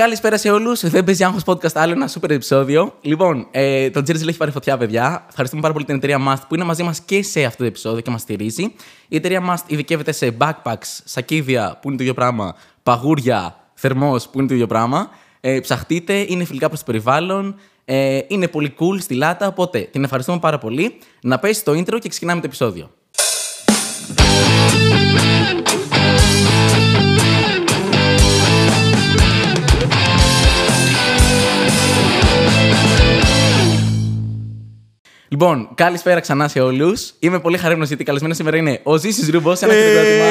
Καλησπέρα σε όλους. Δεν παίζει άγχος podcast, άλλο ένα super επεισόδιο. Λοιπόν, ε, το Jersey έχει πάρει φωτιά, παιδιά. Ευχαριστούμε πάρα πολύ την εταιρεία Must που είναι μαζί μας και σε αυτό το επεισόδιο και μας στηρίζει. Η εταιρεία Must ειδικεύεται σε backpacks, σακίδια που είναι το ίδιο πράγμα, παγούρια, θερμός που είναι το ίδιο πράγμα. Ε, ψαχτείτε, είναι φιλικά προς το περιβάλλον. Ε, είναι πολύ cool στη λάτα, οπότε την ευχαριστούμε πάρα πολύ. Να πέσει το intro και ξεκινάμε το επεισόδιο. Λοιπόν, καλησπέρα ξανά σε όλους. Είμαι πολύ χαρούμενος γιατί καλεσμένο σήμερα είναι ο Ζήσης Ρούμπος. Ένα χειροκρότημα.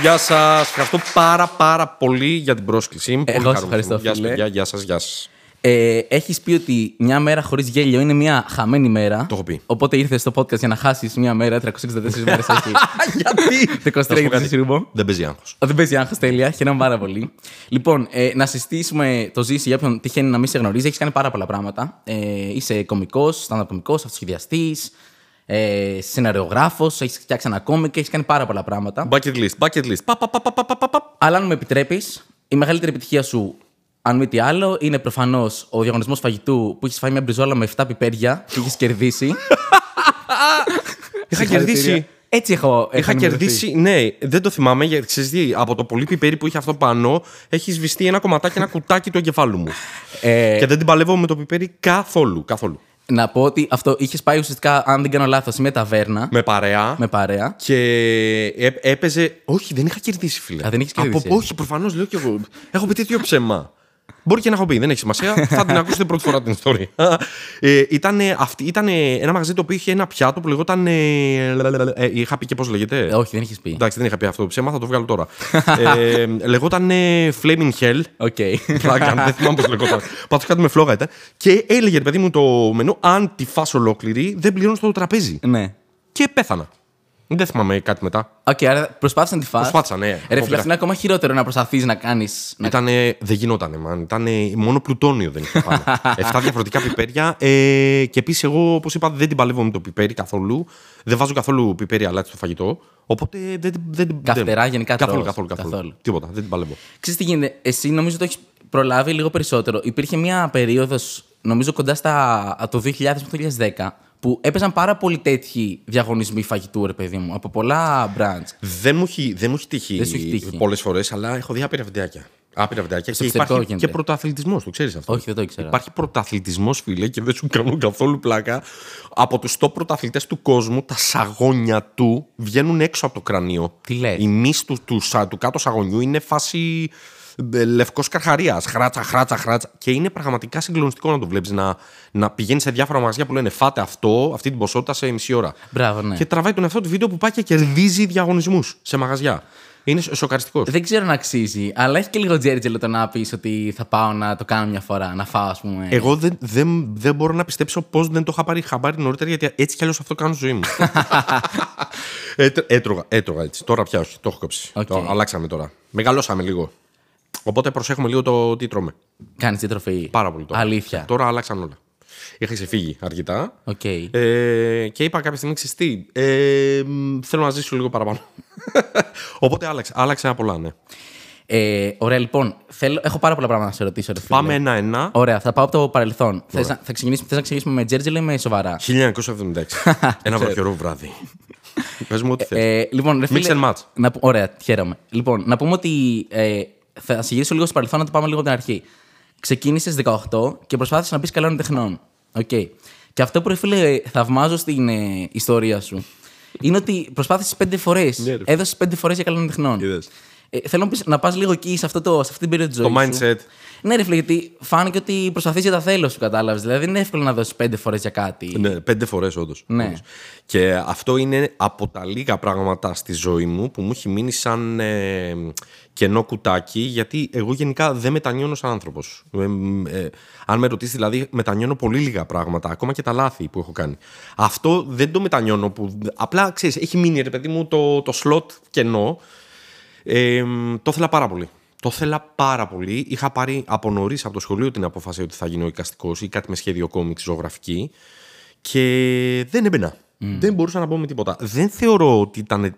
Γεια σας. Ευχαριστώ πάρα πάρα πολύ για την πρόσκληση. Είμαι πολύ Εγώ σε χαρούμενος. ευχαριστώ, Γεια σας, φίλε. παιδιά. Γεια σας, γεια σας. Ε, Έχεις πει ότι μια μέρα χωρίς γέλιο είναι μια χαμένη μέρα. Το έχω πει. Οπότε ήρθες στο podcast για να χάσεις μια μέρα. 364 μέρες έχει. Γιατί; 23 για τον Ζήση Ρούμπο. Δεν παίζει άγχος. Ο, Δεν παίζει άγχος, τέλεια. Χαίρομαι πάρα πολύ. Λοιπόν, ε, να συστήσουμε το Ζήση για όποιον τυχαίνει να μην σε γνωρίζει. Έχεις κάνει πάρα πολλά πράγματα. Ε, είσαι κωμικός, stand-up κωμικός, αυτοσχεδιαστής, ε, σεναριογράφος, έχεις φτιάξει ένα κόμικ και έχεις κάνει πάρα πολλά πράγματα. Bucket list, bucket list. Πα, πα, πα, πα, πα, πα, πα. Αλλά αν μου επιτρέπεις, η μεγαλύτερη επιτυχία σου, αν μη τι άλλο, είναι προφανώς ο διαγωνισμός φαγητού που έχεις φάει μια μπριζόλα με 7 πιπέρια και έχεις κερδίσει. Είχα Συγχαρητήρια. κερδίσει. Έτσι έχω. Είχα έχω ενημερωθεί. κερδίσει, ναι, δεν το θυμάμαι γιατί ξέρεις τι, από το πολύ πιπέρι που είχε αυτό πάνω, έχει σβηστεί ένα κομματάκι, ένα κουτάκι του εγκεφάλου μου. Ε, Και δεν την παλεύω με το πιπέρι καθόλου. καθόλου. Να πω ότι αυτό είχες πάει ουσιαστικά, αν δεν κάνω λάθος, με ταβέρνα. Με παρέα. Με παρέα. Και έ- έπαιζε. Όχι, δεν είχα κερδίσει, φίλε. Α, δεν έχεις κερδίσει. Από... Όχι, προφανώς λέω κι εγώ. Έχω πει τέτοιο ψέμα. Μπορεί και να έχω πει, δεν έχει σημασία. Θα την ακούσετε πρώτη φορά την ιστορία. ε, ήταν, αυτή, ήταν ένα μαγαζί το οποίο είχε ένα πιάτο που λεγόταν. Ε, ε, είχα πει και πώς λέγεται. Ε, Όχι, δεν έχει πει. Εντάξει, δεν είχα πει αυτό το ψέμα, θα το βγάλω τώρα. ε, λεγόταν ε, Flaming Hell. OK. Πλάκα, δεν θυμάμαι πώς λεγόταν. Πάντως κάτι με φλόγα ήταν. Και έλεγε, ρε παιδί μου, το μενού, αν τη φας ολόκληρη, δεν πληρώνεις το τραπέζι. ναι. Και πέθανα. Δεν θυμάμαι κάτι μετά. Οκ, άρα προσπάθησες να τη φας. Προσπάθησα, ναι. Ρε Το φίλε, πήρα. αυτό είναι ακόμα χειρότερο να προσπαθείς να κάνεις. Να... Ήτανε, δεν γινότανε, man. Ήτανε μόνο πλουτόνιο δεν είχε πάνω. Εφτά διαφορετικά πιπέρια. Ε, και επίσης, εγώ, όπως είπα, δεν την παλεύω με το πιπέρι καθόλου. Δεν βάζω καθόλου πιπέρι αλάτι στο φαγητό. Οπότε δεν. δεν Καυτερά δεν- γενικά καθόλου, τρως. καθόλου, καθόλου, Καθόλου. Τίποτα, δεν την παλεύω. Ξέρεις τι γίνεται, εσύ νομίζω το έχεις προλάβει λίγο περισσότερο. Υπήρχε μια περίοδος, νομίζω κοντά στα το 2000 μέχρι το 2010, που έπαιζαν πάρα πολύ τέτοιοι διαγωνισμοί φαγητού, ρε παιδί μου, από πολλά brands. Δεν μου έχει, δεν μου έχει τύχει, Δεν σου έχει τύχει. πολλές φορές, αλλά έχω δει άπειρα βιντεάκια. Άπειρα βιντεάκια. Στο Και εξωτερικό υπάρχει γίνεται. και πρωτοαθλητισμός, το ξέρεις αυτό. Όχι, δεν το ήξερα. Υπάρχει πρωταθλητισμό, φίλε, και δεν σου κάνω καθόλου πλάκα. Από τους top πρωταθλητές του κόσμου, τα σαγόνια του βγαίνουν έξω από το κρανίο. Τι λες; Η μύση του, του, σα- του κάτω σαγονιού είναι φάση λευκός καρχαρίας. Χράτσα, χράτσα, χράτσα. Και είναι πραγματικά συγκλονιστικό να το βλέπεις να, να πηγαίνει σε διάφορα μαγαζιά που λένε Φάτε αυτό, αυτή την ποσότητα σε μισή ώρα. Μπράβο, ναι. Και τραβάει τον εαυτό του βίντεο που πάει και κερδίζει διαγωνισμούς σε μαγαζιά. Είναι σοκαριστικός. Δεν ξέρω αν αξίζει, αλλά έχει και λίγο τζέρτζελο το να πεις ότι θα πάω να το κάνω μια φορά, να φάω, ας πούμε. Εγώ δεν, δεν, δεν μπορώ να πιστέψω πώς δεν το είχα πάρει χαμπάρι νωρίτερα, γιατί έτσι κι αλλιώς αυτό κάνω στη ζωή μου. Έτ- έτρωγα, έτρωγα έτσι. Τώρα πια όχι, το έχω κόψει. Οκ. Το αλλάξαμε τώρα. Μεγαλώσαμε λίγο. Οπότε προσέχουμε λίγο το τι τρώμε. Κάνεις διατροφή. Πάρα πολύ τώρα. Αλήθεια. Τώρα αλλάξαν όλα. Είχα ξεφύγει αρκετά. Οκ. Ε, και είπα κάποια στιγμή ξέρεις τι, ε, μ, θέλω να ζήσω λίγο παραπάνω. Οπότε άλλαξε, άλλαξε ένα πολλά, ναι. Ε, ωραία, λοιπόν. Θέλω, έχω πάρα πολλά πράγματα να σε ρωτήσω, ρε φίλε. Πάμε ένα-ένα. Ωραία, θα πάω από το παρελθόν. Θες να, θα ξεκινήσουμε, θες να ξεκινήσουμε με τζέρτζελο ή με σοβαρά; 1976. ένα βροχερό βράδυ. Πες μου ό,τι θες. Ε, λοιπόν, ρε Mix φίλε, and match. Να, πού- ωραία, χαίρομαι. Λοιπόν, να πούμε ότι ε, θα σε γυρίσω λίγο στο παρελθόν να το πάμε λίγο από την αρχή. Ξεκίνησες 18 και προσπάθησες να μπει καλών τεχνών. Οκ. Και αυτό που ρε φίλε θαυμάζω στην ε, ιστορία σου είναι ότι προσπάθησες πέντε φορές. Ναι, ρε. Έδωσες πέντε φορές για καλών τεχνών. Είδες. Ε, θέλω να, πεις, να πας λίγο εκεί σε, αυτό το, σε αυτή την περίοδο της ζωής. Το mindset. Ναι, ρε φίλε, γιατί φάνηκε ότι προσπαθείς για τα θέλω σου, κατάλαβες. Δηλαδή δεν είναι εύκολο να δώσεις πέντε φορές για κάτι. Ναι, πέντε φορές όντως. Ναι. Και αυτό είναι από τα λίγα πράγματα στη ζωή μου που μου έχει μείνει σαν ε, κενό κουτάκι, γιατί εγώ γενικά δεν μετανιώνω σαν άνθρωπος. Ε, ε, αν με ρωτήσεις, δηλαδή, μετανιώνω πολύ λίγα πράγματα, ακόμα και τα λάθη που έχω κάνει. Αυτό δεν το μετανιώνω που. Απλά ξέρεις, έχει μείνει ρε παιδί μου το, το slot κενό. Ε, το ήθελα πάρα πολύ. Το ήθελα πάρα πολύ. Είχα πάρει από νωρίς από το σχολείο την απόφαση ότι θα γίνω εικαστικό ή κάτι με σχέδιο κόμιξ ζωγραφική. Και δεν έμπαινα. Δεν μπορούσα να πω με τίποτα. Δεν θεωρώ ότι ήταν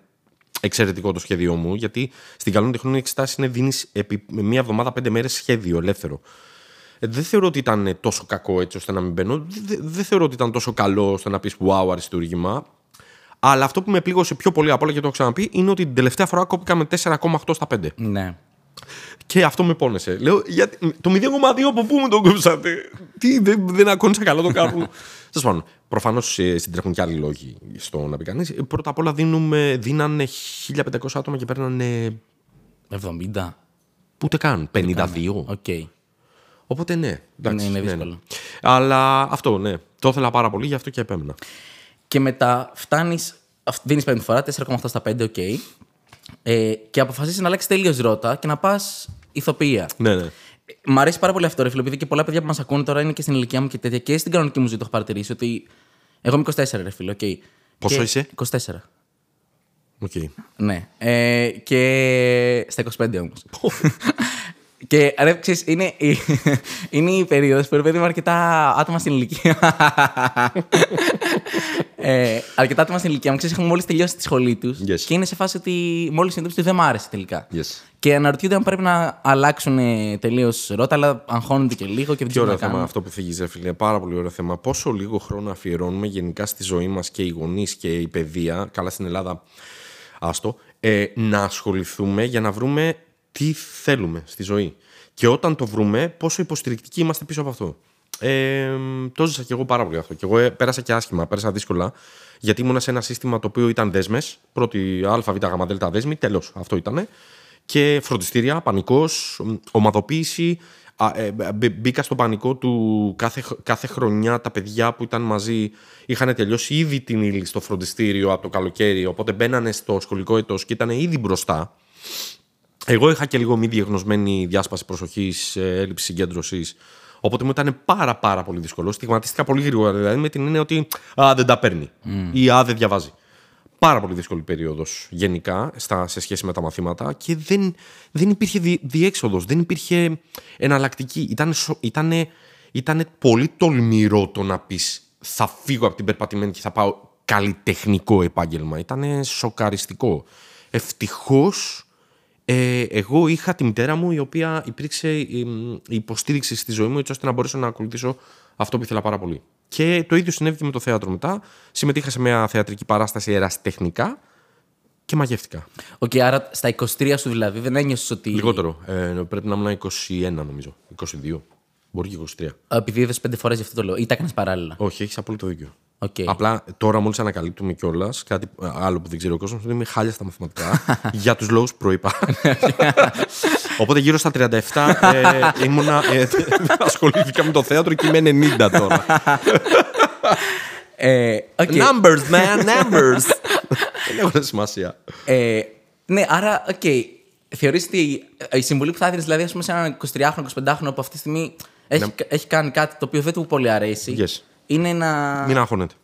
εξαιρετικό το σχέδιό μου, γιατί στην καλών τεχνών η εξετάση είναι δίνεις επί μία εβδομάδα, πέντε μέρες σχέδιο ελεύθερο. Ε, δεν θεωρώ ότι ήταν τόσο κακό έτσι ώστε να μην μπαίνω. Δεν, δεν θεωρώ ότι ήταν τόσο καλό ώστε να πεις wow, αριστούργημα. Αλλά αυτό που με πλήγωσε πιο πολύ απ' όλα και το έχω ξαναπεί είναι ότι την τελευταία φορά κόπηκα με 4,8 στα 5. Ναι. Και αυτό με πόνεσε. Λέω, γιατί, το 0,2 από πού μου το κόψατε; Τι, δεν, δεν ακόνησα καλά το κάπου. Τέλος πάντων, προφανώς συντρέχουν και άλλοι λόγοι στο να πει κανείς. Πρώτα απ' όλα δίνουμε, δίνανε 1500 άτομα και παίρνανε 70. ούτε καν. 52. Οκ. Οπότε ναι. Εντάξει, Ναι, είναι ναι, δύσκολο. Αλλά αυτό ναι. Το ήθελα πάρα πολύ, γι' αυτό και επέμενα. Και μετά φτάνεις. Δίνεις πέμπτη φορά, 4,8 στα 5, οκ. Ε, και αποφασίζεις να αλλάξεις τελείως ρότα και να πας ηθοποιία. Ναι, ναι. Μ' αρέσει πάρα πολύ αυτό, ρε φίλε, επειδή και πολλά παιδιά που μας ακούνε τώρα είναι και στην ηλικία μου και τέτοια και στην κανονική μου ζωή το έχω παρατηρήσει ότι. Εγώ είμαι 24, ρε φίλε, οκ. Πόσο Και- είσαι; 24. Οκ. Ναι. Ε, και στα 25 όμως. Και ρε, ξέρεις, είναι, η, είναι η περίοδος που ρε παιδί μου αρκετά άτομα στην ηλικία. ε, αρκετά άτομα στην ηλικία μου, ξέρεις, έχουν μόλις τελειώσει τη σχολή τους Yes. και είναι σε φάση ότι μόλις συνειδητοποιήσουν ότι δεν μ' άρεσε τελικά. Yes. Και αναρωτιούνται αν πρέπει να αλλάξουν τελείως ρότα, αλλά αγχώνονται και λίγο και δεν Τι ξέρουν ωραίο τι να θέμα κάνουν. αυτό που θίγεις, ρε φίλε. Πάρα πολύ ωραίο θέμα. Πόσο λίγο χρόνο αφιερώνουμε γενικά στη ζωή μας και οι γονείς και η παιδεία, καλά στην Ελλάδα, άστο, ε, να ασχοληθούμε για να βρούμε τι θέλουμε στη ζωή. Και όταν το βρούμε, πόσο υποστηρικτικοί είμαστε πίσω από αυτό. Ε, το ζήσα και εγώ πάρα πολύ αυτό. Και εγώ ε, πέρασα και άσχημα, πέρασα δύσκολα, γιατί ήμουνα σε ένα σύστημα το οποίο ήταν δέσμες. Πρώτη Α, Β, Γ, Δ, δέσμη, τέλος. Αυτό ήταν. Και φροντιστήρια, πανικός, ομαδοποίηση. Α, ε, μπ- μπήκα στο πανικό του κάθε, χ- κάθε χρονιά τα παιδιά που ήταν μαζί είχαν τελειώσει ήδη την ύλη στο φροντιστήριο από το καλοκαίρι. Οπότε μπαίνανε στο σχολικό έτος και ήταν ήδη μπροστά. Εγώ είχα και λίγο μη διαγνωσμένη διάσπαση προσοχής, έλλειψη συγκέντρωσης. Οπότε μου ήταν πάρα πάρα πολύ δύσκολο. Στιγματίστηκα πολύ γρήγορα. Δηλαδή με την έννοια ότι α, δεν τα παίρνει ή α, δεν διαβάζει. Πάρα πολύ δύσκολη περίοδος γενικά στα, σε σχέση με τα μαθήματα και δεν, δεν υπήρχε δι, διέξοδος, δεν υπήρχε εναλλακτική. Ήταν, σο- ήτανε, ήτανε πολύ τολμηρό το να πεις θα φύγω από την περπατημένη και θα πάω καλλιτεχνικό επάγγελμα. Ήταν σοκαριστικό. Ευτυχώς ε, εγώ είχα τη μητέρα μου η οποία υπήρξε η, η υποστήριξη στη ζωή μου έτσι ώστε να μπορέσω να ακολουθήσω αυτό που ήθελα πάρα πολύ. Και το ίδιο συνέβη και με το θέατρο μετά. Συμμετείχα σε μια θεατρική παράσταση ερασιτεχνικά και μαγεύτηκα. Οκ, άρα στα 23 σου δηλαδή δεν ένιωσες ότι. Λιγότερο. Ε, πρέπει να ήμουν 21 νομίζω. 22. Μπορεί και 23. Επειδή είδες πέντε φορές γι' αυτό το λέω. Ή τα έκανες παράλληλα; Όχι, έχεις απόλυτο δίκιο. Οκ. Απλά τώρα μόλις ανακαλύπτουμε κιόλας κάτι ε, άλλο που δεν ξέρει ο κόσμος, ότι είμαι χάλια στα μαθηματικά για τους λόγους που προείπα. Οπότε γύρω στα 37 ε, ήμουνα, ε, ασχολήθηκα με το θέατρο και είμαι 90 τώρα. Ε, οκ. Numbers, man, numbers. Δεν έχουν σημασία. Ε, ναι, άρα, οκ. Θεωρείς ότι η συμβουλή που θα έδινες, δηλαδή, ας πούμε, σε έναν 23χρονο, 25χρονο που αυτή τη στιγμή έχει, έχει κάνει κάτι το οποίο δεν του πολύ αρέσει, Yes. Είναι να. Μην αγχώνετε.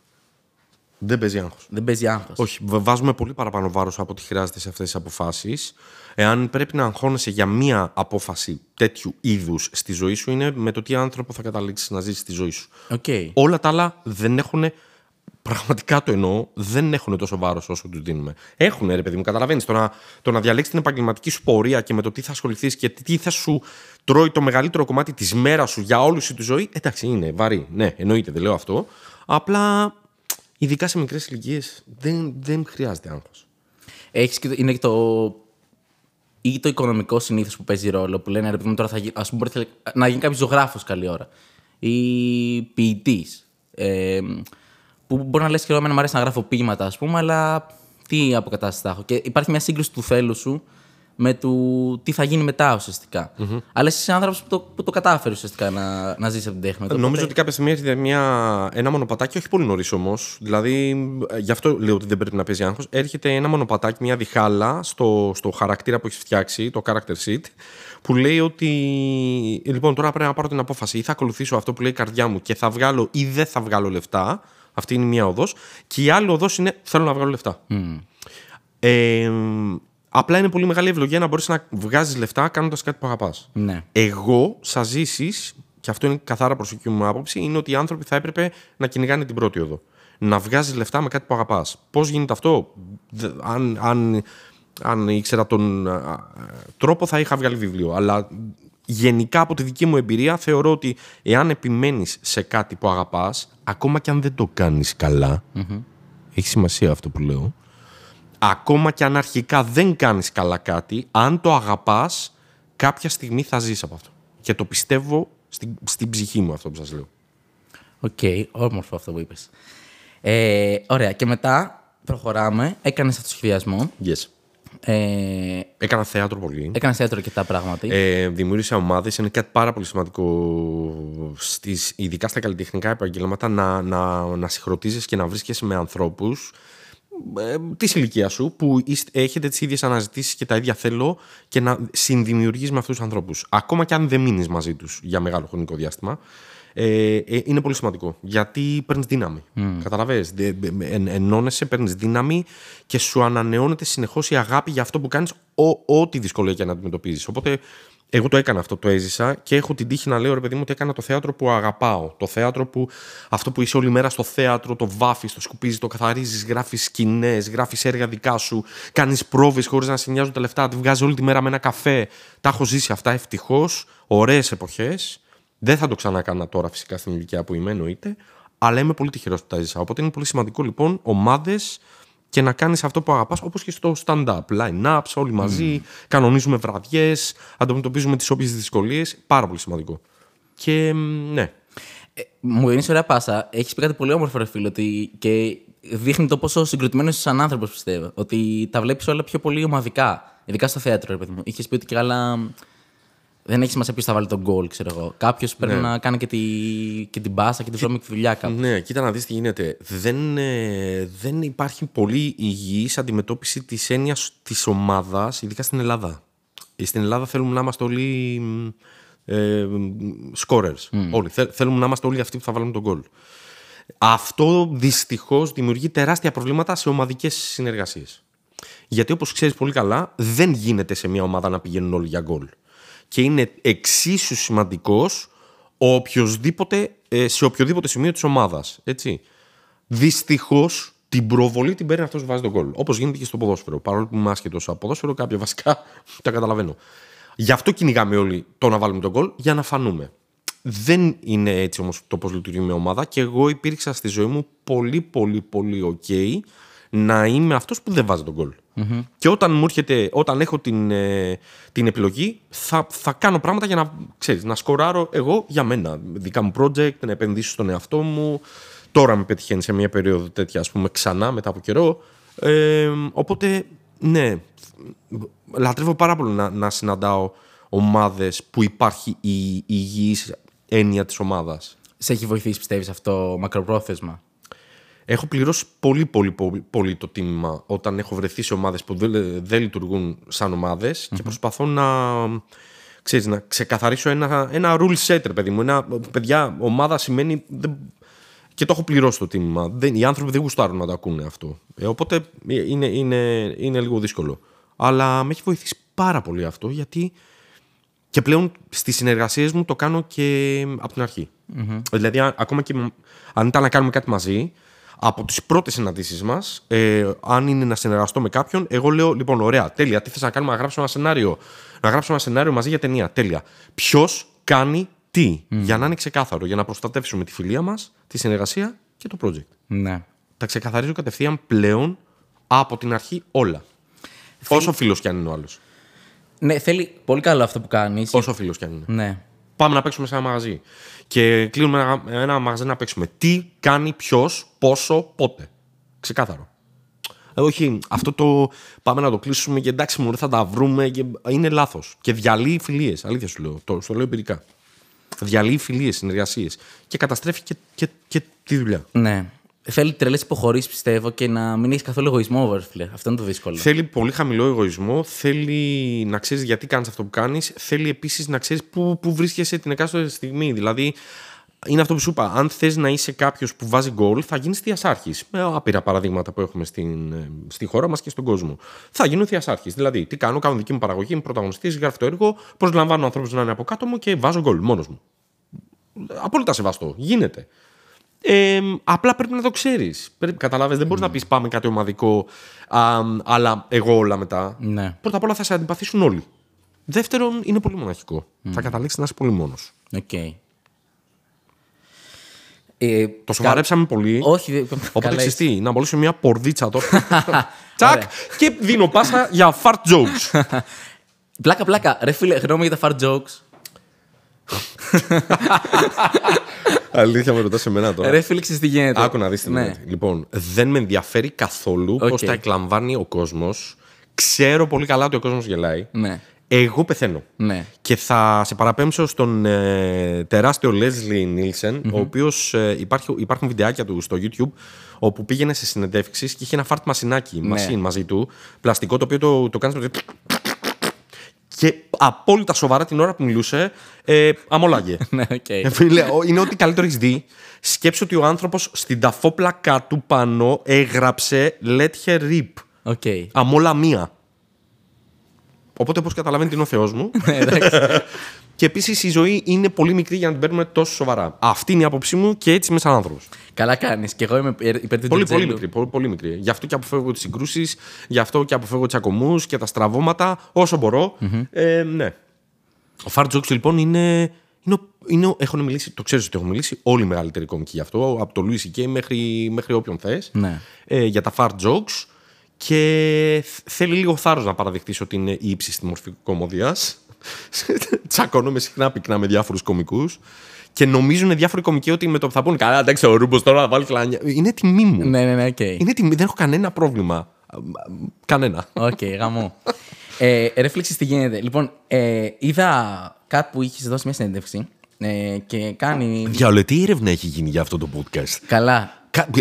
Δεν παίζει άγχος. Δεν παίζει άγχος. Όχι, β- βάζουμε πολύ παραπάνω βάρος από ό,τι χρειάζεται σε αυτές τις αποφάσεις. Εάν πρέπει να αγχώνεσαι για μία απόφαση τέτοιου είδους στη ζωή σου, είναι με το τι άνθρωπο θα καταλήξεις να ζήσει στη ζωή σου. Οκ. Όλα τα άλλα δεν έχουν. Πραγματικά το εννοώ, δεν έχουν τόσο βάρος όσο τους δίνουμε. Έχουν, ρε παιδί μου, καταλαβαίνεις. Το να, το να διαλέξεις την επαγγελματική σου πορεία και με το τι θα ασχοληθείς και τι θα σου τρώει το μεγαλύτερο κομμάτι της μέρας σου για όλη σου τη ζωή. Εντάξει, είναι βαρύ. Ναι, εννοείται, δεν λέω αυτό. Απλά, ειδικά σε μικρές ηλικίες, δεν, δεν χρειάζεται άγχος. Έχεις και το, είναι και το. ή το οικονομικό συνήθως που παίζει ρόλο. Που λένε ρε παιδί μου τώρα θα γίνει. Α πούμε, μπορεί να γίνει κάποιος ζωγράφος καλή ώρα. Ή ποιητής. Ε, που μπορεί να λες και εγώ, εμένα μου αρέσει να γράφω ποίηματα, ας πούμε, αλλά τι αποκατάσταση θα έχω. Και υπάρχει μια σύγκριση του θέλου σου με το τι θα γίνει μετά ουσιαστικά. Αλλά εσύ είσαι άνθρωπος που το, που το κατάφερε ουσιαστικά να, να ζήσει από την τέχνη. Οπότε- Νομίζω ότι κάποια στιγμή έρχεται μια, ένα μονοπατάκι, όχι πολύ νωρίς όμως. Δηλαδή, ε, γι' αυτό λέω ότι δεν πρέπει να παίζει άγχος. Έρχεται ένα μονοπατάκι, μια διχάλα στο, στο χαρακτήρα που έχεις φτιάξει, το character sheet, που λέει ότι. Λοιπόν, τώρα πρέπει να πάρω την απόφαση. Ή θα ακολουθήσω αυτό που λέει η καρδιά μου και θα βγάλω ή δεν θα βγάλω λεφτά. Αυτή είναι μία οδός. Και η άλλη οδός είναι θέλω να βγάλω λεφτά. Ε, απλά είναι πολύ μεγάλη ευλογία να μπορείς να βγάζεις λεφτά κάνοντας κάτι που αγαπάς. Ναι. Εγώ, σα ζήσεις, και αυτό είναι καθαρά προσωπική μου άποψη, είναι ότι οι άνθρωποι θα έπρεπε να κυνηγάνε την πρώτη οδό. να βγάζεις λεφτά με κάτι που αγαπάς. Πώς γίνεται αυτό, Δε- αν, αν, αν ήξερα τον α, α, τρόπο, θα είχα βγάλει βιβλίο. Αλλά γενικά από τη δική μου εμπειρία θεωρώ ότι εάν επιμένεις σε κάτι που αγαπάς, ακόμα και αν δεν το κάνεις καλά, έχει σημασία αυτό που λέω, ακόμα και αν αρχικά δεν κάνεις καλά κάτι, αν το αγαπάς, κάποια στιγμή θα ζεις από αυτό. Και το πιστεύω στην, στην ψυχή μου αυτό που σας λέω. Οκ, όμορφο αυτό που είπες. Ε, ωραία, και μετά προχωράμε. Έκανες αυτό το σχεδιασμό. Yes. Ε, Έκανα θέατρο πολύ. Έκανες θέατρο και τα πράγματα. Ε, δημιούργησα ομάδες. Είναι κάτι πάρα πολύ σημαντικό, στις, ειδικά στα καλλιτεχνικά επαγγέλματα, να, να, να συγχρονίζεις και να βρίσκεσαι με ανθρώπους ε, της ηλικίας σου που είστε- έχετε τις ίδιες αναζητήσεις και τα ίδια θέλω και να συνδημιουργείς με αυτούς τους ανθρώπους. Ακόμα και αν δεν μείνεις μαζί τους για μεγάλο χρονικό διάστημα. Ε, ε, είναι πολύ σημαντικό γιατί παίρνεις δύναμη. Mm. Καταλαβες, δε- δε- εν, ενώνεσαι, παίρνεις δύναμη και σου ανανεώνεται συνεχώς η αγάπη για αυτό που κάνεις, ό,τι δυσκολία και να αντιμετωπίζεις. Οπότε, εγώ το έκανα αυτό, το έζησα και έχω την τύχη να λέω ρε παιδί μου ότι έκανα το θέατρο που αγαπάω. Το θέατρο που αυτό που είσαι όλη μέρα στο θέατρο, το βάφεις, το σκουπίζεις, το καθαρίζεις, γράφεις σκηνές, γράφεις έργα δικά σου, κάνεις πρόβες χωρίς να σε νοιάζουν τα λεφτά, τη βγάζεις όλη τη μέρα με ένα καφέ. Τα έχω ζήσει αυτά ευτυχώς, ωραίες εποχές. Δεν θα το ξανακάνα τώρα φυσικά στην ηλικία που είμαι, εννοείται. Αλλά είμαι πολύ τυχερός που τα ζήσα. Οπότε είναι πολύ σημαντικό λοιπόν ομάδες και να κάνεις αυτό που αγαπάς, όπως και στο stand-up. Line-ups, όλοι μαζί, κανονίζουμε βραδιές, αντιμετωπίζουμε τις όποιες δυσκολίες. Πάρα πολύ σημαντικό. Και μ, ναι. Ε, μου δίνει ωραία πάσα. Έχεις πει κάτι πολύ όμορφο, ρε φίλο, ότι και δείχνει το πόσο συγκροτημένος είσαι σαν άνθρωπος, πιστεύω. Ότι τα βλέπεις όλα πιο πολύ ομαδικά. Ειδικά στο θέατρο, ρε παιδί μου. Είχες πει ότι και καλά. Δεν έχει σημασία ποιος θα βάλει τον γκολ, ξέρω εγώ. Κάποιος πρέπει να κάνει και, τη, και την μπάσα και τη βρώμικη δουλειά κάπου. Ναι, κοίτα να δεις τι γίνεται. Δεν, ε, δεν υπάρχει πολύ υγιής αντιμετώπιση της έννοιας της ομάδας, ειδικά στην Ελλάδα. Ε, Στην Ελλάδα θέλουμε να είμαστε όλοι μ, ε, μ, scorers. Όλοι. Θε- θέλουμε να είμαστε όλοι αυτοί που θα βάλουμε τον γκολ. Αυτό δυστυχώς δημιουργεί τεράστια προβλήματα σε ομαδικές συνεργασίες. Γιατί όπως ξέρεις πολύ καλά, δεν γίνεται σε μια ομάδα να πηγαίνουν όλοι για γκολ. Και είναι εξίσου σημαντικός ο οποιοσδήποτε, ε, σε οποιοδήποτε σημείο της ομάδας. Έτσι. Δυστυχώς την προβολή την παίρνει αυτός που βάζει τον γκολ. Όπως γίνεται και στο ποδόσφαιρο. Παρόλο που είμαι άσχετος από ποδόσφαιρο, κάποια βασικά τα καταλαβαίνω. Γι' αυτό κυνηγάμε όλοι το να βάλουμε τον γκολ, για να φανούμε. Δεν είναι έτσι όμως το πώς λειτουργεί μια ομάδα και εγώ υπήρξα στη ζωή μου πολύ πολύ πολύ ok να είμαι αυτός που δεν βάζει τον γκολ. Και όταν μου έρχεται, όταν έχω την, ε, την επιλογή, θα, θα κάνω πράγματα για να, ξέρεις, να σκοράρω εγώ για μένα. Δικά μου project, να επενδύσω στον εαυτό μου. Τώρα με πετυχαίνει σε μια περίοδο τέτοια, ας πούμε, ξανά μετά από καιρό. Ε, οπότε, ναι, λατρεύω πάρα πολύ να, να συναντάω ομάδες που υπάρχει η, η υγιής έννοια της ομάδας. Σε έχει βοηθήσει, πιστεύεις, αυτό μακροπρόθεσμα; Έχω πληρώσει πολύ, πολύ, πολύ, πολύ το τίμημα όταν έχω βρεθεί σε ομάδες που δεν, δεν λειτουργούν σαν ομαδες και προσπαθώ να, ξέρεις, να ξεκαθαρίσω ένα, ένα rule set, ρε παιδί μου. Ένα, παιδιά, ομάδα σημαίνει... δεν- και το έχω πληρώσει το τίμημα. Δεν, οι άνθρωποι δεν γουστάρουν να το ακούνε αυτό. Ε, οπότε είναι, είναι, είναι λίγο δύσκολο. Αλλά με έχει βοηθήσει πάρα πολύ αυτό γιατί και πλέον στις συνεργασίες μου το κάνω και από την αρχη Δηλαδή, α- ακόμα και μ- αν ήταν να κάνουμε κάτι μαζί, από τις πρώτες συναντήσεις μας, ε, αν είναι να συνεργαστώ με κάποιον, εγώ λέω: Λοιπόν, ωραία, τέλεια. Τι θες να κάνουμε, να γράψουμε ένα σενάριο. Να γράψουμε ένα σενάριο μαζί για ταινία. Τέλεια. Ποιος κάνει τι, για να είναι ξεκάθαρο, για να προστατεύσουμε τη φιλία μας, τη συνεργασία και το project. Ναι. Τα ξεκαθαρίζω κατευθείαν πλέον από την αρχή όλα. Όσο φίλος κι αν είναι ο άλλος. Ναι, θέλει πολύ καλό αυτό που κάνεις. Όσο φίλος κι αν είναι. Ναι. Πάμε να παίξουμε σε ένα μαγαζί. Και κλείνουμε ένα, ένα μαγαζί να παίξουμε. Τι κάνει ποιος, πόσο, πότε. Ξεκάθαρο. Ε, όχι, αυτό το πάμε να το κλείσουμε και εντάξει, μου θα τα βρούμε. Και... Είναι λάθος. Και διαλύει φιλίες. Αλήθεια σου λέω. Το, στο λέω εμπειρικά. Διαλύει φιλίες, συνεργασίες. Και καταστρέφει και, και, και τη δουλειά. ναι. Θέλει τρελές υποχωρήσεις, πιστεύω, και να μην έχεις καθόλου εγωισμό, over, φίλε. Αυτό είναι το δύσκολο. Θέλει πολύ χαμηλό εγωισμό. Θέλει να ξέρεις γιατί κάνεις αυτό που κάνεις. Θέλει επίσης να ξέρεις πού, πού βρίσκεσαι την εκάστοτε στιγμή. Δηλαδή, είναι αυτό που σου είπα. Αν θες να είσαι κάποιος που βάζει γκολ, θα γίνεις θειασάρχης. Με άπειρα παραδείγματα που έχουμε στην, ε, στη χώρα μας και στον κόσμο. Θα γίνω θειασάρχης. Δηλαδή, τι κάνω, κάνω δική μου παραγωγή, είμαι πρωταγωνιστής, γράφω το έργο, προσλαμβάνω ανθρώπους να είναι από κάτω μου και βάζω γκολ μόνος μου. Απόλυτα σεβαστό. Γίνεται. Ε, απλά πρέπει να το ξέρεις. Καταλάβει, δεν μπορείς να πεις πάμε κάτι ομαδικό, α, αλλά εγώ όλα μετά. Ναι. Πρώτα απ' όλα θα σε αντιπαθήσουν όλοι. Δεύτερον, είναι πολύ μοναχικό. Θα καταλήξεις να είσαι πολύ μόνος. Οκ. Ε, Το σοβαρέψαμε πολύ. Όχι, δε- Οπότε καλά ξέρεις τι, να αμολήσω μια πορδίτσα τώρα. Ωραία. Τσακ! και δίνω πάσα για fart jokes. Πλάκα, πλάκα. Ρε φίλε, γνώμη για τα fart jokes. Αλήθεια με ρωτάς εμένα τώρα. Ρε φίλε, ξέρεις τι γίνεται; Άκου να δεις τι Ναι. γίνεται. Λοιπόν, δεν με ενδιαφέρει καθόλου Οκ. πώς τα εκλαμβάνει ο κόσμος. Ξέρω πολύ καλά ότι ο κόσμος γελάει. Ναι. Εγώ πεθαίνω. Ναι. Και θα σε παραπέμψω στον ε, τεράστιο Leslie Nielsen, ο οποίος ε, υπάρχει, υπάρχουν βιντεάκια του στο YouTube, όπου πήγαινε σε συνεντεύξεις και είχε ένα fart μασινάκι Ναι. machine μαζί του, πλαστικό, το οποίο το, το κάνεις με το- Και απόλυτα σοβαρά την ώρα που μιλούσε, ε, αμόλαγε. Ναι, οκ. Ε, φίλε, ο- είναι ό,τι καλύτερο έχεις δει. Σκέψου ότι ο άνθρωπος στην ταφόπλακά του πάνω έγραψε Let her rip. Οκ. Αμόλα μία. Οπότε, όπως καταλαβαίνετε, είναι ο Θεός μου. Ναι, εντάξει. και επίσης η ζωή είναι πολύ μικρή για να την παίρνουμε τόσο σοβαρά. Αυτή είναι η άποψή μου και έτσι είμαι σαν άνθρωπος. Καλά κάνεις. Και εγώ είμαι υπέρ υπέρ του Πολύ, πολύ τζέρτζελου. μικρή, πολύ, πολύ μικρή. Γι' αυτό και αποφεύγω τις συγκρούσεις, γι' αυτό και αποφεύγω του ακομού και τα στραβώματα όσο μπορώ. Ε, ναι. Ο fart jokes λοιπόν είναι. είναι, ο- είναι ο- έχουν μιλήσει, το ξέρεις ότι έχουν μιλήσει όλοι οι μεγαλύτεροι κωμικοί γι' αυτό, από το Louis C.K. μέχρι, μέχρι όποιον θες. Ναι. Ε, για τα fart jokes. Και θ- θέλει λίγο θάρρος να παραδεχτεί ότι είναι η ύψιστη μορφή κωμωδίας. Τσακώνομαι συχνά πυκνά με διάφορους κωμικούς. Και νομίζουν διάφοροι κωμικοί ότι με το που θα πούνε Καλά, εντάξει, ο Ρούμπος τώρα θα βάλει κλανιά. Είναι τιμή μου. Ναι, ναι, ναι, οκ. Είναι τιμή, δεν έχω κανένα πρόβλημα. Κανένα. Οκ, γαμώ. ε, ρε φίλε, ξέρεις τι γίνεται. Λοιπόν, ε, είδα κάτι που είχες δώσει μια συνέντευξη ε, και κάνει. Διάολε, τι έρευνα έχει γίνει για αυτό το podcast. Καλά.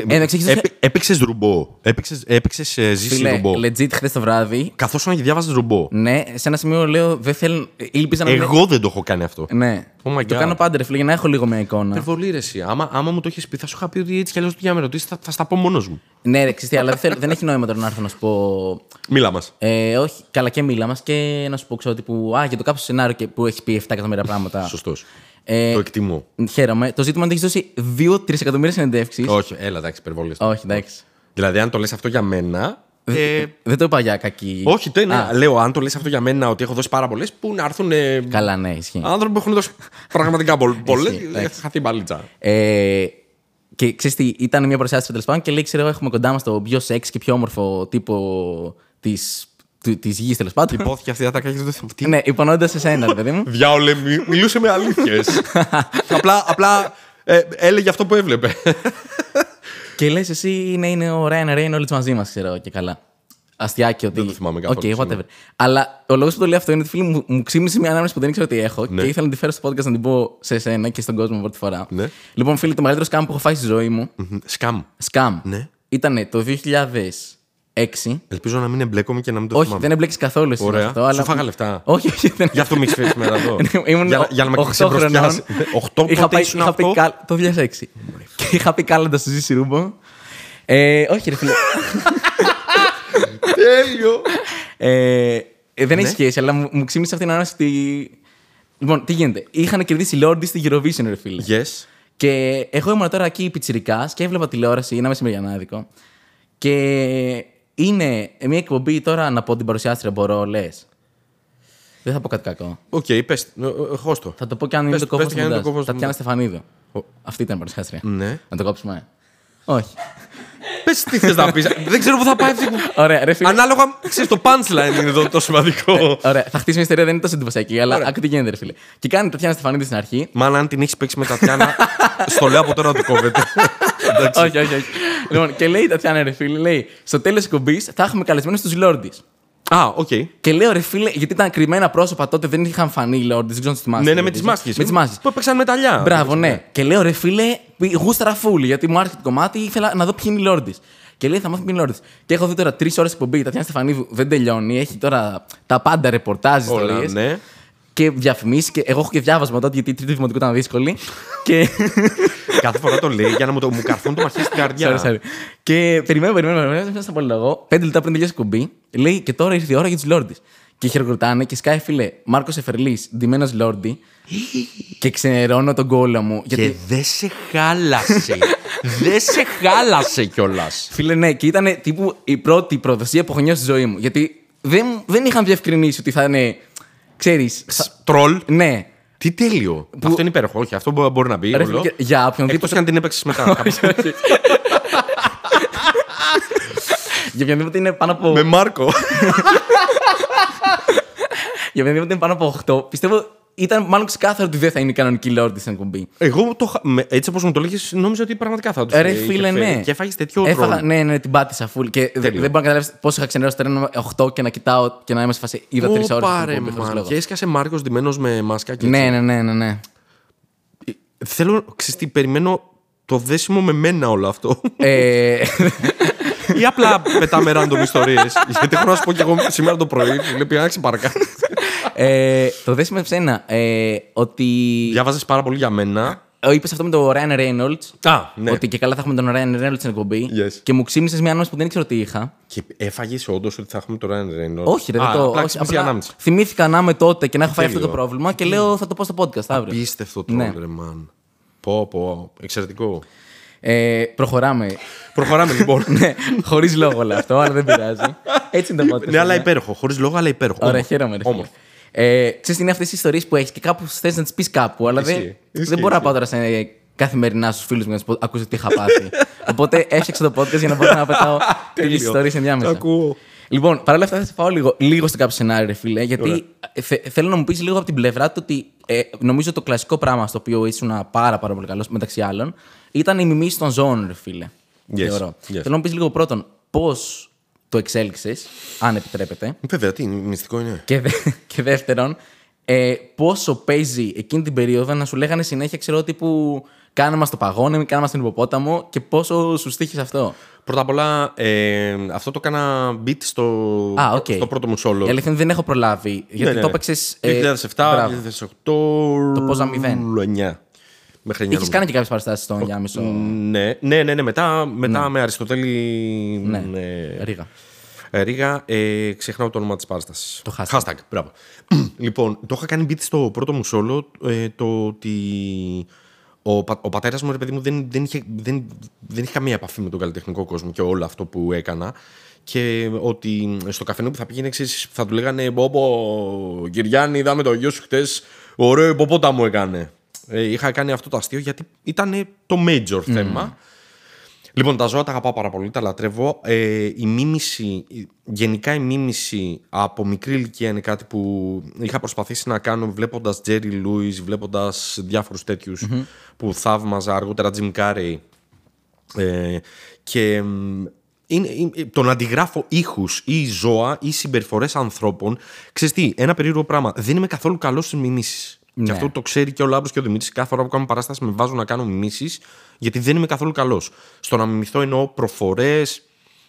Εντάξει, έχεις δώσει- Έπαιξες ρουμπό. Έπαιξες έπαιξες, ε, ζήσεις Φίλε, ρουμπό. legit χθες το βράδυ. Καθώς να διάβαζες ρουμπό. Ναι, σε ένα σημείο λέω δεν θέλω. Ήλπιζα να μην- Εγώ δεν το έχω κάνει αυτό. Ναι. Oh my το God. κάνω πάντα, ρε φίλε, για να έχω λίγο μια εικόνα. Υπερβολή ρε εσύ. Άμα, άμα μου το έχεις πει, θα σου είχα πει ότι έτσι κι αλλιώς για να με ρωτήσει, θα, θα στα πω μόνος μου. Ναι, ρε, ξέρεις τι, αλλά δεν, θέλω- δεν έχει νόημα τώρα να έρθω να σου πω. Μίλα μας. Ε, όχι, καλά και μίλα μας και να σου πω ξέρω τύπου. Α, για το κάποιο σενάριο και που έχει πει 7 εκατομμύρια πράγματα. Σωστός. Ε, Το εκτιμώ. Χαίρομαι. Το ζήτημα είναι ότι έχεις δώσει 2-3 εκατομμύρια συνεντεύξεις. Όχι, έλα, εντάξει, υπερβολή. Όχι, εντάξει. Δηλαδή, αν το λες αυτό για μένα. Ε, Δεν το είπα για κακή. όχι, το είναι. Α, Λέω, αν το λες αυτό για μένα ότι έχω δώσει πάρα πολλές, που να έρθουν ε, Καλά, ναι, ισχύει. άνθρωποι που έχουν δώσει πραγματικά πολλές. Ισχύει, Θα χαθεί η μπαλίτσα. Ε, και ξέρεις τι, ήταν μια παρουσιάστηση τέλος πάντων και λέει: Ξέρω, έχουμε κοντά μας το πιο σεξ και πιο όμορφο τύπο της της γης τέλος πάντων. Υπόθηκε αυτή η ατάκα έχει δώσει. Τι ναι, υπονοώντας εσένα, ρε παιδί μου. Διάολε, μι- μιλούσε με αλήθειες. απλά απλά ε, έλεγε αυτό που έβλεπε. και λες, εσύ είναι, είναι ο Ryan Reynolds μαζί μας, ξέρω και καλά. Αστειάκι ότι. Δεν το θυμάμαι καθόλου, Οκ, whatever. συγγνώμη. Αλλά ο λόγος που το λέω αυτό είναι ότι φίλοι μου, μου ξύπνησε μια ανάμνηση που δεν ήξερα ότι έχω Ναι. και ήθελα να τη φέρω στο podcast να την πω σε εσένα και στον κόσμο πρώτη φορά. Ναι. Λοιπόν, φίλοι, το μεγαλύτερο scam που έχω φάει στη ζωή μου, Scam. scam, Ναι. ήταν το 2006. Ελπίζω να μην εμπλέκομαι και να μην το Όχι, θυμάμαι. δεν εμπλέκεσαι καθόλου εσύ με Ωραία. αυτό. Αλλά... Σου 'φαγα λεφτά. Όχι, όχι. Δεν... Γι' αυτό με έχει φέρει σήμερα εδώ. Ήμουν για, για να με 8 ξεμπροστιάσει. χρονών. 8 είχα πότε πάει, ήσουν είχα πάει αυτό. καλ- το 2006. και είχα πει κάλαντα στο Ζήση Ρούμπο. Ε, όχι, ρε φίλε. Τέλειο. ε, ε, δεν Ναι. έχει σχέση, αλλά μου, μου ξύμισε αυτή την ανάγκη ότι. Λοιπόν, τι γίνεται. Είχαν κερδίσει Λόρντι στη Eurovision, ρε φίλε. Yes. Και εγώ ήμουν τώρα εκεί πιτσιρικάς και έβλεπα τηλεόραση, ένα μεσημεριανάδικο. Και είναι μια εκπομπή τώρα να πω την παρουσιάστρια, μπορώ, λες. Δεν θα πω κάτι κακό. Οκ, πες. ε, ε, Χώσ' το. Θα το πω και αν είναι Πες- το κόβω πες στο και αν είναι το μοντάζ. κόβω στο Τατιάνα μοντάζ. Στεφανίδου. Αυτή ήταν η παρουσιάστρια. Ναι. Να το κόψουμε. Όχι. Πες τι θες να πεις. Δεν ξέρω πού θα πάει αυτή. Ωραία, ρε φίλε. Ανάλογα, ξέρεις, το punchline είναι εδώ το σημαντικό. Ωραία, θα χτίσει μια ιστορία, δεν είναι τόσο εντυπωσιακή, αλλά άκου τι γίνεται, ρε φίλε. Και κάνει η Τατιάνα Στεφανίδη στην αρχή. Μάλλον αν την έχεις παίξει με Τατιάνα, στο λέω από τώρα ότι κόβεται. Εντάξει. όχι, όχι, όχι. λοιπόν, και λέει η Τατιάνα, ρε φίλε, λέει στο τέλος της εκπομπή θα έχουμε καλεσμένου τους Lordi. Α, οκ. Και λέω ρε φίλε, γιατί ήταν κρυμμένα πρόσωπα τότε, δεν είχαν φανεί οι Lordi, δεν ξέρω αν τις μάσκε. Ναι, ναι, με τις μάσκες. Με τις μάσκες. Που έπαιξαν μεταλλιά. Μπράβο, ναι. Και λέω ρε φίλε, γούσταρα φουλ, γιατί μου άρεσε το κομμάτι, ήθελα να δω ποιοι είναι οι Lordi. Και λέει θα μάθω ποιοι είναι οι Lordi. Και έχω δει τώρα τρεις ώρες εκπομπή, η Τατιάνα Στεφανίδου δεν τελειώνει, έχει τώρα τα πάντα ρεπορτάζ, Όλα, ιστορίε. ναι. Και διαφημίσει. Και εγώ έχω και διάβασμα τότε, γιατί η τρίτη δημοτικού ήταν δύσκολη. και. Κάθε φορά το λέει για να μου, το, μου καρφούν το μαχαίρι στην καρδιά. sorry, sorry. Και περιμένω, περιμένω, περιμένω. Μέσα στα πολύ λόγο. Πέντε λεπτά πριν τελειώσει η κουμπί, λέει και τώρα ήρθε η ώρα για τους Λόρντις. Και χειροκροτάνε και σκάει φίλε Μάρκος Εφερλής, ντυμένος Λόρντι. και ξενερώνω τον κόλλα μου. Και Γιατί δεν σε χάλασε. δεν σε χάλασε κιόλας. Φίλε, ναι, και ήταν τύπου η πρώτη προδοσία που έχω νιώσει στη ζωή μου. Γιατί δεν, δεν είχαν διευκρινίσει ότι θα είναι. Ξέρεις. Τρολ. Ναι. Τι τέλειο. Αυτό είναι υπέροχο. Όχι, αυτό μπο- μπορεί να μπει. Ρε, όλο. φίλε, για Εκτός οποιονδήποτε. και αν την έπαιξες μετά. για οποιονδήποτε είναι πάνω από. Με Μάρκο. για οποιονδήποτε είναι πάνω από 8. Πιστεύω ήταν μάλλον ξεκάθαρο ότι δεν θα είναι η κανονική Λόρντι στην εκπομπή. Εγώ το, χα- με- έτσι όπως μου το λέγες, νόμιζα ότι πραγματικά θα το Ε, Ρε είχε φίλε, φέρει. ναι. Και έφαγε τέτοιο Έφαγα, τρόλ. ναι, ναι, την πάτησα full. Και δεν Τέλειο. δεν μπορώ να καταλάβεις πόσο είχα ξενερώσει τώρα να είμαι 8 και να κοιτάω και να είμαι σε φάση. Είδα τρεις ώρες. Πάρε, μάλλον. Και έσκασε Μάρκος ντυμένος με μάσκα και Ναι, έτσι. ναι, ναι, ναι. ναι. Θέλω, ξέρεις τι, περιμένω το δέσιμο με μένα όλο αυτό. ε, Ή απλά πετάμε random ιστορίες. Γιατί έχω να σου πω κι εγώ σήμερα το πρωί, μου λέει πήγα να ξεπαρκά. Ε, το δέσιμο σε σένα. Ε, ότι. Διάβαζες πάρα πολύ για μένα. Είπες αυτό με τον Ryan Reynolds. Α, ναι. Ότι και καλά θα έχουμε τον Ryan Reynolds στην εκπομπή. Yes. Και μου ξύμισε μια ανάμεση που δεν ήξερα ότι είχα. Και έφαγες όντως ότι θα έχουμε το Ryan Reynolds. Όχι, ρε, δεν Α, το. Απλά όχι, ξύπνησε η απλά ανάμνηση. θυμήθηκα να είμαι τότε και να έχω φάει αυτό το Τέλειο. πρόβλημα και λέω θα το πω στο podcast αύριο. Απίστευτο Ναι. τρόλ, ρε man. Πω, πω. Εξαιρετικό. Ε, προχωράμε. Προχωράμε λοιπόν. ναι, χωρίς λόγο όλο αυτό, αλλά δεν πειράζει. Έτσι είναι το podcast. ναι, αλλά ναι. υπέροχο. Χωρίς λόγο, αλλά υπέροχο. Ωραία, Όμορφο. χαίρομαι. Ρε, φίλε. Όμορφο. Ε, ξέρεις, είναι αυτές οι ιστορίες που έχεις και κάπου θες να τις πεις κάπου, αλλά δεν, Ισχύει, ισχύει, δεν μπορώ να ισχύει. πάω τώρα σε καθημερινά στους φίλους μου να τους πω ακούστε τι είχα πάθει. Οπότε έφτιαξα το podcast για να μπορώ να πετάω τέτοιε Τέλειο. ιστορίες ενδιάμεσα. Τα ακούω. Λοιπόν, παρ' όλα αυτά θα σε πάω λίγο, λίγο στο κάποιο σενάριο, ρε φίλε, γιατί ε, θε- θέλω να μου πεις λίγο από την πλευρά του ότι ε, νομίζω το κλασικό πράγμα στο οποίο ήσουν πάρα, πάρα πολύ καλός μεταξύ άλλων ήταν η μιμήση των ζώων, ρε φίλε. Yes, Θεωρώ. yes. Θέλω να μου πεις λίγο πρώτον πώς το εξέλιξες, αν επιτρέπετε. Βέβαια, τι μυστικό είναι. Και, δε- και δεύτερον, ε, πόσο παίζει εκείνη την περίοδο να σου λέγανε συνέχεια, ξέρω τύπου κάνε μας το παγόνι, κάνε μας τον υποπόταμο και πόσο σου στήχησε αυτό; Πρώτα απ' όλα, ε, αυτό το έκανα beat στο, Α, οκ. στο πρώτο μου solo. Η αλήθεια είναι ότι δεν έχω προλάβει. Γιατί Ναι, το ναι. έπαιξες. 2007, 2008. Το πόσα μηδέν. 9. Μέχρι 9. Είχες νομίζω. κάνει και κάποιες παραστάσεις στον Γιάμισο. Ναι, ναι, ναι, ναι. Μετά, μετά με Αριστοτέλη. Ναι. ναι, Ρίγα. Ε, Ρίγα, ε, ξεχνάω το όνομα της παράστασης. Το hashtag. μπράβο. λοιπόν, το είχα κάνει bit στο πρώτο μου solo ε, το ότι ο, πα, ο πατέρας μου, ρε παιδί μου, δεν, δεν, είχε, δεν, δεν είχε καμία επαφή με τον καλλιτεχνικό κόσμο και όλο αυτό που έκανα. Και ότι στο καφενείο που θα πήγαινε, ξέρεις, θα του λέγανε Μπόμπο, Κυριάννη, είδαμε το γιο σου χτες. Ωραίο υποπόταμο έκανε. Ε, είχα κάνει αυτό το αστείο γιατί ήταν το major θέμα. Λοιπόν, τα ζώα τα αγαπάω πάρα πολύ, τα λατρεύω. Ε, η μίμηση, η- γενικά η μίμηση από μικρή ηλικία είναι κάτι που είχα προσπαθήσει να κάνω βλέποντας Jerry Lewis, βλέποντας διάφορους τέτοιους που θαύμαζα αργότερα Jim Carrey. Ε, και μ, είναι, είναι- το να αντιγράφω ήχους ή ζώα ή συμπεριφορές ανθρώπων, ξέρεις τι, ένα περίεργο πράγμα. Δεν είμαι καθόλου καλός στις μιμήσεις. Και Ναι. αυτό το ξέρει και ο Λάμπρος και ο Δημήτρης. Κάθε φορά που κάνουμε παράσταση με βάζουν να κάνω μιμήσεις, γιατί δεν είμαι καθόλου καλός. Στο να μιμηθώ εννοώ προφορές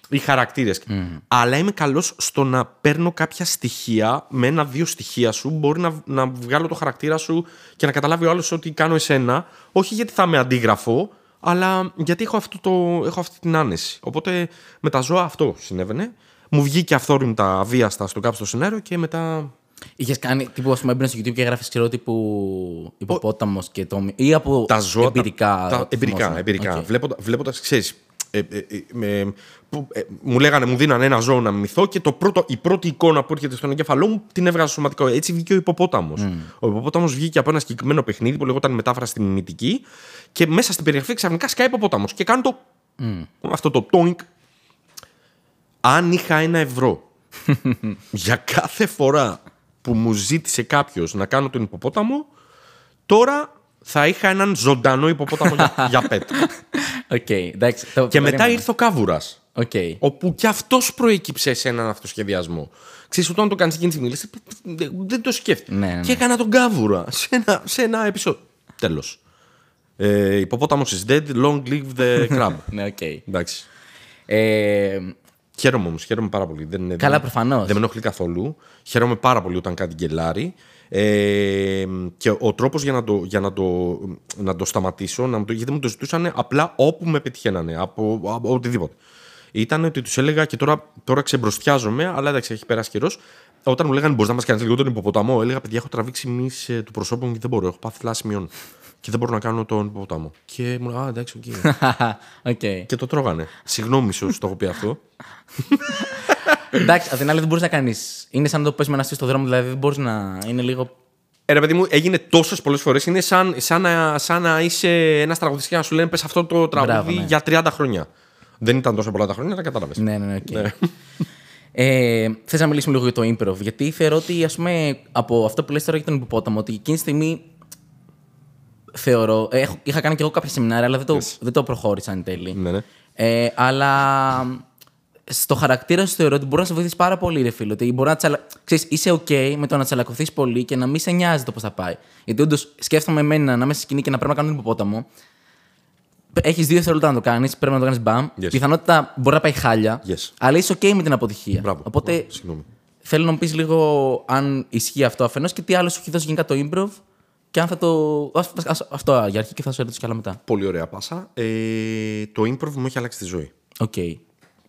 ή χαρακτήρες. Αλλά είμαι καλός στο να παίρνω κάποια στοιχεία, με ένα-δύο στοιχεία σου, μπορεί να, να βγάλω το χαρακτήρα σου και να καταλάβει ο άλλος ότι κάνω εσένα. Όχι γιατί θα με αντίγραφο, αλλά γιατί έχω, αυτό το, έχω αυτή την άνεση. Οπότε με τα ζώα αυτό συνέβαινε. Μου βγήκε αυθόρμητα αβίαστα στο Κάψε το σενάριο και μετά. Είχες κάνει τύπου, ας πούμε, έμπαινες στο YouTube και έγραφες ξέρω τύπου ιπποπόταμος και το. ή από Τα ζώα. τα- εμπειρικά. Τα, εμπειρικά, θυμόσαι. εμπειρικά. Οκ. Βλέποντα, βλέποντας, ξέρεις, ε, ε, ε, με- που, ε, μου λέγανε, μου δίνανε ένα ζώο να μιμηθώ και το πρώτο, η πρώτη εικόνα που έρχεται στον εγκέφαλό μου την έβγαζα σωματικό. Έτσι βγήκε ο ιπποπόταμος. Ο ιπποπόταμος βγήκε από ένα συγκεκριμένο παιχνίδι που λεγόταν Μετάφραση στη Μιμητική και μέσα στην περιγραφή ξαφνικά σκάει ιπποπόταμος και κάνει το. Αυτό το τόινκ. Αν είχα ένα ευρώ για κάθε φορά που μου ζήτησε κάποιος να κάνω τον ιπποπόταμο, τώρα θα είχα έναν ζωντανό ιπποπόταμο για, για pet. OK, εντάξει. το- Και μετά περίμενα. ήρθε ο κάβουρα. Οκ. Όπου κι αυτός προέκυψε σε έναν αυτοσχεδιασμό. Ξέρεις, όταν το κάνεις εκείνη τη στιγμή, λες, «Δεν- δεν το σκέφτεται. Ναι, ναι, ναι. Και έκανα τον κάβουρα σε ένα, σε ένα επεισόδιο. Τέλος. Ε, Ιπποπόταμος is dead, long live the crab. Ναι, οκ. Εντάξει. Ε, Χαίρομαι όμως, χαίρομαι πάρα πολύ. Δεν, Καλά, δεν- προφανώς. Δεν με ενοχλεί καθόλου. Χαίρομαι πάρα πολύ όταν κάτι γκελάρει. Ε, και ο τρόπος για, να το, για να, το, να το σταματήσω, να μου το, γιατί μου το ζητούσαν απλά όπου με πετυχαίνανε, από, από οτιδήποτε. Ήταν ότι τους έλεγα και τώρα, τώρα ξεμπροστιάζομαι, αλλά εντάξει, έχει περάσει καιρός. όταν μου λέγανε μπορείς να μας κάνεις λίγο τον ιπποπόταμο, έλεγα παιδιά, έχω τραβήξει μυ του προσώπου μου και δεν μπορώ. Έχω πάθει θλάση μυών. Και δεν μπορώ να κάνω τον ιπποπόταμο. Και μου λέγανε Α, εντάξει, OK. okay. και το τρώγανε. Συγγνώμη, σου το έχω πει αυτό. εντάξει, απ' την άλλη δεν μπορείς να κάνεις. Είναι σαν να το πες με ένα στο δρόμο, δηλαδή δεν μπορείς να. Είναι λίγο ε, ρε παιδί μου, έγινε τόσες πολλές φορές. Είναι σαν, σαν, να, σαν να είσαι ένας τραγουδιστής και να σου λένε πες αυτό το τραγούδι Μπράβο, ναι. για 30 χρόνια. Δεν ήταν τόσο πολλά τα χρόνια, αλλά κατάλαβες. Ναι, ναι, ναι. Okay. ναι. Ε, Θες να μιλήσουμε λίγο για το improv, γιατί θεωρώ ότι ας πούμε, από αυτό που λες τώρα για τον υποπόταμο, ότι εκείνη τη στιγμή θεωρώ. Έχω, είχα κάνει και εγώ κάποια σεμινάρια, αλλά δεν το, yes. δεν το προχώρησα εν τέλει. Ναι, ναι. Ε, αλλά στο χαρακτήρα σου θεωρώ ότι μπορεί να σε βοηθήσει πάρα πολύ, ρε φίλο. Ότι μπορεί να τσαλα... Ξέρεις, είσαι OK με το να τσαλακωθείς πολύ και να μην σε νοιάζει το πώς θα πάει. Γιατί όντως σκέφτομαι εμένα να είμαι στη σκηνή και να πρέπει να κάνω τον υποπόταμο. Έχεις δύο δευτερόλεπτα να το κάνεις, πρέπει να το κάνεις μπαμ. Yes. Πιθανότητα μπορεί να πάει χάλια. Yes. Αλλά είσαι OK με την αποτυχία. Μπράβο. Οπότε Συγγνώμη. θέλω να μου πεις λίγο αν ισχύει αυτό αφενός και τι άλλο σου έχει δώσει γενικά το improv. Και αν θα το. Αυτό για αρχή και θα σου ρωτήσω κι άλλα μετά. Πολύ ωραία πάσα. Ε, το improv μου έχει αλλάξει τη ζωή. Okay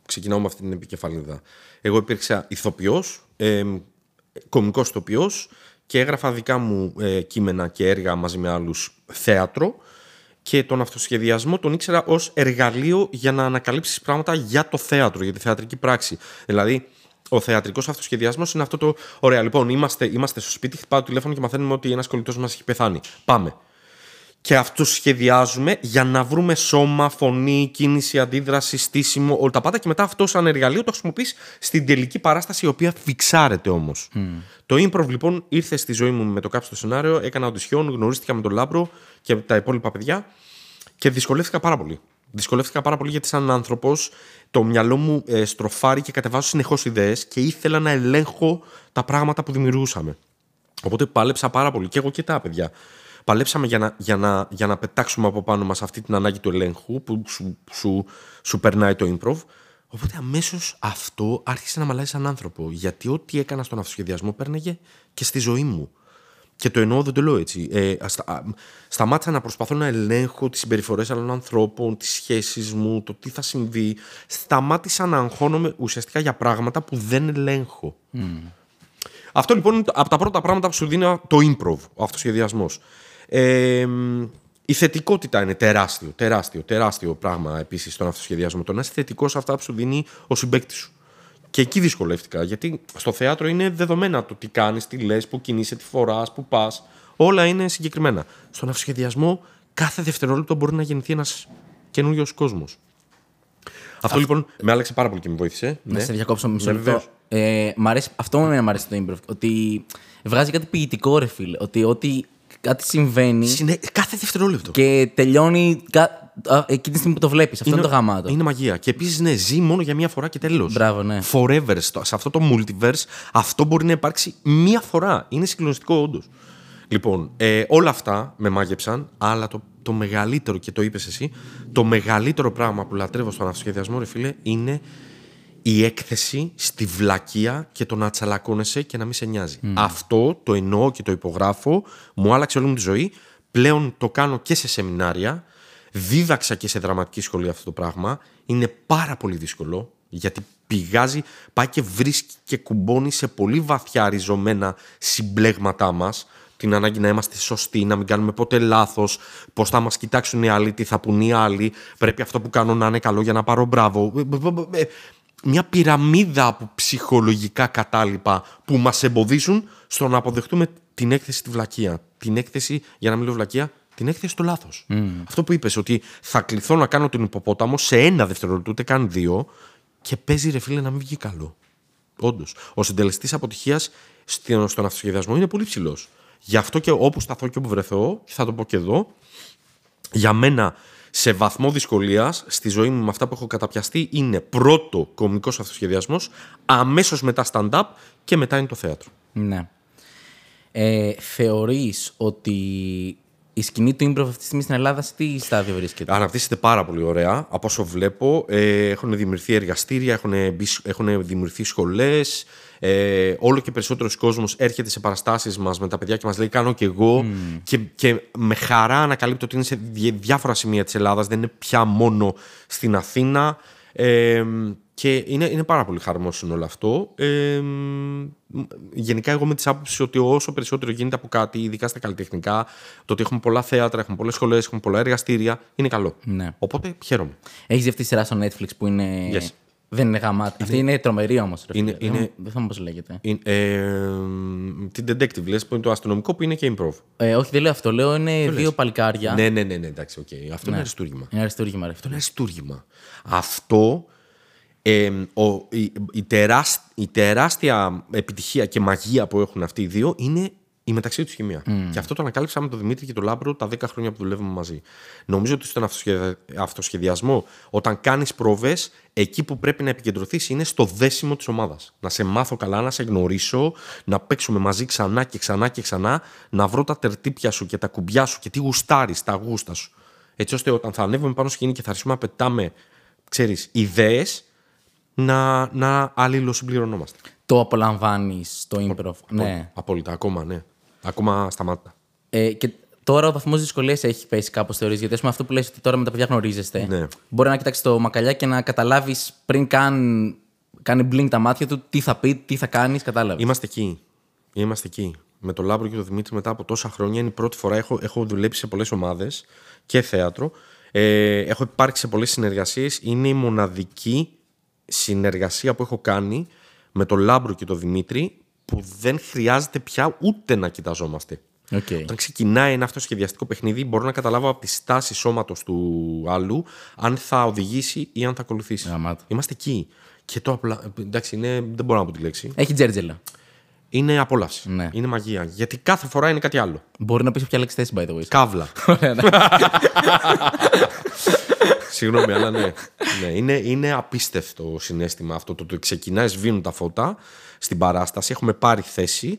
ξεκινάω με αυτή την επικεφαλίδα. Εγώ υπήρξα ηθοποιός, ε, κομικός ηθοποιός και έγραφα δικά μου ε, κείμενα και έργα μαζί με άλλους θέατρο και τον αυτοσχεδιασμό τον ήξερα ως εργαλείο για να ανακαλύψεις πράγματα για το θέατρο, για τη θεατρική πράξη. Δηλαδή, ο θεατρικός αυτοσχεδιασμός είναι αυτό το. Ωραία, λοιπόν, είμαστε, είμαστε στο σπίτι, χτυπάει το τηλέφωνο και μαθαίνουμε ότι ένας κολλητός μας έχει πεθάνει. Πάμε και αυτοσχεδιάζουμε για να βρούμε σώμα, φωνή, κίνηση, αντίδραση, στήσιμο, όλα τα πάντα και μετά αυτό σαν εργαλείο το χρησιμοποιείς στην τελική παράσταση η οποία φιξάρεται όμως. Το improv λοιπόν ήρθε στη ζωή μου με το Κάψε το σενάριο, έκανα οντισιόν, γνωρίστηκα με τον Λάμπρο και τα υπόλοιπα παιδιά και δυσκολεύτηκα πάρα πολύ. Δυσκολεύτηκα πάρα πολύ γιατί σαν άνθρωπος το μυαλό μου ε, στροφάρει και κατεβάζω συνεχώς ιδέες και ήθελα να ελέγχω τα πράγματα που δημιουργούσαμε. Οπότε πάλεψα πάρα πολύ και εγώ και τα παιδιά παλέψαμε για να, για να, για να πετάξουμε από πάνω μας αυτή την ανάγκη του ελέγχου που σου, σου, σου περνάει το improv. Οπότε αμέσως αυτό άρχισε να με αλλάζει σαν άνθρωπο. Γιατί ό,τι έκανα στον αυτοσχεδιασμό πέρναγε και στη ζωή μου. Και το εννοώ, δεν το λέω έτσι. Ε, στα, σταμάτησα να προσπαθώ να ελέγχω τις συμπεριφορές άλλων ανθρώπων, τις σχέσεις μου, το τι θα συμβεί. Σταμάτησα να αγχώνομαι ουσιαστικά για πράγματα που δεν ελέγχω. Αυτό λοιπόν είναι από τα πρώτα πράγματα που σου δίνει το improv, ο αυτοσχεδιασμός. Ε, η θετικότητα είναι τεράστιο, τεράστιο, τεράστιο πράγμα επίσης στον αυτοσχεδιασμό. Το να είσαι θετικός σε αυτά που σου δίνει ο συμπέκτης σου. Και εκεί δυσκολεύτηκα. Γιατί στο θέατρο είναι δεδομένα το τι κάνεις, τι λες, που κινείσαι, τι φοράς, που πας. Όλα είναι συγκεκριμένα. Στον αυτοσχεδιασμό κάθε δευτερόλεπτο μπορεί να γεννηθεί ένας καινούριος κόσμος. Αυτό λοιπόν με άλλαξε πάρα πολύ και με βοήθησε. Να ναι. σε διακόψω μισό ναι, λεπτό. Ε, αυτό μου αρέσει το improv. Ότι βγάζει κάτι ποιητικό, ρε φίλε. Ότι ό,τι κάτι συμβαίνει. Συνε... Κάθε δευτερόλεπτο. Και τελειώνει κα... εκείνη τη στιγμή που το βλέπεις. Αυτό είναι, είναι το γαμάτο. Είναι μαγεία. Και επίσης, ναι, ζει μόνο για μία φορά και τέλος. Μπράβο, ναι. Forever. Σε αυτό το multiverse, αυτό μπορεί να υπάρξει μία φορά. Είναι συγκλονιστικό, όντως. Λοιπόν, ε, όλα αυτά με μάγεψαν, αλλά το, το μεγαλύτερο, και το είπες εσύ, το μεγαλύτερο πράγμα που λατρεύω στον αυτοσχεδιασμό, ρε φίλε, είναι η έκθεση στη βλακεία και το να τσαλακώνεσαι και να μην σε νοιάζει. Αυτό το εννοώ και το υπογράφω, μου άλλαξε όλη μου τη ζωή. Πλέον το κάνω και σε σεμινάρια. Δίδαξα και σε δραματική σχολή αυτό το πράγμα. Είναι πάρα πολύ δύσκολο γιατί πηγάζει, πάει και βρίσκει και κουμπώνει σε πολύ βαθιά ριζωμένα συμπλέγματά μας την ανάγκη να είμαστε σωστοί, να μην κάνουμε ποτέ λάθος, πώς θα μας κοιτάξουν οι άλλοι, τι θα πουν οι άλλοι, πρέπει αυτό που κάνω να είναι καλό για να πάρω μπράβο. Ε, μια πυραμίδα από ψυχολογικά κατάλοιπα που μας εμποδίσουν στο να αποδεχτούμε την έκθεση στη βλακεία. Την έκθεση, για να μην λέω βλακεία, την έκθεση στο λάθος. Αυτό που είπες, ότι θα κληθώ να κάνω τον υποπόταμο σε ένα δευτερόλεπτο, ούτε καν δύο, και παίζει ρε φίλε να μην βγει καλό. Όντως. Ο συντελεστής αποτυχίας στον αυτοσχεδιασμό είναι πολύ ψηλός. Γι' αυτό και όπου σταθώ και όπου βρεθώ, και θα το πω και εδώ, για μένα σε βαθμό δυσκολίας στη ζωή μου με αυτά που έχω καταπιαστεί είναι πρώτο κομικός αυτοσχεδιασμός, αμέσως μετά stand-up και μετά είναι το θέατρο. Ναι. Ε, θεωρείς ότι η σκηνή του improv αυτή τη στιγμή στην Ελλάδα σε τι στάδιο βρίσκεται; Αναπτύσσεται πάρα πολύ ωραία. Από όσο βλέπω, ε, έχουν δημιουργηθεί εργαστήρια, έχουν, έχουν δημιουργηθεί σχολές. Ε, όλο και περισσότερος κόσμος έρχεται σε παραστάσεις μας με τα παιδιά και μας λέει: Κάνω κι εγώ. Και, και με χαρά ανακαλύπτω ότι είναι σε διάφορα σημεία της Ελλάδας. Δεν είναι πια μόνο στην Αθήνα. Ε, και είναι, είναι πάρα πολύ χαρμόσυνο όλο αυτό. Ε, μ, γενικά, εγώ είμαι της άποψης ότι όσο περισσότερο γίνεται από κάτι, ειδικά στα καλλιτεχνικά, το ότι έχουμε πολλά θέατρα, έχουμε πολλές σχολές, έχουμε πολλά εργαστήρια, είναι καλό. Ναι. Οπότε χαίρομαι. Έχεις δει αυτή τη σειρά στο Netflix που είναι. Yes. Δεν είναι γαμάτη. Αυτή είναι τρομερή όμως. Είναι- είναι- Δεν θυμάμαι πώς λέγεται. Είναι, ε, την Detective λες, που είναι το αστυνομικό που είναι και improv. Ε, όχι, δεν λέω αυτό. Λέω είναι δύο παλικάρια. Ναι, ναι, ναι, ναι, εντάξει, οκ. Αυτό είναι αριστούργημα. Είναι αριστούργημα, ρε. Αυτό είναι αριστούργημα. Αυτό ε, ο, η, η, τεράσ- η τεράστια επιτυχία και μαγεία που έχουν αυτοί οι δύο είναι η μεταξύ τους χημεία. Και αυτό το ανακάλυψα με τον Δημήτρη και τον Λάμπρο τα 10 χρόνια που δουλεύουμε μαζί. Νομίζω ότι στον αυτοσχεδια- αυτοσχεδιασμό, όταν κάνεις προβέ, εκεί που πρέπει να επικεντρωθείς είναι στο δέσιμο της ομάδας. Να σε μάθω καλά, να σε γνωρίσω, να παίξουμε μαζί ξανά και ξανά και ξανά, να βρω τα τερτύπια σου και τα κουμπιά σου και τι γουστάρεις, τα γούστα σου. Έτσι ώστε όταν θα ανέβουμε πάνω σκηνή και θα αρχίσουμε να πετάμε, ξέρεις, ιδέες, να, να αλληλοσυμπληρωνόμαστε. Το απολαμβάνεις στο improv. Ναι. Απόλυτα, ακόμα, ναι. Ακόμα σταμάτα. Ε, και τώρα ο βαθμός δυσκολίας έχει πέσει κάπως θεωρείς; Γιατί ας πούμε, αυτό που λες ότι τώρα με τα παιδιά γνωρίζεστε. Ναι. Μπορεί να κοιτάξεις το Μακαλιά και να καταλάβεις πριν καν κάνει blink τα μάτια του τι θα πει, τι θα κάνεις. Κατάλαβες; Είμαστε εκεί. Είμαστε εκεί. Με τον Λάμπρο και τον Δημήτρη μετά από τόσα χρόνια είναι η πρώτη φορά. Έχω, έχω δουλέψει σε πολλές ομάδες και θέατρο. Ε, έχω υπάρξει σε πολλές συνεργασίες. Είναι η μοναδική συνεργασία που έχω κάνει με τον Λάμπρο και τον Δημήτρη που δεν χρειάζεται πια ούτε να κοιταζόμαστε. Okay. Όταν ξεκινάει ένα αυτοσχεδιαστικό παιχνίδι, μπορώ να καταλάβω από τη στάση σώματος του άλλου αν θα οδηγήσει ή αν θα ακολουθήσει. Γαμάτο. Είμαστε εκεί. Και το απλά. Εντάξει, είναι, δεν μπορώ να πω τη λέξη. Έχει τζέρτζελα. Είναι απόλαυση. Ναι. Είναι μαγεία. Γιατί κάθε φορά είναι κάτι άλλο. Μπορεί να πεις ποια λέξη θέσει, by the way. Καύλα. Ωραία, ναι. Συγγνώμη, αλλά ναι. ναι. Είναι, είναι απίστευτο συνέστημα αυτό. Το ότι ξεκινάει, σβήνουν τα φώτα στην παράσταση. Έχουμε πάρει θέση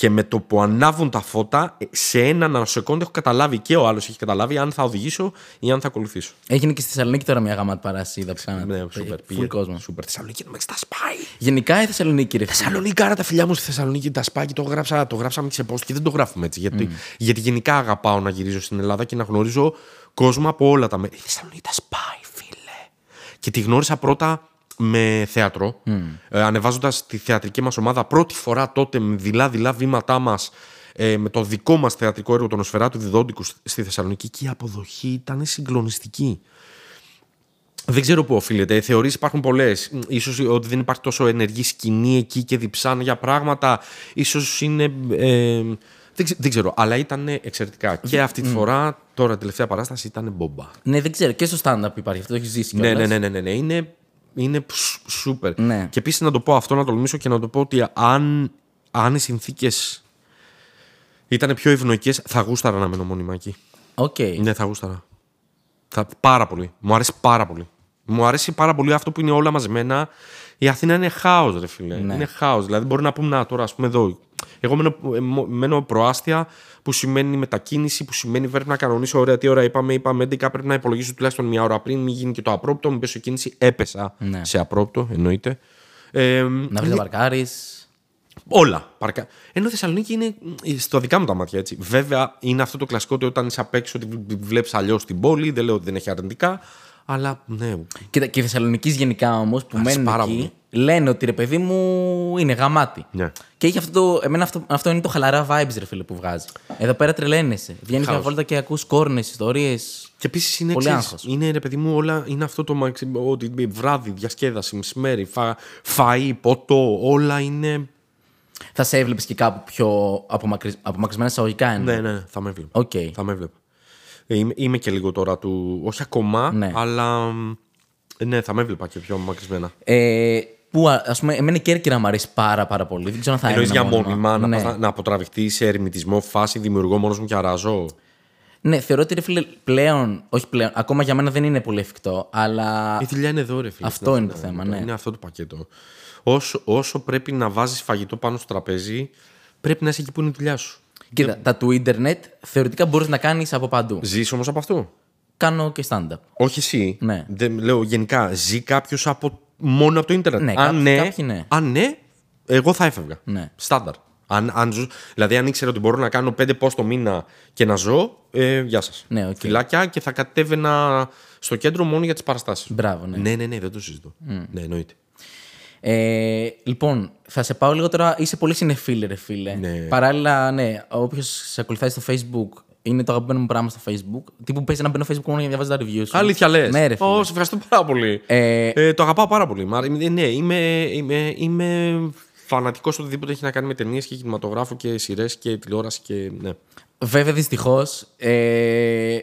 και με το που ανάβουν τα φώτα, σε ένα νανοσεκόντ έχω καταλάβει και ο άλλος έχει καταλάβει αν θα οδηγήσω ή αν θα ακολουθήσω. Έγινε και στη Θεσσαλονίκη τώρα μια γαμάτη παράσταση. Είδα που κάνατε. Ναι, σούπερ. Full κόσμο. Σούπερ. Θεσσαλονίκη νομίζει τα σπάει. Γενικά η Θεσσαλονίκη, ρε. φίλε. Θεσσαλονίκη, άρα τα φιλιά μου στη Θεσσαλονίκη τα σπάει και το, γράψα, το γράψαμε σε post και δεν το γράφουμε έτσι. Γιατί, γιατί γενικά αγαπάω να γυρίζω στην Ελλάδα και να γνωρίζω κόσμο από όλα τα μέρη. Η Θεσσαλονίκη τα σπάει, φίλε. Και τη γνώρισα πρώτα με θέατρο, ε, ανεβάζοντας τη θεατρική μας ομάδα πρώτη φορά τότε με δειλά-δειλά βήματά μας ε, με το δικό μας θεατρικό έργο, τον Οσφαιράτου Διδόντικου στη Θεσσαλονίκη και η αποδοχή ήταν συγκλονιστική. Δεν ξέρω πού οφείλεται. Οι θεωρίες υπάρχουν πολλές. σω ότι δεν υπάρχει τόσο ενεργή σκηνή εκεί και διψάνε για πράγματα. Ίσως είναι. Ε, δεν, ξε- δεν ξέρω. Αλλά ήταν εξαιρετικά. Και αυτή τη φορά, τώρα τελευταία παράσταση, ήταν μπομπά. Ναι, δεν ξέρω. Και στο stand-up υπάρχει αυτό, το έχεις ζήσει. Ναι, κιόλας; ναι, ναι, ναι, ναι, ναι. Είναι, είναι σ- σούπερ. Ναι. Και επίσης να το πω αυτό, να τολμήσω και να το πω ότι αν, αν οι συνθήκες ήταν πιο ευνοϊκές, θα γούσταρα να μένω μόνιμα εκεί. Οκ. Ναι, θα γούσταρα. Θα, πάρα πολύ. Μου αρέσει πάρα πολύ. Μου αρέσει πάρα πολύ αυτό που είναι όλα μαζεμένα. Η Αθήνα είναι χάος, ρε φίλε. Ναι. Είναι χάος. Δηλαδή, μπορεί να πούμε, να τώρα, ας πούμε εδώ. Εγώ μένω, ε, μο- μένω προάστια, που σημαίνει μετακίνηση, που σημαίνει πρέπει να κανονίσω. Ωραία, τι ώρα είπαμε, είπαμε 11, πρέπει να υπολογίσω τουλάχιστον μια ώρα πριν, μην γίνει και το απρόοπτο, μην πέσω κίνηση. Έπεσα Ναι. σε απρόοπτο, εννοείται. Ε, Να βρεις να παρκάρεις. Όλα. Παρκα... Ενώ η Θεσσαλονίκη είναι μ, στο δικά μου τα μάτια έτσι. Βέβαια είναι αυτό το κλασικό ότι όταν είσαι απ' έξω ότι βλέπεις αλλιώς την πόλη. Δεν λέω ότι δεν έχει αρνητικά. Αλλά ναι. Κοίτα, και οι Θεσσαλονίκη γενικά όμως που Αρέσει μένουν πάρα εκεί πολύ. λένε ότι ρε παιδί μου είναι γαμάτι. Ναι. Και έχει αυτό το. Εμένα αυτό, αυτό είναι το χαλαρά vibes, ρε φίλε, που βγάζει. Εδώ πέρα τρελαίνεσαι. Βγαίνεις μια Χάος. βόλτα και ακούς κόρνες, ιστορίες. Και επίσης είναι, Πολύ ξέρεις, άγχος. είναι ρε παιδί μου όλα. Είναι αυτό το μαξι- ότι βράδυ, διασκέδαση, μεσημέρι, φα... φαΐ, ποτό. Όλα είναι. Θα σε έβλεπες και κάπου πιο απομακρυσ... απομακρυσμένα εισαγωγικά εννοώ. Ναι, ναι, ναι, θα με έβλεπα. Οκ. Θα με έβλεπα. Ε, Είμαι, είμαι και λίγο τώρα του. Όχι ακόμα, Ναι. αλλά. μ, Ναι, θα με έβλεπα και πιο απομακρυσμένα. Ε, που ας πούμε, εμένα η Κέρκυρα μου αρέσει πάρα, πάρα πολύ. Δεν ξέρω αν θα Εννοείς για έμενα μόνιμα, να, ναι. πας να, να αποτραβηχτείς σε ερημιτισμό φάση, δημιουργώ μόνος μου και αράζω. ναι, θεωρώ ότι ρε φίλε πλέον, όχι πλέον, ακόμα για μένα δεν είναι πολύ εφικτό, αλλά. Η δουλειά είναι εδώ, ρε φίλε. Αυτό στην είναι το Αθήνα. θέμα, ναι. Είναι αυτό το πακέτο. Όσο, όσο πρέπει να βάζεις φαγητό πάνω στο τραπέζι, πρέπει να είσαι εκεί που είναι η δουλειά σου. Κοίτα, τα του ίντερνετ θεωρητικά μπορείς να κάνεις από παντού. Ζεις όμως από αυτό. Κάνω και stand-up. Όχι εσύ. Ναι. Δεν, λέω γενικά, ζει κάποιος από, μόνο από το Ιντερνετ. Ναι, αν, κάποιοι- ναι, κάποιοι ναι. αν ναι, εγώ θα έφευγα. Ναι. Στάνταρ. Αν, αν ζω, δηλαδή, αν ήξερα ότι μπορώ να κάνω πέντε πώ το μήνα και να ζω, ε, γεια σας. Ναι, οκ. Φιλάκια και θα κατέβαινα στο κέντρο μόνο για τις παραστάσεις. Μπράβο, ναι. Ναι, ναι, ναι, δεν το συζητώ. Ναι, εννοείται. Ε, λοιπόν, θα σε πάω λίγο τώρα. Είσαι πολύ συνεφίλε, ρε φίλε. Ναι. Παράλληλα, ναι, όποιος σε ακολουθάει στο Facebook είναι το αγαπημένο μου πράγμα στο Facebook. Τι που παίζει να μπαίνω στο Facebook μόνο για να διαβάζεις τα reviews. σου. Αλήθεια λες. Ναι, ρε φίλε. Ω, σε ευχαριστώ πάρα πολύ. Ε, Ε, το αγαπάω πάρα πολύ. Μα, ε, ναι, είμαι, είμαι, είμαι φανατικός οτιδήποτε έχει να κάνει με ταινίες και κινηματογράφο και σειρές και τηλεόραση και. Ναι. Βέβαια, δυστυχώς. Ε,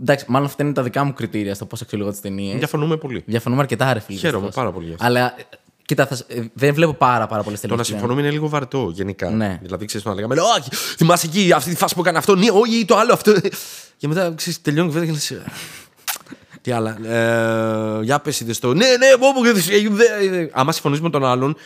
εντάξει, μάλλον αυτά είναι τα δικά μου κριτήρια στο πώς αξιολογώ τις ταινίες. Διαφωνούμε πολύ. Διαφωνούμε αρκετά, ρε φίλε. Χαίρομαι δυστυχώς. πάρα πολύ γι' αυτό. Αλλά ε, κοίτα, θα, σ- ε, δεν βλέπω πάρα, πάρα πολλές Το ταινίες. να συμφωνούμε είναι λίγο βαρετό γενικά. Ναι. Δηλαδή, ξέρεις το να λέγαμε, Όχι, θυμάσαι εκεί αυτή τη φάση που έκανε αυτό, ναι, όχι, το άλλο αυτό. Και μετά ξέρεις, τελειώνει η κουβέντα και λες, «Ε, Τι άλλα. Ε, για πες είδες το. Ναι, ναι, πω, πω, ε, ε». Άμα συμφωνείς με τον άλλον,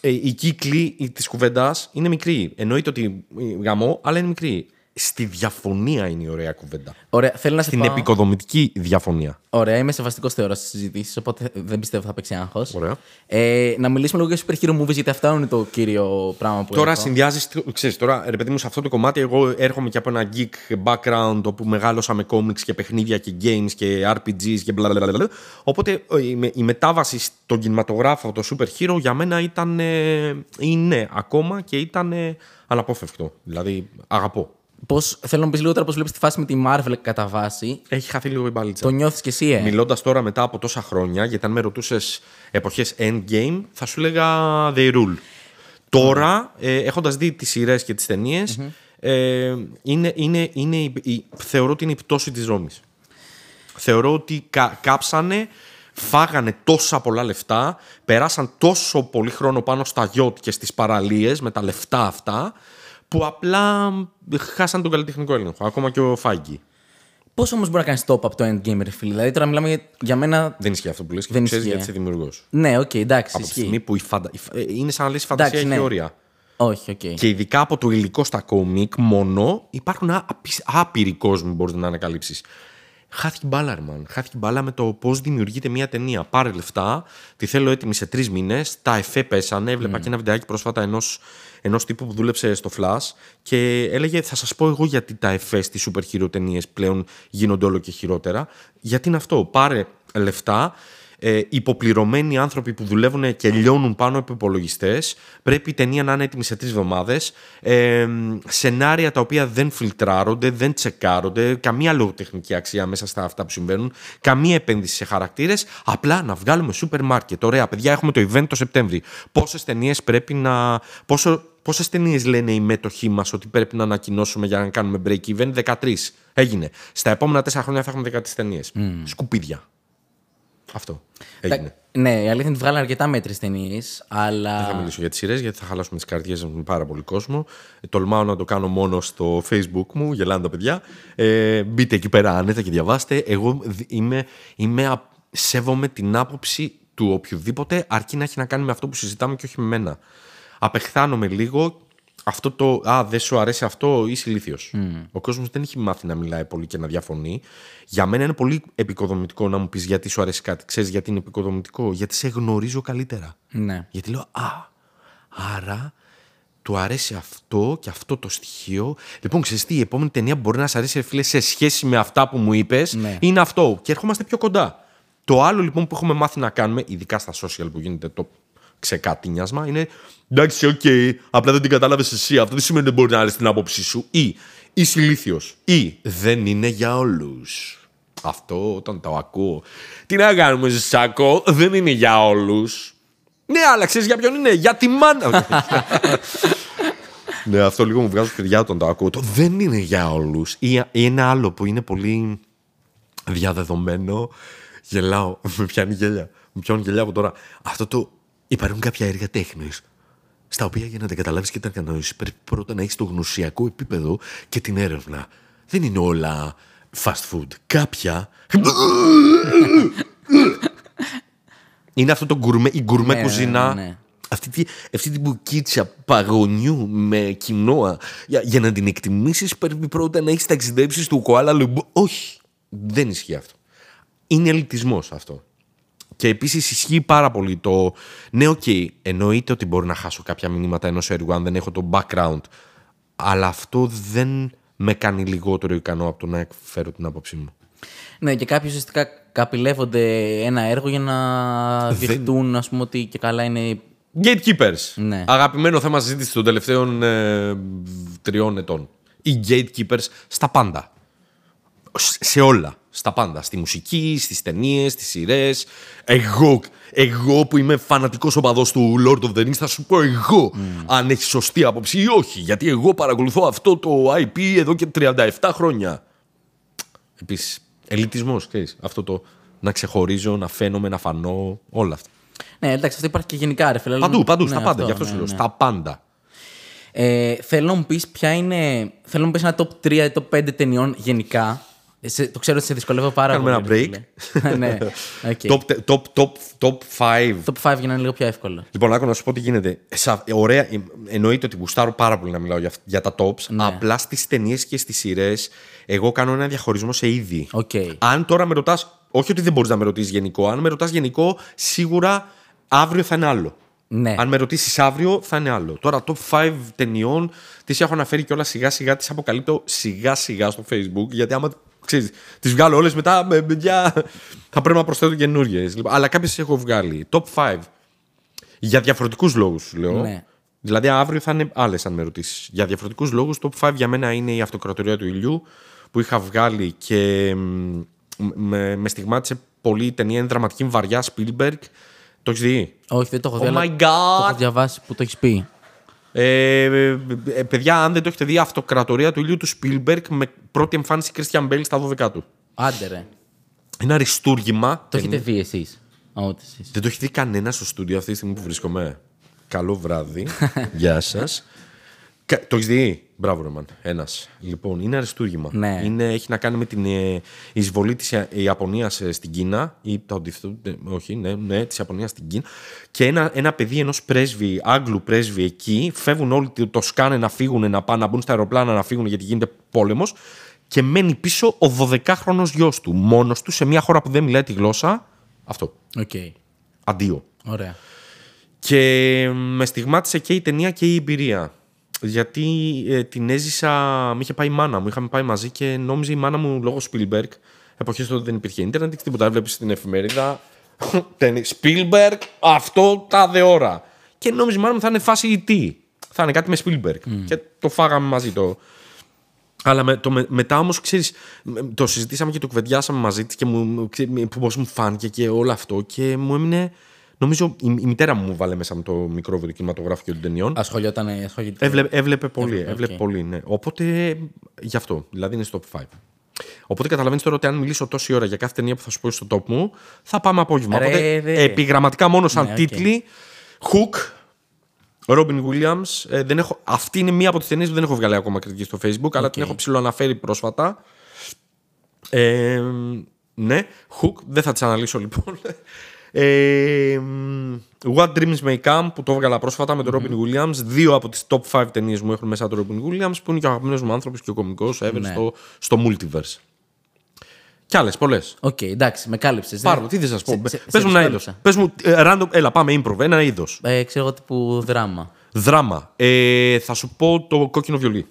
ε, η κύκλη της κουβέντας είναι μικρή. Εννοείται ότι ε, γαμό, αλλά είναι μικρή. Στη διαφωνία είναι η ωραία κουβέντα. Ωραία, θέλω να σε Στην πάω... επικοδομητική διαφωνία. Ωραία, είμαι σεβαστικό θεωρώ στι συζητήσει, οπότε δεν πιστεύω θα παίξει άγχος. Ωραία. Ε, να μιλήσουμε λίγο για super hero movies, γιατί αυτό είναι το κύριο πράγμα που Τώρα έχω. συνδυάζεις. Ξέρεις, τώρα ρε παιδί μου, σε αυτό το κομμάτι, εγώ έρχομαι και από ένα geek background όπου μεγάλωσα με comics και παιχνίδια και games και RPGs και bla bla bla, bla. Οπότε ε, η, με- η μετάβαση στον κινηματογράφο, το super hero, για μένα ήταν. ε, είναι ακόμα και ήταν ε, αναπόφευκτο. Δηλαδή, αγαπώ. Πώς, θέλω να μου πεις λίγο τώρα πώς βλέπεις τη φάση με τη Marvel κατά βάση. Έχει χαθεί λίγο η μπαλίτσα. Το νιώθεις κι εσύ, ε; Μιλώντας τώρα μετά από τόσα χρόνια, γιατί αν με ρωτούσες εποχές endgame, θα σου έλεγα they rule. Τώρα, ε, έχοντας δει τις σειρές και τις ταινιε ε, είναι, είναι, είναι, η- η- θεωρώ ότι είναι η πτώση της Ρώμη. Θεωρώ ότι κα- κάψανε, φάγανε τόσα πολλά λεφτά, περάσαν τόσο πολύ χρόνο πάνω στα γιότ και στις παραλίες με τα λεφτά αυτά, που απλά χάσαν τον καλλιτεχνικό έλεγχο. Ακόμα και ο Feige. Πώς όμως μπορεί να κάνεις top από το endgame, ρε φίλε; Δηλαδή τώρα μιλάμε για, για μένα. Δεν ισχύει αυτό που λες και Δεν το ξέρεις ισχύει, γιατί ε. είσαι δημιουργός. Ναι, οκ, εντάξει, Από τη ισχύει. στιγμή που η φαντα... η φ- ε, είναι σαν να λες η φαντασία Εντάξει, έχει ναι. όρια. Όχι, οκ. Και ειδικά από το υλικό στα κόμικ μόνο υπάρχουν ά- απι- άπειροι κόσμοι μπορείς να ανακαλύψεις. Χάθηκε η μπάλα, ρε, man. Χάθηκε η μπάλα με το πώς δημιουργείται μια ταινία. Πάρε λεφτά, τη θέλω έτοιμη σε τρεις μήνες. Τα εφέ πέσανε. Έβλεπα και ένα βιντεάκι πρόσφατα ενός ενός τύπου που δούλεψε στο Flash και έλεγε: Θα σας πω εγώ γιατί τα εφές στι super hero ταινίες πλέον γίνονται όλο και χειρότερα. Γιατί είναι αυτό. Πάρε λεφτά, ε, υποπληρωμένοι άνθρωποι που δουλεύουν και λιώνουν πάνω από υπολογιστές. Πρέπει η ταινία να είναι έτοιμη σε τρεις εβδομάδες. Ε, σενάρια τα οποία δεν φιλτράρονται, δεν τσεκάρονται, καμία λογοτεχνική αξία μέσα στα αυτά που συμβαίνουν, καμία επένδυση σε χαρακτήρες. Απλά να βγάλουμε σούπερ μάρκετ. Ωραία, παιδιά, έχουμε το event το Σεπτέμβρη. Πόσες ταινίες πρέπει να. Πόσο, Πόσες ταινίες λένε οι μέτοχοί μας ότι πρέπει να ανακοινώσουμε για να κάνουμε break even, 13. Έγινε. Στα επόμενα 4 χρόνια θα έχουμε 13 ταινίες. Σκουπίδια. Αυτό. Έγινε. Ναι, η αλήθεια είναι ότι βγάλανε αρκετά μέτρε ταινίες, αλλά. Δεν θα μιλήσω για τις σειρές γιατί θα χαλάσουμε τις καρδιές με πάρα πολύ κόσμο. Ε, τολμάω να το κάνω μόνο στο Facebook μου, γελάνε τα παιδιά. Ε, μπείτε εκεί πέρα άνετα και διαβάστε. Εγώ δ- είμαι, είμαι, α- σέβομαι την άποψη του οποιοδήποτε, αρκεί να έχει να κάνει με αυτό που συζητάμε και όχι με μένα. Απεχθάνομαι λίγο αυτό το Α, δεν σου αρέσει αυτό, είσαι ηλίθιος. Ο κόσμος δεν έχει μάθει να μιλάει πολύ και να διαφωνεί. Για μένα είναι πολύ επικοδομητικό να μου πεις γιατί σου αρέσει κάτι. Ξέρεις γιατί είναι επικοδομητικό, Γιατί σε γνωρίζω καλύτερα. Ναι. Γιατί λέω, Α, άρα του αρέσει αυτό και αυτό το στοιχείο. Λοιπόν, ξέρεις τι, η επόμενη ταινία που μπορεί να σε αρέσει, ρε φίλε, σε σχέση με αυτά που μου είπες, Ναι. είναι αυτό. Και ερχόμαστε πιο κοντά. Το άλλο λοιπόν που έχουμε μάθει να κάνουμε, ειδικά στα social που γίνεται το ξεκατίνιασμα, είναι εντάξει, οκ, απλά δεν την κατάλαβες εσύ. Αυτό δεν σημαίνει ότι δεν μπορεί να αρέσει την άποψή σου. Ή είσαι ηλίθιος. Ή δεν είναι για όλους. Αυτό όταν το ακούω. Τι να κάνουμε, Ζησάκο, δεν είναι για όλους. Ναι, αλλά ξέρεις για ποιον είναι, για τη μάνα. ναι, αυτό λίγο μου βγάζει παιδιά όταν το ακούω. Το δεν είναι για όλους. Ή, ή ένα άλλο που είναι πολύ διαδεδομένο. Γελάω, με πιάνει γέλια. Με πιάνουν γελιά από τώρα. Αυτό το. Υπάρχουν κάποια έργα τέχνης. Στα οποία για να τα καταλάβεις και τα κατανοήσεις, πρέπει πρώτα να έχεις το γνωσιακό επίπεδο και την έρευνα. Δεν είναι όλα fast food. Κάποια. είναι αυτό το γκουρμέ, η γκουρμέ Ναι, κουζίνα. ναι, ναι. Αυτή, τη, αυτή την μπουκίτσα παγωνιού με κινόα. Για, για να την εκτιμήσεις, πρέπει πρώτα να έχεις ταξιδέψει στο Κουάλα Λουμπούρ. Όχι. Δεν ισχύει αυτό. Είναι ελιτισμός αυτό. Και επίσης ισχύει πάρα πολύ το. Ναι, οκ, εννοείται ότι μπορώ να χάσω κάποια μηνύματα ενός έργου αν δεν έχω το background. Αλλά αυτό δεν με κάνει λιγότερο ικανό από το να εκφέρω την άποψή μου. Ναι, και κάποιοι ουσιαστικά καπηλεύονται ένα έργο για να δειχτούν, ας πούμε, ότι και καλά είναι Gatekeepers. Ναι. Αγαπημένο θέμα συζήτηση των τελευταίων ε, τριών ετών. Οι gatekeepers στα πάντα. Σ- Σε όλα. Στα πάντα. Στη μουσική, στις ταινίες, στις σειρές. Εγώ, εγώ που είμαι φανατικός οπαδός του Lord of the Rings, θα σου πω εγώ αν έχεις σωστή άποψη ή όχι. Γιατί εγώ παρακολουθώ αυτό το IP εδώ και 37 χρόνια. Επίσης, ελιτισμός, ξέρεις. Αυτό το να ξεχωρίζω, να φαίνομαι, να φανώ, όλα αυτά. Ναι, εντάξει, αυτό υπάρχει και γενικά, ρε φίλε. αλλά- Παντού, παντού, Ναι, στα πάντα. αυτό, Γι' αυτό ναι, σου λέω. ναι. Στα πάντα. Ε, θέλω να μου πεις ποια είναι. Θέλω να μου πεις ένα top 3 ή top 5 ταινιών γενικά. Ε, σε- το ξέρω ότι σε δυσκολεύω πάρα Κάνουμε πολύ. ένα ρε φίλε. ναι, οκ. Top, top, top, top 5. Top 5 για να είναι λίγο πιο εύκολο. Λοιπόν, άκου να σου πω τι γίνεται. Σα, ωραία, ε, εννοείται ότι γουστάρω πάρα πολύ να μιλάω για, αυ- για τα tops. Ναι. Απλά στις ταινίες και στις σειρές, εγώ κάνω ένα διαχωρισμό σε είδη. Οκ. Αν τώρα με ρωτάς, όχι ότι δεν μπορείς να με ρωτήσεις γενικό, αν με ρωτάς γενικό, σίγουρα αύριο θα είναι άλλο. Ναι. Αν με ρωτήσεις αύριο, θα είναι άλλο. Τώρα, top 5 ταινιών, τις έχω αναφέρει και όλα σιγά σιγά, τις αποκαλύπτω σιγά σιγά στο Facebook. Γιατί άμα ξέρεις, τις βγάλω όλες μετά, με, παιδιά, θα πρέπει να προσθέτω καινούριες. Λοιπόν, αλλά κάποιες έχω βγάλει. Top 5. Για διαφορετικούς λόγους, λέω. Ναι. Δηλαδή, αύριο θα είναι άλλες, αν με ρωτήσεις. Για διαφορετικούς λόγους, top 5 για μένα είναι η αυτοκρατορία του ήλιου που είχα βγάλει και μ, με, με στιγμάτισε πολύ η ταινία. Είναι δραματική βαριά Spielberg. Το έχεις δει; Όχι, δεν το έχω δει. Oh αλλά my Το έχω god! διαβάσει που το έχεις πει. Ε, ε, ε, παιδιά, αν δεν το έχετε δει, Αυτοκρατορία του ηλιού του Spielberg με πρώτη εμφάνιση Christian Bale στα 12 του. Άντε ρε. Ένα αριστούργημα. Το έχετε δει εσείς. Ό,τι εσείς. Δεν το έχει δει κανένα στο στούντιο αυτή τη στιγμή που βρίσκομαι. Καλό βράδυ. Γεια σας. Το έχεις δει; Μπράβο, ρε man. Ένας. Λοιπόν, είναι αριστούργημα. Ναι. Είναι, έχει να κάνει με την ε, εισβολή της Ιαπωνίας στην Κίνα. Ή το αντιθέτως. ε, Όχι, ναι, ναι της Ιαπωνίας στην Κίνα. Και ένα, ένα παιδί ενός πρέσβη, Άγγλου πρέσβη εκεί. Φεύγουν όλοι, το- το σκάνε να φύγουν, να πάνε να μπουν στα αεροπλάνα να φύγουν γιατί γίνεται πόλεμος. Και μένει πίσω ο 12χρονος γιος του. Μόνος του σε μια χώρα που δεν μιλάει τη γλώσσα. Αυτό. Οκ. Αντίο. Ωραία. Και με στιγμάτισε και η ταινία και η εμπειρία. Γιατί ε, την έζησα, με είχε πάει η μάνα μου, είχαμε πάει μαζί και νόμιζε η μάνα μου λόγω Spielberg. Εποχές τότε δεν υπήρχε ίντερνετ και τίποτα. Έβλεπε στην εφημερίδα. ταινί- Spielberg, αυτό τα δε ώρα. Και νόμιζε η μάνα μου θα είναι φάση τι. Θα είναι κάτι με Spielberg. Και το φάγαμε μαζί το. Αλλά με, το, με- μετά όμως ξέρεις, το συζητήσαμε και το κουβεντιάσαμε μαζί της και μου, πώς μου φάνηκε και όλο αυτό. Και μου έμεινε. Νομίζω η, η μητέρα μου με έβαλε μέσα με το μικρό κινηματογράφιο των ταινιών. Ασχολιόταν. ασχολιόταν- Έβλεπε, έβλεπε πολύ. Έβλεπε, έβλεπε οκ. πολύ ναι. Οπότε γι' αυτό. Δηλαδή είναι στο top 5. Οπότε καταλαβαίνεις τώρα ότι αν μιλήσω τόση ώρα για κάθε ταινία που θα σου πω στο top μου, θα πάμε απόγευμα. Ρε, Οπότε δε. επιγραμματικά μόνο σαν Ναι, οκ. τίτλοι. Hook, Robin Williams. Ε, δεν έχω, αυτή είναι μία από τις ταινίες που δεν έχω βγάλει ακόμα κριτική στο Facebook, αλλά την έχω ψιλοαναφέρει πρόσφατα. Ε, ναι, Hook, δεν θα τις αναλύσω λοιπόν. Ε, What Dreams May Come που το έβγαλα πρόσφατα με τον Robin Williams. Δύο από τις top 5 ταινίες μου έχουν μέσα τον Robin Williams που είναι και ο αγαπημένος μου άνθρωπος και ο κωμικός ever Ναι. στο, στο Multiverse. Κι άλλες, πολλές. Οκ, εντάξει, με κάλυψες. Πάρω, τι δεν σα πω. σε- Πες σε μου ένα είδος. δυσκόλεψα. Πες μου, ε, random, έλα, πάμε improv. Ένα είδος. Ε, ξέρω εγώ τύπου δράμα. Δράμα. Ε, θα σου πω το κόκκινο βιολί.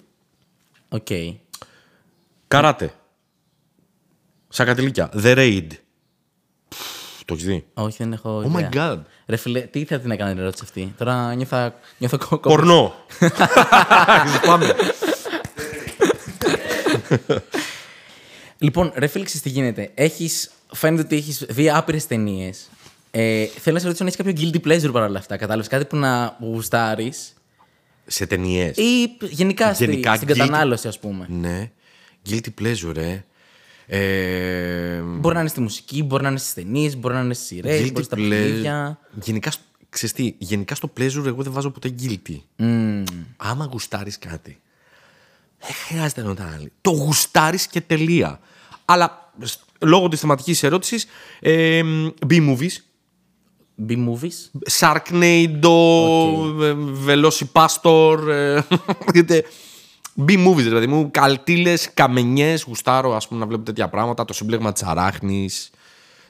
Οκ. Καράτε. Σακατελίκια. The Raid. Πφ, Το έχεις δει; Όχι, δεν έχω. Oh my ιδέα. god. Ρε φίλε, τι ήθελα να κάνω την ερώτηση αυτή. Τώρα νιώθω, νιώθω κόκκο. Πορνό. Πάμε. Λοιπόν, ρε φίλε, ξέρεις τι γίνεται. Έχεις, φαίνεται ότι έχεις δει άπειρες ταινίες. Ε, θέλω να σε ρωτήσω αν έχεις κάποιο guilty pleasure παρόλα αυτά. Κατάλαβες κάτι που να γουστάρεις. Σε ταινίες. Ή γενικά, στη- Γενικά, στην guilty- κατανάλωση, ας πούμε. Ναι. Guilty pleasure, ε. Ε Μπορεί να είναι στη μουσική, μπορεί να είναι στις ταινίες, μπορεί να είναι στις σειρές, guilty μπορεί στα pleasure. παιχνίδια. Γενικά, σ- ξέρεις τι, γενικά στο pleasure εγώ δεν βάζω ποτέ guilty. Mm. Άμα γουστάρεις κάτι, δεν χρειάζεται να το άλλη. Το γουστάρεις και τελεία. Αλλά σ- λόγω της θεματικής ερώτησης, ε, B-movies, B-movies. Sharknado, ε, Velocipastor, ε, είτε B-movies, δηλαδή μου, καλτήλες, καμενιές, γουστάρω ας πούμε να βλέπω τέτοια πράγματα, το συμπλέγμα της αράχνης,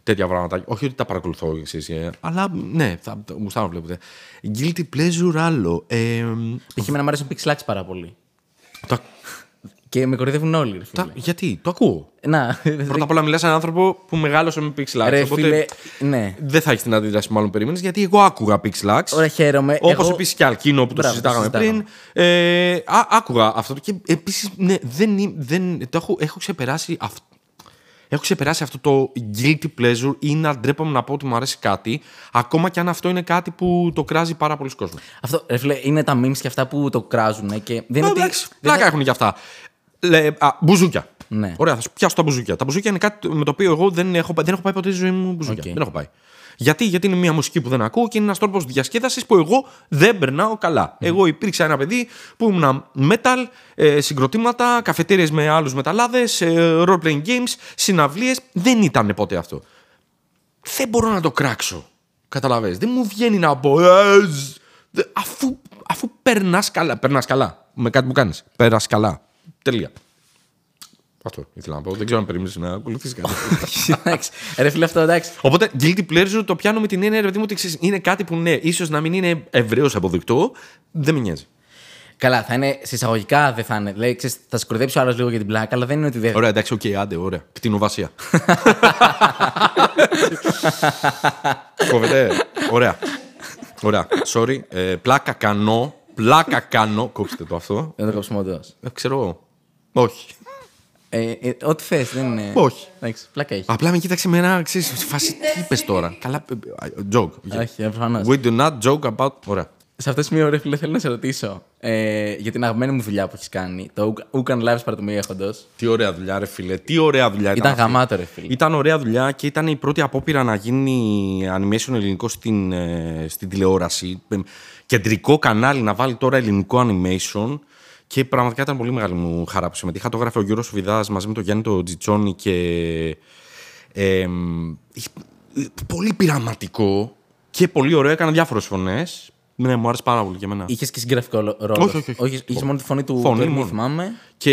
τέτοια πράγματα. Όχι ότι τα παρακολουθώ εσείς, ε, αλλά ναι, θα, το γουστάρω να βλέπετε. Guilty pleasure άλλο. Ε, Π.χ. εμένα μου αρέσει ο Pixelax πάρα πολύ. Τα, Και με κοροϊδεύουν όλοι, ρε φίλε. Τα- γιατί, το ακούω. Να, Πρώτα απ' όλα μιλάς σε έναν άνθρωπο που μεγάλωσε με Pixel Art. ρε οπότε φίλε, ναι. δεν θα έχεις την αντίδραση που μάλλον περίμενες, γιατί εγώ άκουγα Pixel Art. Ωραία, χαίρομαι. Όπως Εγώ- επίσης και Αλκίνο που το Μπράβο, συζητάγαμε το πριν. Ε, α, άκουγα αυτό. Και επίσης, ναι, δεν, είναι- δεν, το έχω, έχω ξεπεράσει αυτό. Έχω ξεπεράσει αυτό το guilty pleasure ή να ντρέπομαι να πω ότι μου αρέσει κάτι, ακόμα και αν αυτό είναι κάτι που το κράζει πάρα πολλοί κόσμο. Αυτό, ρε φίλε, είναι τα memes και αυτά που το κράζουν και δεν είναι ότι. Εντάξει, δεν πλάκα θα- έχουν και αυτά. Λες, α, μπουζούκια. Ναι. Ωραία, θα σου πιάσω τα μπουζούκια. Τα μπουζούκια είναι κάτι με το οποίο εγώ δεν έχω, δεν έχω πάει ποτέ στη ζωή μου μπουζούκια. Οκ. Δεν έχω πάει. Γιατί; Γιατί είναι μια μουσική που δεν ακούω και είναι ένας τρόπος διασκέδασης που εγώ δεν περνάω καλά. Εγώ υπήρξα ένα παιδί που ήμουν metal, ε, συγκροτήματα, καφετέρειες με άλλους μεταλλάδες, ε, role playing games, συναυλίες. Δεν ήταν ποτέ αυτό. Δεν μπορώ να το κράξω. Κατάλαβες. Δεν μου βγαίνει να πω. «Ε, ζ». Δε- Αφού, αφού περνάς καλά. Περνάς καλά. Με κάτι που κάνεις. Περνάς καλά. Τελεία. Αυτό ήθελα να πω. Δεν ξέρω αν περίμενες να ακολουθήσεις κάτι. Εντάξει. Ρε φίλε, αυτό εντάξει. Οπότε, guilty pleasure το πιάνω με την έννοια, ρε παιδί μου, ότι ξέρεις, είναι κάτι που ναι, ίσως να μην είναι ευρέως αποδεκτό. Δεν με νοιάζει. Καλά, θα είναι σε εισαγωγικά δεν θα είναι. Δηλαδή, ξέρεις, θα σε κοροϊδέψει ο άλλος λίγο για την πλάκα, αλλά δεν είναι ότι δεν. Ωραία, εντάξει, οκ, άντε, ωραία. Κτηνοβασία. Κόβεται. Ωραία. Ωραία. Sorry. Ε, πλάκα κάνω. Πλάκα κάνω. Κόψτε το αυτό. Δεν το κόψουμε όντω. Ε, ξέρω εγώ. Όχι. Ε, ε, ό,τι θες, δεν είναι. Όχι. Εντάξει, πλάκα έχει. Απλά με κοίταξε με ένα ξέρεις, σε φάση τι είπες τώρα. Καλά. ε, ε, Joke. Όχι, προφανώ. We do not joke about. Ωραία. Σε αυτό το σημείο, ρε φίλε, θέλω να σε ρωτήσω ε, για την αγαπημένη μου δουλειά που έχεις κάνει. Το Ούκαν Lives παρατομία έχοντος. Τι ωραία δουλειά, ρε φίλε. Τι ωραία δουλειά ήταν. Ήταν αυτή. γαμάτο, ρε φίλε. Ήταν ωραία δουλειά και ήταν η πρώτη απόπειρα να γίνει animation ελληνικό στην, ε, στην τηλεόραση. Ε, Κεντρικό κανάλι να βάλει τώρα ελληνικό animation. Και πραγματικά ήταν πολύ μεγάλη μου χαρά που συμμετείχα. Το έγραφε ο Γιώργος Σουβιδάς μαζί με τον Γιάννη τον Τζιτσόνη και. ε, μ, πολύ πειραματικό και πολύ ωραίο. Έκανα διάφορες φωνές. Ναι, μου άρεσε πάρα πολύ και εμένα. Είχες και συγγραφικό λο- ρόλο. Όχι, όχι, όχι. Είχε μόνο τη φωνή του Φωνή Κέρμι, μόνο. θυμάμαι. Και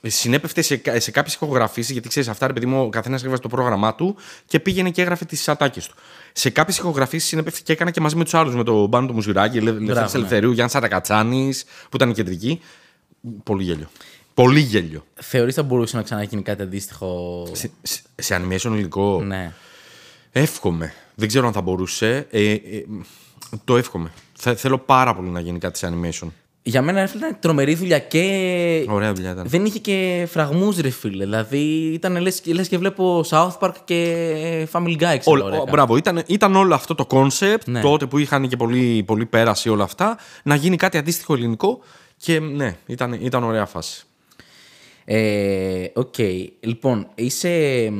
ε, συνέπεφτε σε, κα- σε κάποιες ηχογραφήσεις, γιατί ξέρεις, αυτά ρε παιδί μου, ο καθένας έβαζε το πρόγραμμά του και πήγαινε και έγραφε τις ατάκες του. Σε κάποιες ηχογραφήσεις συνέπεφτε και έκανα και μαζί με τους άλλους, με το μπάνο του Μουζουράκη, Λευτέρη ναι. Ελευθερίου, Γιάννη Σαρακατσάνης, που ήταν η κεντρική. Πολύ γέλιο. Πολύ γέλιο. Θεωρείς θα μπορούσε να ξαναγίνει κάτι αντίστοιχο; Σε, σε, σε animation υλικό. Ναι. Εύχομαι. Δεν ξέρω αν θα μπορούσε. Ε, ε, το εύχομαι. Θα, θέλω πάρα πολύ να γίνει κάτι σε animation. Για μένα ρε φίλε, ήταν τρομερή δουλειά και. Ωραία δουλειά ήταν. Δεν είχε και φραγμούς, ρε φίλε. Δηλαδή ήταν λες λες και βλέπω South Park και Family Guy, ξέρω Όλα- ωραία, ο- μπράβο, ήταν, ήταν όλο αυτό το concept Ναι. τότε που είχαν και πολύ, πολύ πέραση όλα αυτά να γίνει κάτι αντίστοιχο ελληνικό και ναι, ήταν, ήταν ωραία φάση. Ε, Οκ. Λοιπόν, είσαι.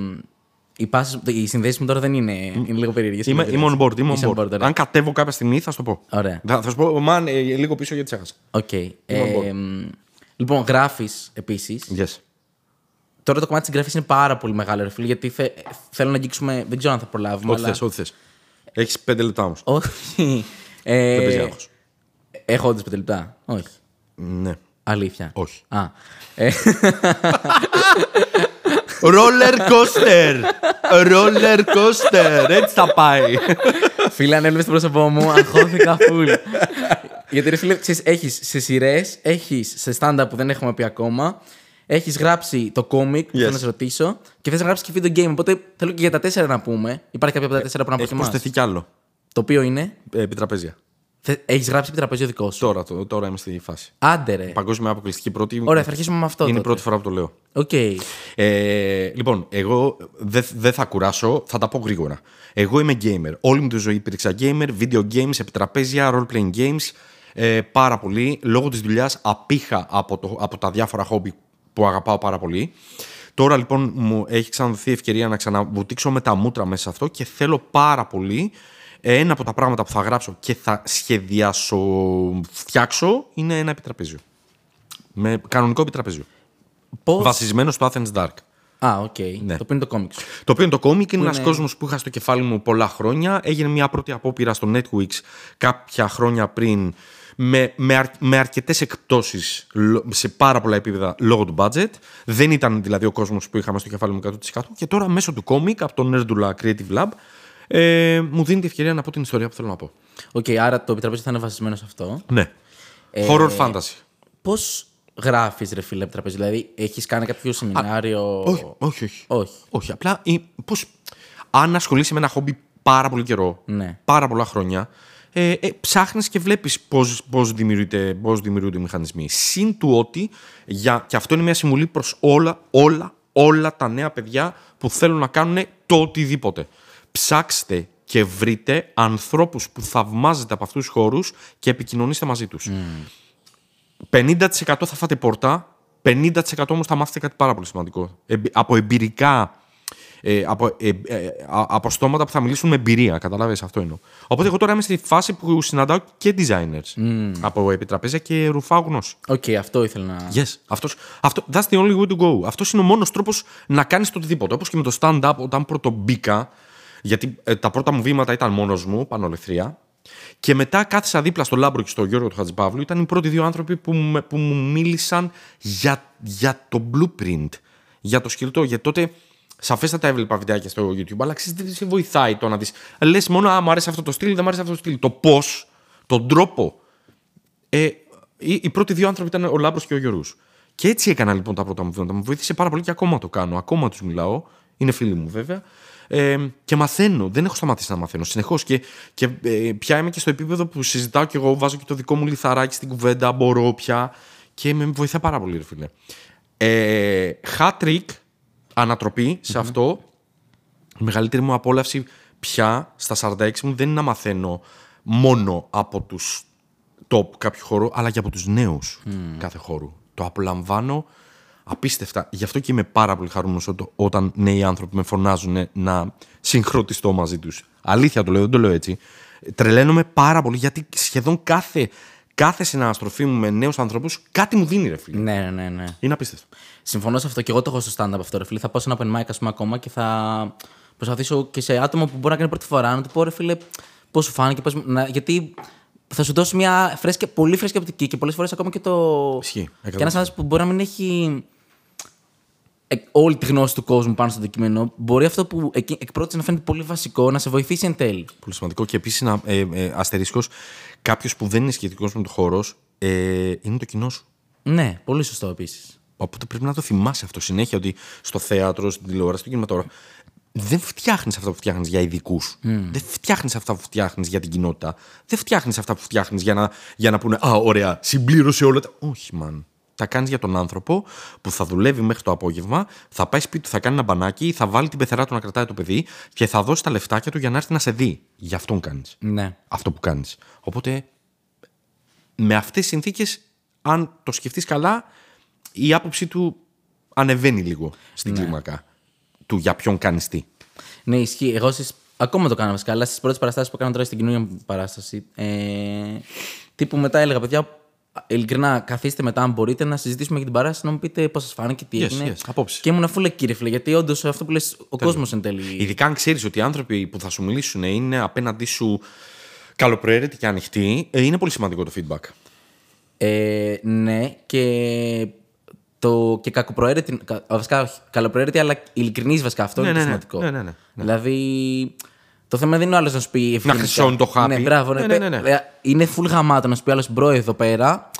Μ, Οι, πάσεις, οι συνδέσεις μου τώρα δεν είναι. Είναι λίγο περίεργες. Είμαι, είμαι on board. Είμαι on Είσαι board. ωραία. Αν κατέβω κάποια στιγμή θα σου το πω. Ωραία. Θα, θα σου πω, man, ε, λίγο πίσω γιατί ξέχασα. Οκ. Ε, on μ, λοιπόν, γράφεις επίσης. Yes. Τώρα το κομμάτι της γραφής είναι πάρα πολύ μεγάλο, ρε φίλε, γιατί θε, θέλω να αγγίξουμε. Δεν ξέρω αν θα προλάβουμε. Ό,τι αλλά... θες, ό,τι θες. Έχεις πέντε λεπτά όμως. Όχι. Ε, Δεν παίζει άγχος. Έχω όντως πέντε λεπτά. Όχι. Ναι. Αλήθεια. Όχι. Α. Ε, Roller coaster! Roller coaster! Έτσι θα πάει. φίλε, αν έβλεπες το πρόσωπό μου, αγχώθηκα φουλ. Γιατί ρε φίλε, ξέρεις, έχεις σε σειρές, έχεις σε stand-up που δεν έχουμε πει ακόμα, έχεις γράψει το κόμικ που Yes. θέλω να σε ρωτήσω και θες να γράψεις και video game. Οπότε θέλω και για τα τέσσερα να πούμε. Υπάρχει κάποια από τα τέσσερα που να Έχει προτιμάς. προστεθεί κι άλλο. Το οποίο είναι; Ε, επιτραπέζια. Θε- Έχεις γράψει επιτραπέζιο δικό σου. Τώρα, το- τώρα είμαι στη φάση. Άντε ρε. Παγκόσμια αποκλειστική πρώτη. Ωραία, θα αρχίσουμε με αυτό. Είναι η τότε. πρώτη φορά που το λέω. Οκ. Ε, λοιπόν, εγώ δεν δεν θα κουράσω, θα τα πω γρήγορα. Εγώ είμαι gamer. Όλη μου τη ζωή υπήρξα gamer, video games, επιτραπέζια, role playing games. Ε, πάρα πολύ. Λόγω της δουλειάς απήχα από, το, από τα διάφορα χόμπι που αγαπάω πάρα πολύ. Τώρα λοιπόν μου έχει ξαναδοθεί η ευκαιρία να ξαναβουτήξω με τα μούτρα μέσα σε αυτό και θέλω πάρα πολύ ε, ένα από τα πράγματα που θα γράψω και θα σχεδιάσω, φτιάξω είναι ένα επιτραπέζιο. Με κανονικό επιτραπέζιο. Πώς... Βασισμένο στο Athens Dark. Α, οκ. Ναι. Το οποίο είναι το κόμικ σου. Το οποίο είναι το κόμικ, είναι Που ένας είναι- κόσμος που είχα στο κεφάλι μου πολλά χρόνια. Έγινε μια πρώτη απόπειρα στο Netflix κάποια χρόνια πριν με, με, αρ, με αρκετές εκπτώσεις σε πάρα πολλά επίπεδα λόγω του budget. Δεν ήταν δηλαδή ο κόσμος που είχαμε στο κεφάλι μου 100%. Και τώρα μέσω του κόμικ από το Nerdula Creative Lab ε, μου δίνει την ευκαιρία να πω την ιστορία που θέλω να πω. Οκ, άρα το επιτραπέζιο θα είναι βασισμένο σε αυτό. Ναι. Ε, Horror fantasy. Πώς γράφεις, ρε φίλε, από τραπέζι. Δηλαδή, έχεις κάνει κάποιο σεμινάριο; Όχι, όχι, όχι. Όχι. Όχι, απλά ή, πώς, αν ασχολείσαι με ένα χόμπι πάρα πολύ καιρό, Ναι. πάρα πολλά χρόνια, ε, ε, ψάχνεις και βλέπεις πώς, πώς, δημιουργείται, πώς δημιουργούνται οι μηχανισμοί. Συν του ότι, για, και αυτό είναι μια συμβουλή προς όλα, όλα, όλα τα νέα παιδιά που θέλουν να κάνουν το οτιδήποτε. Ψάξτε και βρείτε ανθρώπους που θαυμάζετε από αυτούς τους χώρους και επικοινωνήστε μαζί τους. 50% θα φάτε πόρτα, 50% όμως θα μάθετε κάτι πάρα πολύ σημαντικό. Εμπει- από εμπειρικά, ε, από, ε, ε, α- από στόματα που θα μιλήσουν με εμπειρία. Κατάλαβες αυτό εννοώ. Οπότε εγώ τώρα είμαι στη φάση που συναντάω και designers από επιτραπέζια και ρουφάω γνώση. Οκ, αυτό ήθελα να. Yes. Αυτός, αυτό, that's the only way to go. Αυτός είναι ο μόνος τρόπος να κάνεις το οτιδήποτε. Όπως και με το stand-up, όταν πρωτομπήκα, γιατί ε, τα πρώτα μου βήματα ήταν μόνος μου, πάνω ελευθερία. Και μετά κάθισα δίπλα στο Λάμπρο και στο Γιώργο του Χατζηπαύλου. Ήταν οι πρώτοι δύο άνθρωποι που, μου- που μου μίλησαν για, για το blueprint, για το σκελετό. Γιατί τότε σαφέστατα έβλεπα βιντεάκια στο YouTube, αλλά ξέρεις δεν σε βοηθάει το να δεις. Λες μόνο, α, μου αρέσει αυτό το στυλ, δεν μου αρέσει αυτό το στυλ. Το πώς, τον τρόπο ε, οι, οι πρώτοι δύο άνθρωποι ήταν ο Λάμπρος και ο Γιώργος. Και έτσι έκανα λοιπόν τα πρώτα μου βήματα. Μου βοήθησε πάρα πολύ και ακόμα το κάνω. Ακόμα τους μιλάω. Είναι φίλοι μου βέβαια. Ε, και μαθαίνω. Δεν έχω σταματήσει να μαθαίνω συνεχώς. Και, και ε, πια είμαι και στο επίπεδο που συζητάω και εγώ, βάζω και το δικό μου λιθαράκι στην κουβέντα. Μπορώ πια. Και με βοηθά πάρα πολύ, ρε φίλε. Ε, hat trick, ανατροπή σε αυτό. Η μεγαλύτερη μου απόλαυση πια στα 46 μου δεν είναι να μαθαίνω μόνο από τους top κάποιου χώρου, αλλά και από τους νέους κάθε χώρου. Το απολαμβάνω απίστευτα. Γι' αυτό και είμαι πάρα πολύ χαρούμενος όταν- όταν νέοι άνθρωποι με φωνάζουν να συγχρονιστώ μαζί τους. Αλήθεια το λέω, δεν το λέω έτσι. Τρελαίνομαι πάρα πολύ γιατί σχεδόν κάθε, κάθε συναναστροφή μου με νέους ανθρώπους κάτι μου δίνει ρε φίλε. Ναι, ναι, ναι, ναι. Είναι απίστευτο. Συμφωνώ σε αυτό και εγώ το έχω στο stand-up αυτό, ρε φίλε. Θα πάω σε ένα open mic, ας πούμε, ακόμα και θα προσπαθήσω και σε άτομο που μπορεί να κάνει πρώτη φορά να του πω, ρε φίλε, πώς σου φάνηκε, πώς... μου- να... γιατί θα σου δώσει μια φρέσκια, πολύ φρέσκια οπτική και πολλές φορές ακόμα και το. Ισχύει, Και ένας άνθρωπος που μπορεί να μην έχει ε, όλη τη γνώση του κόσμου πάνω στο αντικείμενο, μπορεί αυτό που εκ, εκ πρώτης να φαίνεται πολύ βασικό να σε βοηθήσει εν τέλει. Πολύ σημαντικό. Και επίσης ένα ε, ε, αστερίσκος, κάποιος που δεν είναι σχετικός με το χώρος, ε, είναι το κοινό σου. Ναι, πολύ σωστό επίσης. Οπότε πρέπει να το θυμάσαι αυτό συνέχεια ότι στο θέατρο, στην τηλεόραση, στο κινηματόγραφο. Δεν φτιάχνεις αυτά που φτιάχνεις για ειδικούς. Δεν φτιάχνεις αυτά που φτιάχνεις για την κοινότητα. Δεν φτιάχνεις αυτά που φτιάχνεις για να, για να πούνε Α, ωραία, συμπλήρωσε όλα τα. Όχι, μαν. Τα κάνεις για τον άνθρωπο που θα δουλεύει μέχρι το απόγευμα, θα πάει σπίτι του, θα κάνει ένα μπανάκι, θα βάλει την πεθερά του να κρατάει το παιδί και θα δώσει τα λεφτάκια του για να έρθει να σε δει. Γι' αυτόν κάνεις Ναι. αυτό που κάνεις. Οπότε, με αυτές τις συνθήκες, αν το σκεφτείς καλά, η άποψή του ανεβαίνει λίγο στην κλίμακα του για ποιον κάνει τι. Ναι, ισχύει. Εγώ στις... ακόμα το κάνω βασικά, αλλά στις πρώτες παραστάσεις που έκανα τώρα στην καινούργια παράσταση. Ε, τύπου μετά έλεγα, παιδιά, ειλικρινά, καθίστε μετά, αν μπορείτε, να συζητήσουμε για την παράσταση, να μου πείτε πώς σας φάνηκε, τι Yes, έγινε. yes, απόψεις. Και ήμουν αφού κύριε φίλε, γιατί όντως αυτό που λες, ο κόσμος εν τέλει. Ειδικά αν ξέρεις ότι οι άνθρωποι που θα σου μιλήσουν είναι απέναντί σου καλοπροαίρετοι και ανοιχτοί, ε, είναι πολύ σημαντικό το feedback. Ε, ναι, και. Το, και κακοπροαίρετη, κα- βασικά όχι, καλοπροαίρετη, αλλά ειλικρινής βασικά αυτό Ναι, είναι το ναι, ναι. σημαντικό. Ναι, ναι, ναι. Δηλαδή, το θέμα δεν είναι ο άλλος να σου πει. ευγενικά. χρυσώνει το χάπι. Ναι, μπράβο, ναι, Ναι, ναι, ναι, ναι. Ε, Είναι full γαμάτο να σου πει άλλος bro εδώ πέρα.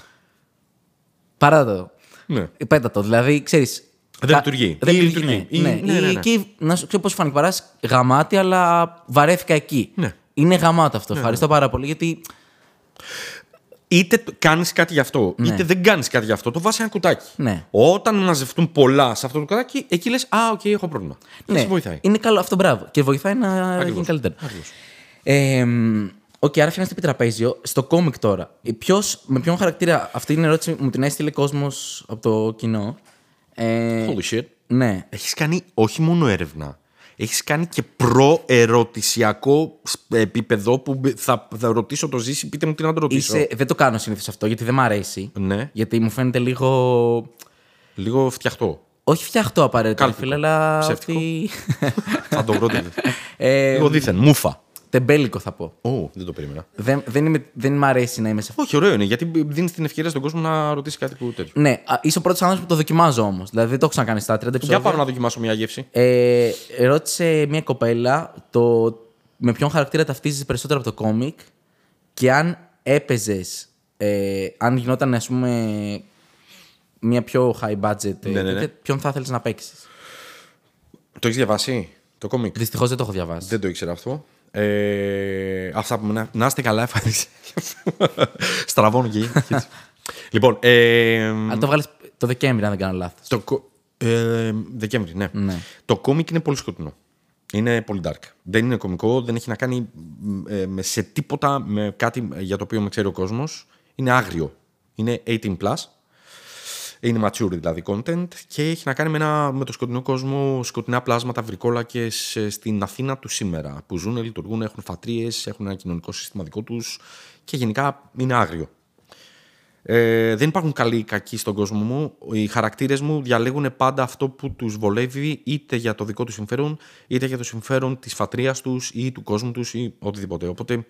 Πέτα το. Ναι. Πέτα το. Δηλαδή, ξέρεις. Δεν λειτουργεί. Δεν Ή λειτουργεί. λειτουργεί. Ναι, Ή- ναι, ναι, ναι, Ή ναι. εκεί, να σου ξέρω πώς φάνηκε παράσταση γαμάτη, αλλά βαρέθηκα εκεί. Ναι. Είναι γαμάτο αυτό. Ευχαριστώ πάρα πολύ γιατί. Είτε κάνεις κάτι γι' αυτό, είτε δεν κάνεις κάτι γι' αυτό, το βάζεις ένα κουτάκι. Ναι. Όταν μαζευτούν πολλά σε αυτό το κουτάκι, εκεί λες: Α, οκ, έχω πρόβλημα. Και Ναι, σε βοηθάει. είναι καλό αυτό, μπράβο. Και βοηθάει να γίνει καλύτερα. Ε, μ, Οκ, άρα φτιάχνεις επιτραπέζιο. Στο κόμικ τώρα. Ε, Ποιος, με ποιον χαρακτήρα. Αυτή την ερώτηση μου την έστειλε κόσμος από το κοινό. Ε, Holy shit. ναι. Έχεις κάνει όχι μόνο έρευνα. Έχεις κάνει και προερωτησιακό σ- επίπεδο που μπ- θα, θα ρωτήσω το Ζήση, πείτε μου τι να το ρωτήσω. Είσαι, δεν το κάνω συνήθως αυτό γιατί δεν μ' αρέσει. Ναι. Γιατί μου φαίνεται λίγο. Λίγο φτιαχτό. Όχι φτιαχτό απαραίτητα, Κάλπικο. φίλε, αλλά. Ψεύτικο. Ότι... θα το ρωτήσω. ε, Λίγο δίθεν. Μούφα. Τεμπέλικο θα πω. Ω, δεν το περίμενα. Δεν, δεν, είμαι, δεν μ' αρέσει να είμαι σε αυτό. Όχι, ωραίο είναι γιατί δίνεις την ευκαιρία στον κόσμο να ρωτήσει κάτι που τέτοιο. Ναι, α, είσαι ο πρώτος άνθρωπος που το δοκιμάζω όμως. Δηλαδή δεν το έχω ξανακάνει στα 30 Για επεισόδια. πάρω να δοκιμάσω μια γεύση. Ε, ρώτησε μια κοπέλα το με ποιον χαρακτήρα ταυτίζεσαι περισσότερο από το κόμικ και αν έπαιζες, ε, αν γινόταν, ας πούμε. μια πιο high budget. ε, Ναι, ναι, ναι. τέτοια, Ποιον θα ήθελε να παίξεις; Το έχεις διαβάσει το κόμικ; Δυστυχώς δεν το έχω διαβάσει. Δεν το ήξερα αυτό. Ε, αυτά που να, να είστε καλά, ευχαριστώ. Στραβώνω και έτσι. Λοιπόν, ε, Αν το βγάλεις το Δεκέμβρη, αν δεν κάνω λάθος. το, κο- ε, Δεκέμβρη, ναι. Ναι. Το κόμικ είναι πολύ σκοτεινό. Είναι πολύ dark. Δεν είναι κωμικό, δεν έχει να κάνει ε, με, σε τίποτα με κάτι για το οποίο με ξέρει ο κόσμος. Είναι άγριο. Είναι 18 plus. Είναι mature δηλαδή content και έχει να κάνει με, ένα, με το σκοτεινό κόσμο, σκοτεινά πλάσματα, βρικόλακες ε, στην Αθήνα του σήμερα. Που ζουν, λειτουργούν, έχουν φατρίες, έχουν ένα κοινωνικό σύστημα δικό τους και γενικά είναι άγριο. Ε, δεν υπάρχουν καλοί ή κακοί στον κόσμο μου. Οι χαρακτήρες μου διαλέγουν πάντα αυτό που τους βολεύει είτε για το δικό τους συμφέρον, είτε για το συμφέρον της φατρίας τους ή του κόσμου τους ή οτιδήποτε. Οπότε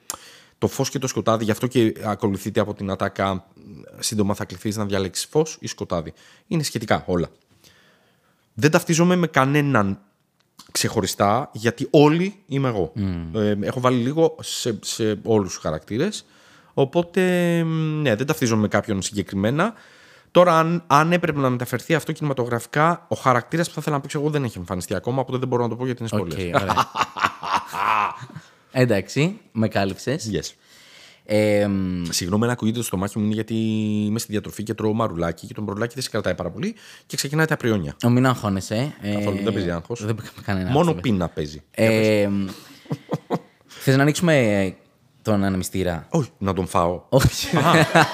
το φως και το σκοτάδι, γι' αυτό και ακολουθείται από την ατάκα. Σύντομα θα κληθείς να διαλέξεις φως ή σκοτάδι. Είναι σχετικά όλα. Δεν ταυτίζομαι με κανέναν ξεχωριστά, γιατί όλοι είμαι εγώ. Ε, έχω βάλει λίγο σε, σε όλους τους χαρακτήρες, οπότε μ, ναι, δεν ταυτίζομαι με κάποιον συγκεκριμένα. Τώρα, αν, αν έπρεπε να μεταφερθεί αυτό κινηματογραφικά, ο χαρακτήρας που θα ήθελα να παίξω εγώ δεν έχει εμφανιστεί ακόμα, οπότε δεν μπορώ να το πω γιατί είναι Οκ, spoiler. ωραία. Εντάξει, με κάλυψες. Yes. Ε, μ, Συγγνώμη, ένα ακούγεται στο στομάχι μου είναι γιατί είμαι στη διατροφή και τρώω μαρουλάκι και το μαρουλάκι δεν σε κρατάει πάρα πολύ και ξεκινάει τα πριόνια. ο μην αγχώνεσαι. Ε, Καθόλου, δεν παίζει άγχος. Δεν παίζει κανένα Μόνο άγχος. πείνα παίζει. Ε, Θες να ανοίξουμε τον ανεμιστήρα; Όχι, να τον φάω. Όχι.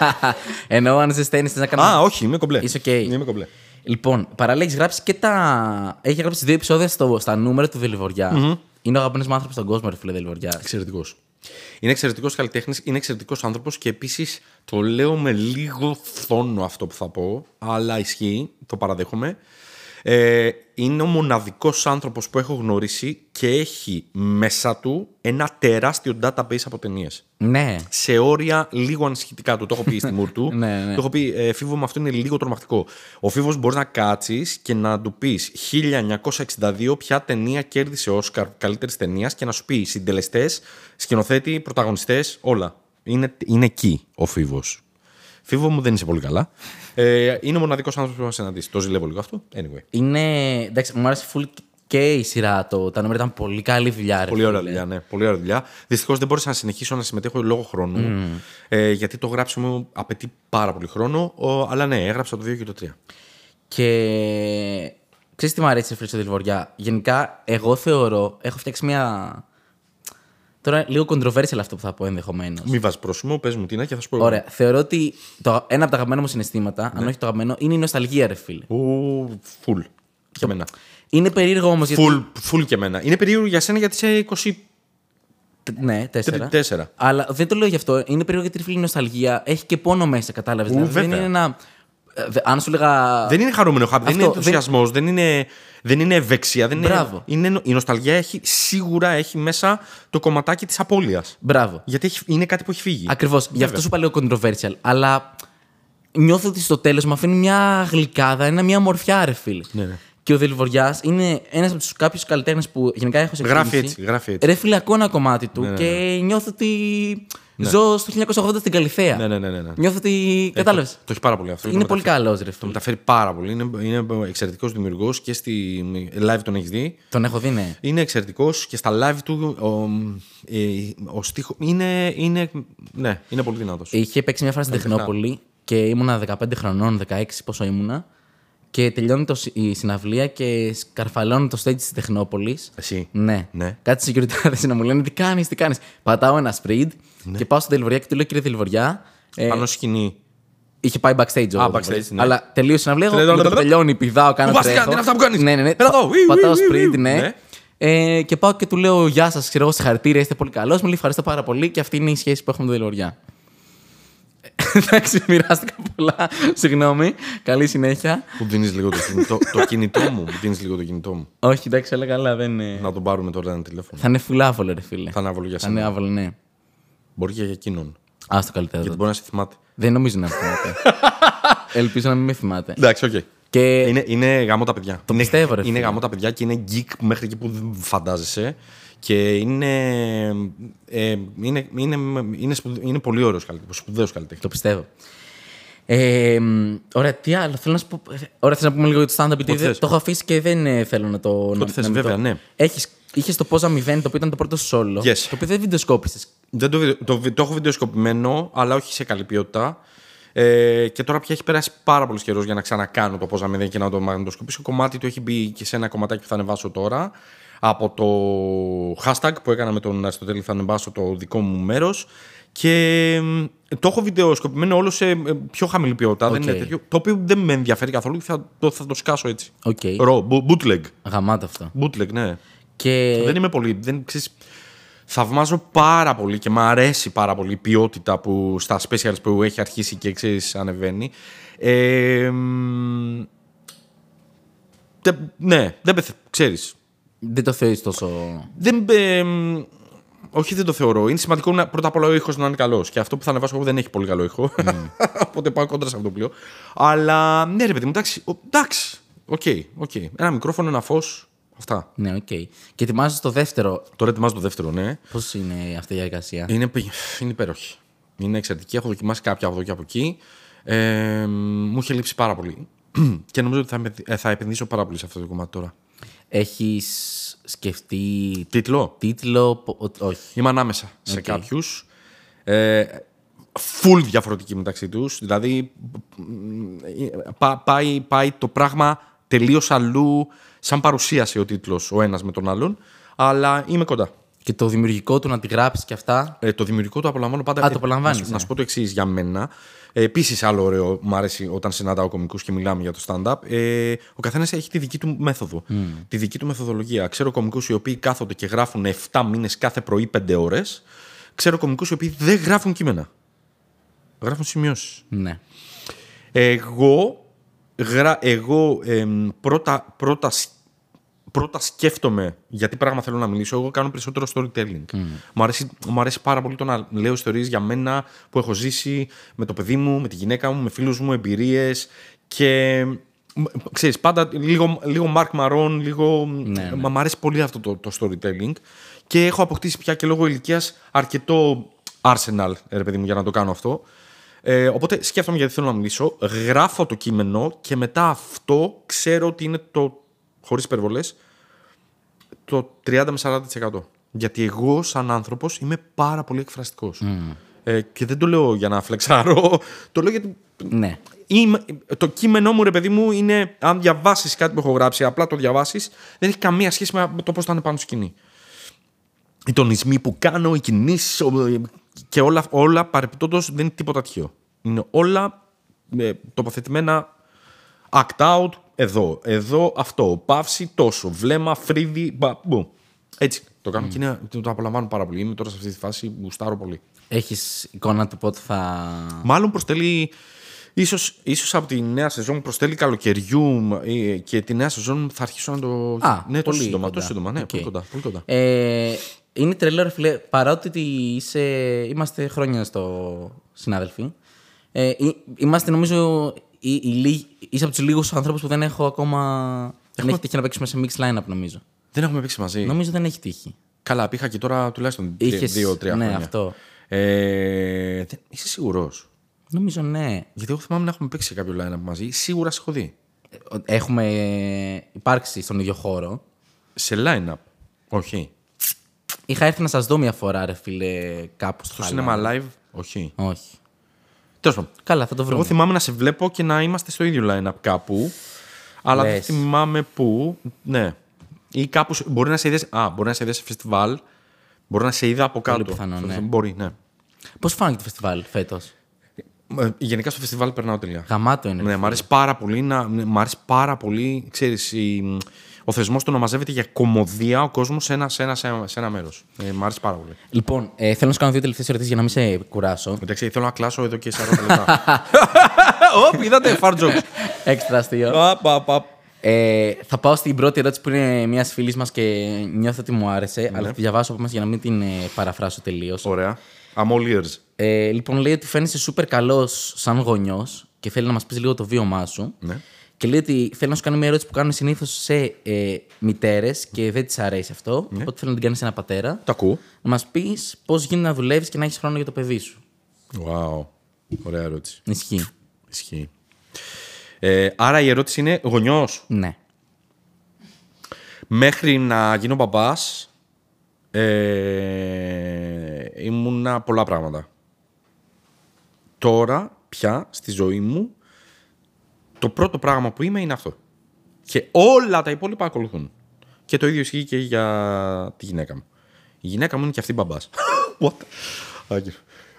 Εννοώ αν ζεσταίνει, θες να κάνουμε. Α, όχι, είμαι κομπλέ. Είσαι οκ. Είμαι κομπλέ. Λοιπόν, παράλληλα έχεις γράψει και τα. Έχει γράψει δύο επεισόδια στο, στα νούμερα του Δεληβοριά Είναι ο αγαπημένος άνθρωπος στον κόσμο, ρε φίλε Δελιβοριά. Εξαιρετικός. Είναι εξαιρετικός καλλιτέχνης, είναι εξαιρετικός άνθρωπος και επίσης το λέω με λίγο φθόνο αυτό που θα πω, αλλά ισχύει, το παραδέχομαι. Ε, είναι ο μοναδικός άνθρωπος που έχω γνωρίσει και έχει μέσα του ένα τεράστιο database από ταινίες. Ναι. Σε όρια λίγο ανησυχητικά του. Το έχω πει στη μουρ του. Ναι, ναι. Το έχω πει, ε, Φίβο, με αυτό είναι λίγο τρομακτικό. Ο Φίβος μπορείς να κάτσεις και να του πεις 1962 ποια ταινία κέρδισε Όσκαρ καλύτερης ταινίας και να σου πει συντελεστές, σκηνοθέτη, πρωταγωνιστές, όλα. Είναι, είναι εκεί ο Φίβος. Φίβο μου δεν είσαι πολύ καλά. Ε, είναι ο μοναδικός άνθρωπος που θα συναντήσει. Το ζηλεύω λίγο αυτό. Anyway. Είναι. Εντάξει, μου άρεσε full και η σειρά. Το, τα νούμερα ήταν πολύ καλή δουλειά. Ρε, Πολύ ωραία φίλε. δουλειά, ναι. Πολύ ωραία δουλειά. Δυστυχώς δεν μπόρεσα να συνεχίσω να συμμετέχω λόγω χρόνου. Ε, γιατί το γράψιμο απαιτεί πάρα πολύ χρόνο. Ο, αλλά ναι, έγραψα το 2 και το 3. Και. Ξέρεις τι μου αρέσει, φίλε, στο Δελβοριά. Γενικά, εγώ θεωρώ. Έχω φτιάξει μια. Τώρα λίγο controversial αυτό που θα πω ενδεχομένως. Μην βάζεις πρόσημο, πες μου τι είναι και θα σου πω. εγώ. Ωραία. Θεωρώ ότι το, ένα από τα αγαπημένα μου συναισθήματα, Ναι. αν όχι το αγαπημένο, είναι η νοσταλγία, ρε φίλε. Ου, full. Και εμένα. Είναι περίεργο όμως γιατί. Full, full και εμένα. Είναι περίεργο για σένα γιατί είσαι 20. Ναι, τέσσερα. Τέσσερα. Αλλά δεν το λέω γι' αυτό. Είναι περίεργο γιατί ρε φίλε η νοσταλγία έχει και πόνο μέσα, κατάλαβες. Δηλαδή, δεν βέβαια. είναι ένα. Ε, δε- Αν σου λέγα. Δεν είναι χαρούμενο χάπι, δεν είναι Αυτό, δεν- ενθουσιασμός, δεν... είναι, δεν είναι ευεξία. Δεν Μπράβο. Είναι, είναι, η νοσταλγία έχει, σίγουρα έχει μέσα το κομματάκι της απώλειας. Μπράβο. Γιατί έχει, είναι κάτι που έχει φύγει. Ακριβώς. Γι' αυτό σου είπα λίγο controversial. Αλλά νιώθω ότι στο τέλος μου αφήνει μια γλυκάδα, ένα μια μορφιά, ρε φίλε. Ναι, ναι. Και ο Δελβοριάς είναι ένας από τους κάποιους καλλιτέχνες που γενικά έχω σε Γράφει εκτίμηση. έτσι, γράφει έτσι. Ρε φίλε, ακούω ένα κομμάτι του ναι, και νιώθω ότι ζω στο 1980 στην Καλιθέα. Ναι, ναι, ναι, ναι, ναι. Νιώθω ότι. Κατάλαβες. Το έχει πάρα πολύ αυτό. Είναι το πολύ μεταφέρει. καλός, ρε Το φίλε. μεταφέρει πάρα πολύ. Είναι, είναι εξαιρετικός δημιουργός και στη live τον έχεις δει. Τον έχω δει, ναι. Είναι εξαιρετικός και στα live του ο, ε, ο στίχο. Είναι, είναι, ναι, είναι πολύ δυνατός. Είχε παίξει μια φορά στην Τεχνόπολη και ήμουνα 15 χρονών, 16 πόσο ήμουνα. Και τελειώνει το, συ- η συναυλία και σκαρφαλώνει το stage της Τεχνόπολης. Εσύ. Ναι. Ναι. Κάτι security να μου λένε τι κάνεις, τι κάνεις; Πατάω ένα sprint και πάω στον Τελβοριά και του λέω κύριε Τελβοριά. Ε, Πάνω σκηνή. είχε πάει backstage ο Α, Τελβοριά. backstage, ναι. Αλλά τελείωσε η συναυλία. Εγώ Τελειώνει, με το που τελειώνει. τελειώνει, πηδάω, κάνω Πού πας, τρέχω. τι είναι αυτά που κάνεις; Ναι, ναι, ναι. Έλα εδώ, Πα- ουι, Πατάω ουι, sprint, ουι. ναι. Ναι. Ε, και πάω και του λέω Γεια σας, ξέρω εγώ, συγχαρητήρια, είστε πολύ καλός. Μου λέει ευχαριστώ πάρα πολύ και αυτή είναι η σχέση που έχουμε με τον Τελβοριά. Εντάξει, μοιράστηκα πολλά. Συγγνώμη. Καλή συνέχεια. Μου δίνεις λίγο το κινητό, το κινητό μου. Μου δίνεις λίγο το κινητό μου. Όχι, εντάξει, όλα καλά. Δεν είναι... Να τον πάρουμε τώρα ένα τηλέφωνο. Θα είναι φουλάβολο, ρε φίλε. Θα είναι άβολο για Θα είναι σένα. άβολο, ναι. Μπορεί και για εκείνον. Α το καλύτερο. Γιατί μπορεί να σε θυμάται. Δεν νομίζω να με θυμάται. Ελπίζω να μην με θυμάται. Εντάξει, οκ. Και Είναι, είναι γαμώ τα παιδιά. Το είναι, πιστεύω, ρε Είναι φίλε. γαμώ τα παιδιά και είναι geek μέχρι εκεί που δεν φαντάζεσαι. Και είναι, ε, είναι, είναι, είναι, σπουδ- είναι πολύ ωραίος καλλιτέχνης. Σπουδαίος καλλιτέχνης. το πιστεύω. Ε, μ, ωραία, τι άλλο. Θέλω να σου πω. Ωραία, θέλω να πούμε λίγο για το stand-up. Γιατί Ό,τι δεν- θες. το έχω αφήσει και δεν ε, θέλω να το. να, θες, να μην βέβαια, το... ναι. Έχεις, είχες το πόζα 0, το οποίο ήταν το πρώτο solo. Yes. Το οποίο δεν βιντεοσκόπησες. Δεν το, βιδε- το, βι- το έχω βιντεοσκοπημένο, αλλά όχι σε καλή ποιότητα. Ε, και τώρα πια έχει περάσει πάρα πολύ καιρό για να ξανακάνω το πώ να μην και να το μαγνητοσκοπήσω. Κομμάτι του έχει μπει και σε ένα κομματάκι που θα ανεβάσω τώρα. Από το hashtag που έκανα με τον Αριστοτέλη θα ανεβάσω το δικό μου μέρος. Και μ, το έχω βιντεοσκοπημένο όλο σε ε, πιο χαμηλή ποιότητα. Δεν είναι Οκ. τέτοιο, το οποίο δεν με ενδιαφέρει καθόλου. Θα το, θα το σκάσω έτσι. Οκ. Ρο, μπου- bootleg. Γαμάτα αυτό. Bootleg, ναι. Και Δεν είμαι πολύ. Δεν, ξέρεις, θαυμάζω πάρα πολύ και μου αρέσει πάρα πολύ η ποιότητα που στα specials που έχει αρχίσει και ξέρεις ανεβαίνει. Ε, μ, τε- ναι, δεν πεθ, ξέρεις. δεν το θεωρείς τόσο. Δεν, ε, μ, όχι, δεν το θεωρώ. Είναι σημαντικό να, πρώτα απ' όλα ο ήχος να είναι καλός. Και αυτό που θα ανεβάσω εγώ δεν έχει πολύ καλό ήχο. Οπότε πάω κόντρα σε αυτό το πλοίο. Αλλά ναι, ρε παιδί μου, εντάξει. ο- εντάξει. OK, OK. Ένα μικρόφωνο, ένα φως. Αυτά. Ναι, οκ. Και ετοιμάζεις το δεύτερο; Τώρα ετοιμάζω το δεύτερο, ναι. Πώς είναι αυτή η διαδικασία; Είναι, παι- είναι υπέροχη. Είναι εξαιρετική. Έχω δοκιμάσει κάποια από εδώ και από εκεί. Ε, μου είχε λείψει πάρα πολύ. και νομίζω ότι θα, με- ε, θα επενδύσω πάρα πολύ σε αυτό το κομμάτι τώρα. Έχεις σκεφτεί Τίτλο; τίτλο. πο- ο- Όχι. Είμαι ανάμεσα σε Οκ. κάποιους. Ε, full διαφορετική μεταξύ τους. Δηλαδή, πά- πάει, πάει το πράγμα τελείως αλλού, σαν παρουσίαση ο τίτλος ο ένας με τον άλλον. Αλλά είμαι κοντά. Και το δημιουργικό του να τη γράψεις και αυτά; Ε, το δημιουργικό το απολαμβάνω πάντα. Α, το απολαμβάνεις, να, σου- ναι. να σου πω το εξής για μένα. Ε, Επίσης, άλλο ωραίο μου αρέσει όταν συναντάω κομικούς και μιλάμε για το stand-up. Ε, ο καθένας έχει τη δική του μέθοδο. Τη δική του μεθοδολογία. Ξέρω κομικούς οι οποίοι κάθονται και γράφουν 7 μήνες κάθε πρωί 5 ώρες. Ξέρω κομικούς οι οποίοι δεν γράφουν κείμενα. Γράφουν σημειώσεις. Ναι. Εγώ, γρα, εγώ εμ, πρώτα, πρώτα, σ- πρώτα σκέφτομαι γιατί πράγμα θέλω να μιλήσω. Εγώ κάνω περισσότερο storytelling. Μου, αρέσει, μου αρέσει πάρα πολύ το να λέω ιστορίες για μένα που έχω ζήσει με το παιδί μου, με τη γυναίκα μου, με φίλους μου, εμπειρίες και μ, ξέρεις, πάντα λίγο, λίγο Mark Maron, λίγο... Ναι, Μα μ' αρέσει πολύ αυτό το, το storytelling και έχω αποκτήσει πια και λόγω ηλικίας αρκετό arsenal, ρε παιδί μου, για να το κάνω αυτό. Ε, οπότε σκέφτομαι γιατί θέλω να μιλήσω, γράφω το κείμενο και μετά αυτό ξέρω ότι είναι το, χωρίς υπερβολές, το 30 με 40%. Γιατί εγώ σαν άνθρωπος είμαι πάρα πολύ εκφραστικός. Ε, και δεν το λέω για να φλεξάρω, το λέω γιατί Ναι. Είμαι, το κείμενό μου, ρε παιδί μου, είναι αν διαβάσεις κάτι που έχω γράψει, απλά το διαβάσεις, δεν έχει καμία σχέση με το πώς θα είναι πάνω στη σκηνή. Οι τονισμοί που κάνω, οι κινήσεις και όλα, όλα παρεπιπτόντως δεν είναι τίποτα τυχαίο. Είναι όλα ε, τοποθετημένα act out εδώ. Εδώ αυτό. Παύση τόσο. Βλέμμα, φρύδι. Μπα, μπου. Έτσι το κάνω και είναι, το, το απολαμβάνω πάρα πολύ. Είμαι τώρα σε αυτή τη φάση, γουστάρω πολύ. Έχεις εικόνα του πότε θα. Μάλλον προστέλει. Ίσως, ίσως από τη νέα σεζόν προστέλει καλοκαιριού ε, και τη νέα σεζόν θα αρχίσω να το. Α, ναι, τόσο πολύ σύντομα. κοντά. Τόσο σύντομα, ναι, Οκ. πολύ κοντά. Πολύ κοντά. Ε, είναι τρελό, ρε φίλε. Παρότι είσαι, είμαστε χρόνια στο συνάδελφοι. Ε, εί- είμαστε, νομίζω, οι, οι, λίγοι- είσαι από τους λίγους ανθρώπους που δεν έχω ακόμα. Δεν έχει τύχει να παίξουμε σε mix line-up, νομίζω. Δεν έχουμε παίξει μαζί. Νομίζω δεν έχει τύχει. Καλά, πήγα και τώρα τουλάχιστον Είχες- δύο-τρία ναι, χρόνια. αυτό. Ε, δεν- είσαι σίγουρος; Νομίζω ναι. Γιατί εγώ θυμάμαι να έχουμε παίξει σε κάποιο line-up μαζί. Σίγουρα σε έχω δει. Ε, Έχουμε υπάρξει στον ίδιο χώρο. Σε line-up. Όχι. Είχα έρθει να σας δω μια φορά, ρε φίλε, κάπου στο Στο Highland. cinema live; Όχι. Όχι. Τέλος πάντων. Καλά, θα το βρούμε. Εγώ θυμάμαι να σε βλέπω και να είμαστε στο ίδιο line-up κάπου. Αλλά δεν Λες. θυμάμαι πού. Ναι. Ή κάπου. σε- Μπορεί να σε είδε. Α, μπορεί να σε είδες σε φεστιβάλ. Μπορεί να σε είδα από κάτω. πιθανό, ναι. Μπορεί, ναι. Πώς φάνηκε το φεστιβάλ φέτος; Ε, Γενικά στο φεστιβάλ περνάω τελεία. Γαμάτο είναι. Ναι, μου αρέσει πάρα πολύ να. ναι, μ' αρέσει πάρα πολύ. Ξέρεις, η- ο θεσμός του να μαζεύεται για κομμωδία ο κόσμος σε ένα, σε ένα, σε ένα, σε ένα μέρος. Ε, μ' αρέσει πάρα πολύ. Λοιπόν, ε, θέλω να σου κάνω δύο τελευταίες ερωτήσεις για να μην σε κουράσω. Εντάξει, θέλω να κλάσω εδώ και 40 λεπτά. Ωπ, είδατε, fart jokes. Έξτρα αστείο. Απ, απ, απ. Ε, θα πάω στην πρώτη ερώτηση που είναι μιας φίλης μας και νιώθω ότι μου άρεσε, αλλά θα τη διαβάσω από μέσα για να μην την ε, παραφράσω τελείως. Ωραία. I'm all ears. Ε, λοιπόν, λέει ότι φαίνεσαι σούπερ καλό σαν γονιός και θέλει να μας πεις λίγο το βίωμά σου. Ναι. Και λέει ότι θέλω να σου κάνω μια ερώτηση που κάνουν συνήθως σε ε, μητέρες και δεν τη αρέσει αυτό. Ναι. Οπότε θέλω να την κάνεις σε ένα πατέρα. Το ακούω. Να μας πεις πώς γίνεται να δουλεύεις και να έχεις χρόνο για το παιδί σου. Wow. Ωραία ερώτηση. Ισχύει. Ισχύει. Ε, άρα η ερώτηση είναι γονιός. Ναι. Μέχρι να γίνω μπαμπάς, ε, ήμουνα πολλά πράγματα. Τώρα, πια, στη ζωή μου, το πρώτο πράγμα που είμαι είναι αυτό. Και όλα τα υπόλοιπα ακολουθούν. Και το ίδιο ισχύει και για τη γυναίκα μου. Η γυναίκα μου είναι και αυτή μπαμπάς. What? Άκυρο.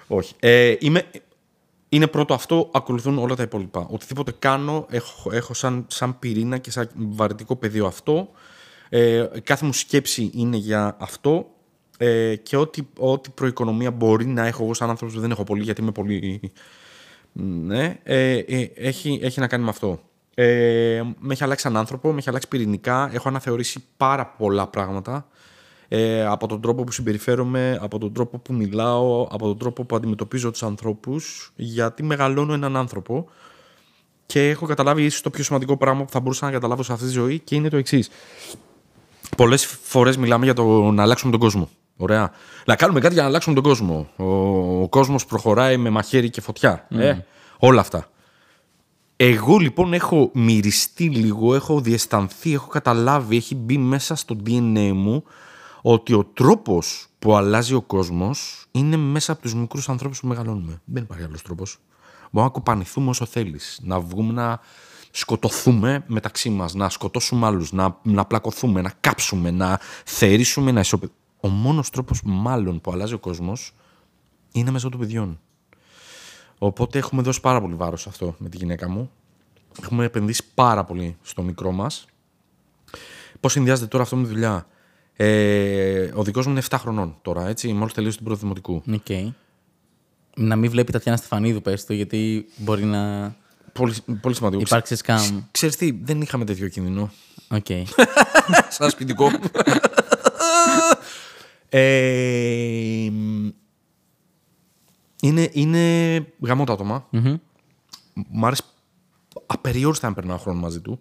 Όχι. Ε, είμαι, είναι πρώτο αυτό, ακολουθούν όλα τα υπόλοιπα. Οτιδήποτε κάνω, έχω, έχω σαν, σαν πυρήνα και σαν βαρετικό πεδίο αυτό. Ε, κάθε μου σκέψη είναι για αυτό. Ε, και ό,τι, ό,τι προοικονομία μπορεί να έχω εγώ σαν άνθρωπος, δεν έχω πολύ γιατί είμαι πολύ... Ναι, ε, ε, έχει, έχει να κάνει με αυτό. Ε, με έχει αλλάξει σαν άνθρωπο, με έχει αλλάξει πυρηνικά. Έχω αναθεωρήσει πάρα πολλά πράγματα. Ε, από τον τρόπο που συμπεριφέρομαι, από τον τρόπο που μιλάω, από τον τρόπο που αντιμετωπίζω τους ανθρώπους, γιατί μεγαλώνω έναν άνθρωπο και έχω καταλάβει ίσως το πιο σημαντικό πράγμα που θα μπορούσα να καταλάβω σε αυτή τη ζωή και είναι το εξής. Πολλές φορές μιλάμε για το να αλλάξουμε τον κόσμο. Ωραία. Να κάνουμε κάτι για να αλλάξουμε τον κόσμο. Ο, ο κόσμος προχωράει με μαχαίρι και φωτιά. Ε, όλα αυτά. Εγώ λοιπόν έχω μυριστεί λίγο, έχω διαισθανθεί, έχω καταλάβει, έχει μπει μέσα στο DNA μου ότι ο τρόπος που αλλάζει ο κόσμος είναι μέσα από τους μικρούς ανθρώπους που μεγαλώνουμε. Δεν υπάρχει άλλος τρόπος. Μπορούμε να κοπανηθούμε όσο θέλεις, να βγούμε να σκοτωθούμε μεταξύ μας, να σκοτώσουμε άλλους, να, να πλακωθούμε, να κάψουμε, να θερήσουμε, να ισοπεδίσουμε. Ο μόνος τρόπος μάλλον που αλλάζει ο κόσμος είναι μέσω των παιδιών. Οπότε έχουμε δώσει πάρα πολύ βάρος σε αυτό με τη γυναίκα μου. Έχουμε επενδύσει πάρα πολύ στο μικρό μας. Πώς συνδυάζεται τώρα αυτό με τη δουλειά; Ε, ο δικός μου είναι 7 χρονών τώρα, έτσι, μόλις τελείωσε την πρώτη δημοτικού. Οκ. Να μην βλέπει Τατιάνα Στεφανίδου, πες το, γιατί μπορεί να Πολύ, πολύ σημαντικό. υπάρξει σκάμ. Ξέρεις τι, δεν είχαμε τέτοιο κίνδυνο. Οκ. Σαν σπιτικό. ε, είναι, είναι γαμώ τα άτομα. Μ' άρεσε απεριόριστα να περνάω χρόνο μαζί του.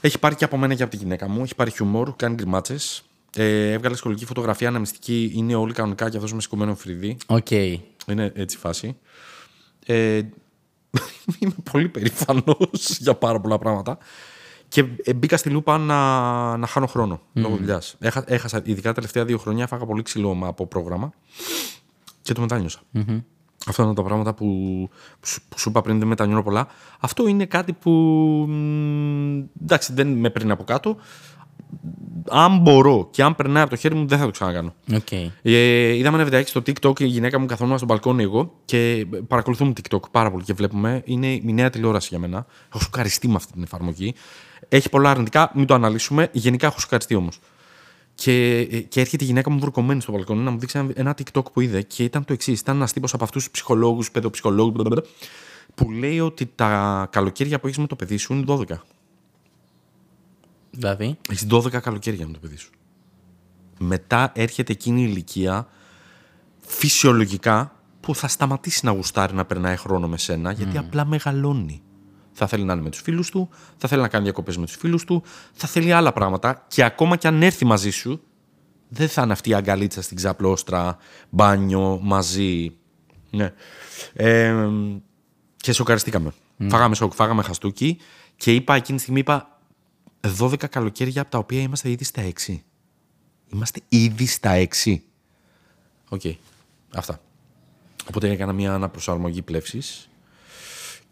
Έχει πάρει και από μένα και από τη γυναίκα μου. Έχει πάρει χιούμορ, κάνει γκριμάτσες. Ε, έβγαλε σχολική φωτογραφία, αναμνηστική. Είναι όλοι κανονικά και αυτός με σηκωμένο φρύδι. Οκ. Είναι έτσι η φάση. Ε, είμαι πολύ περήφανος για πάρα πολλά πράγματα. Και ε, μπήκα στη λούπα να, να χάνω χρόνο λόγω δουλειάς. Έχα, έχασα, ειδικά τα τελευταία δύο χρόνια, έφαγα πολύ ξύλο από πρόγραμμα και το μετάνιωσα Αυτά είναι τα πράγματα που, που, σου- που σου είπα πριν, δεν μετανιώνω πολλά. Αυτό είναι κάτι που. μ, εντάξει, δεν με παίρνει από κάτω. Αν μπορώ και αν περνάει από το χέρι μου, δεν θα το ξανακάνω. Οκ. Ε, είδαμε ένα βιντεάκι στο TikTok, η γυναίκα μου καθόμουν στο μπαλκόνι εγώ και παρακολουθούμε TikTok πάρα πολύ και βλέπουμε. Είναι η νέα τηλεόραση για μένα. Έχω σοκαριστεί με αυτή την εφαρμογή. Έχει πολλά αρνητικά, μην το αναλύσουμε. Γενικά έχω σοκαριστεί όμως. Και, και έρχεται η γυναίκα μου βουρκωμένη στο μπαλκόνι να μου δείξει ένα, ένα TikTok που είδε και ήταν το εξής. Ήταν ένας τύπος από αυτούς τους ψυχολόγους, παιδοψυχολόγους, που λέει ότι τα καλοκαίρια που έχεις με το παιδί σου είναι 12. Δηλαδή; Έχεις 12 καλοκαίρια με το παιδί σου. Μετά έρχεται εκείνη η ηλικία φυσιολογικά που θα σταματήσει να γουστάρει να περνάει χρόνο με σένα γιατί απλά μεγαλώνει. Θα θέλει να είναι με τους φίλους του, θα θέλει να κάνει διακοπές με τους φίλους του, θα θέλει άλλα πράγματα και ακόμα και αν έρθει μαζί σου, δεν θα είναι αυτή η αγκαλίτσα στην ξαπλώστρα, μπάνιο, μαζί. Ναι. Ε, και σοκαριστήκαμε. Φάγαμε σοκ, φάγαμε χαστούκι και είπα εκείνη τη στιγμή, είπα 12 καλοκαίρια από τα οποία είμαστε ήδη στα 6. Είμαστε ήδη στα 6. Οκ. Αυτά. Οπότε έκανα μια αναπροσαρμογή πλεύσης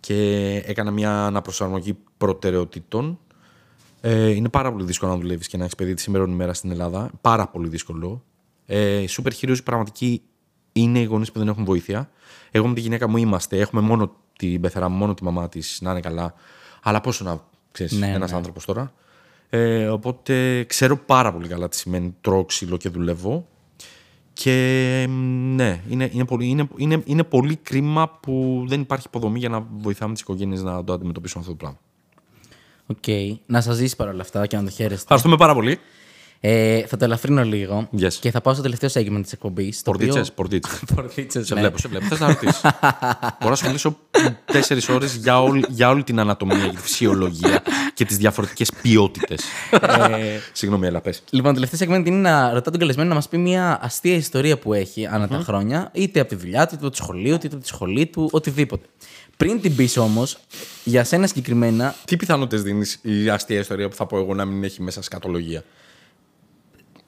και έκανα μια αναπροσαρμογή προτεραιοτήτων. Ε, είναι πάρα πολύ δύσκολο να δουλεύεις και να έχεις παιδί τη σήμερα ημέρα στην Ελλάδα. Πάρα πολύ δύσκολο. Ε, οι super heroes πραγματικοί είναι οι γονείς που δεν έχουν βοήθεια. Εγώ με τη γυναίκα μου είμαστε. Έχουμε μόνο την πεθερά μου, μόνο τη μαμά της να είναι καλά. Αλλά πόσο να ξέρεις, Ναι, ένας ναι. άνθρωπος τώρα. Ε, οπότε ξέρω πάρα πολύ καλά τι σημαίνει τρώω ξύλο και δουλεύω. Και μ, ναι, είναι, είναι, πολύ, είναι, είναι, είναι πολύ κρίμα που δεν υπάρχει υποδομή για να βοηθάμε τις οικογένειες να το αντιμετωπίσουν αυτό το πράγμα. Οκ. Να σας ζήσει παρόλα αυτά και να το χαίρεστε. Ευχαριστούμε πάρα πολύ. Ε, θα το ελαφρύνω λίγο Yes. και θα πάω στο τελευταίο segment της εκπομπής. Πορτίτσες, πορτίτσες. Πορτίτσες. Σε βλέπω, σε βλέπω. Θες να ρωτήσεις. Μπορώ να σου μιλήσω τέσσερις ώρες για, όλη- για όλη την ανατομία, για τη φυσιολογία και τις διαφορετικές ποιότητες. Συγγνώμη, έλα, πες. Λοιπόν, το τελευταίο segment είναι να ρωτά τον καλεσμένο να μας πει μια αστεία ιστορία που έχει ανά τα χρόνια, είτε από τη δουλειά του, είτε από τη σχολείο του, είτε από τη σχολή του, οτιδήποτε. Πριν την πεις όμως, για σένα συγκεκριμένα, Τι πιθανότητες δίνεις η αστεία ιστορία που θα πω εγώ να μην έχει μέσα σκατολογία;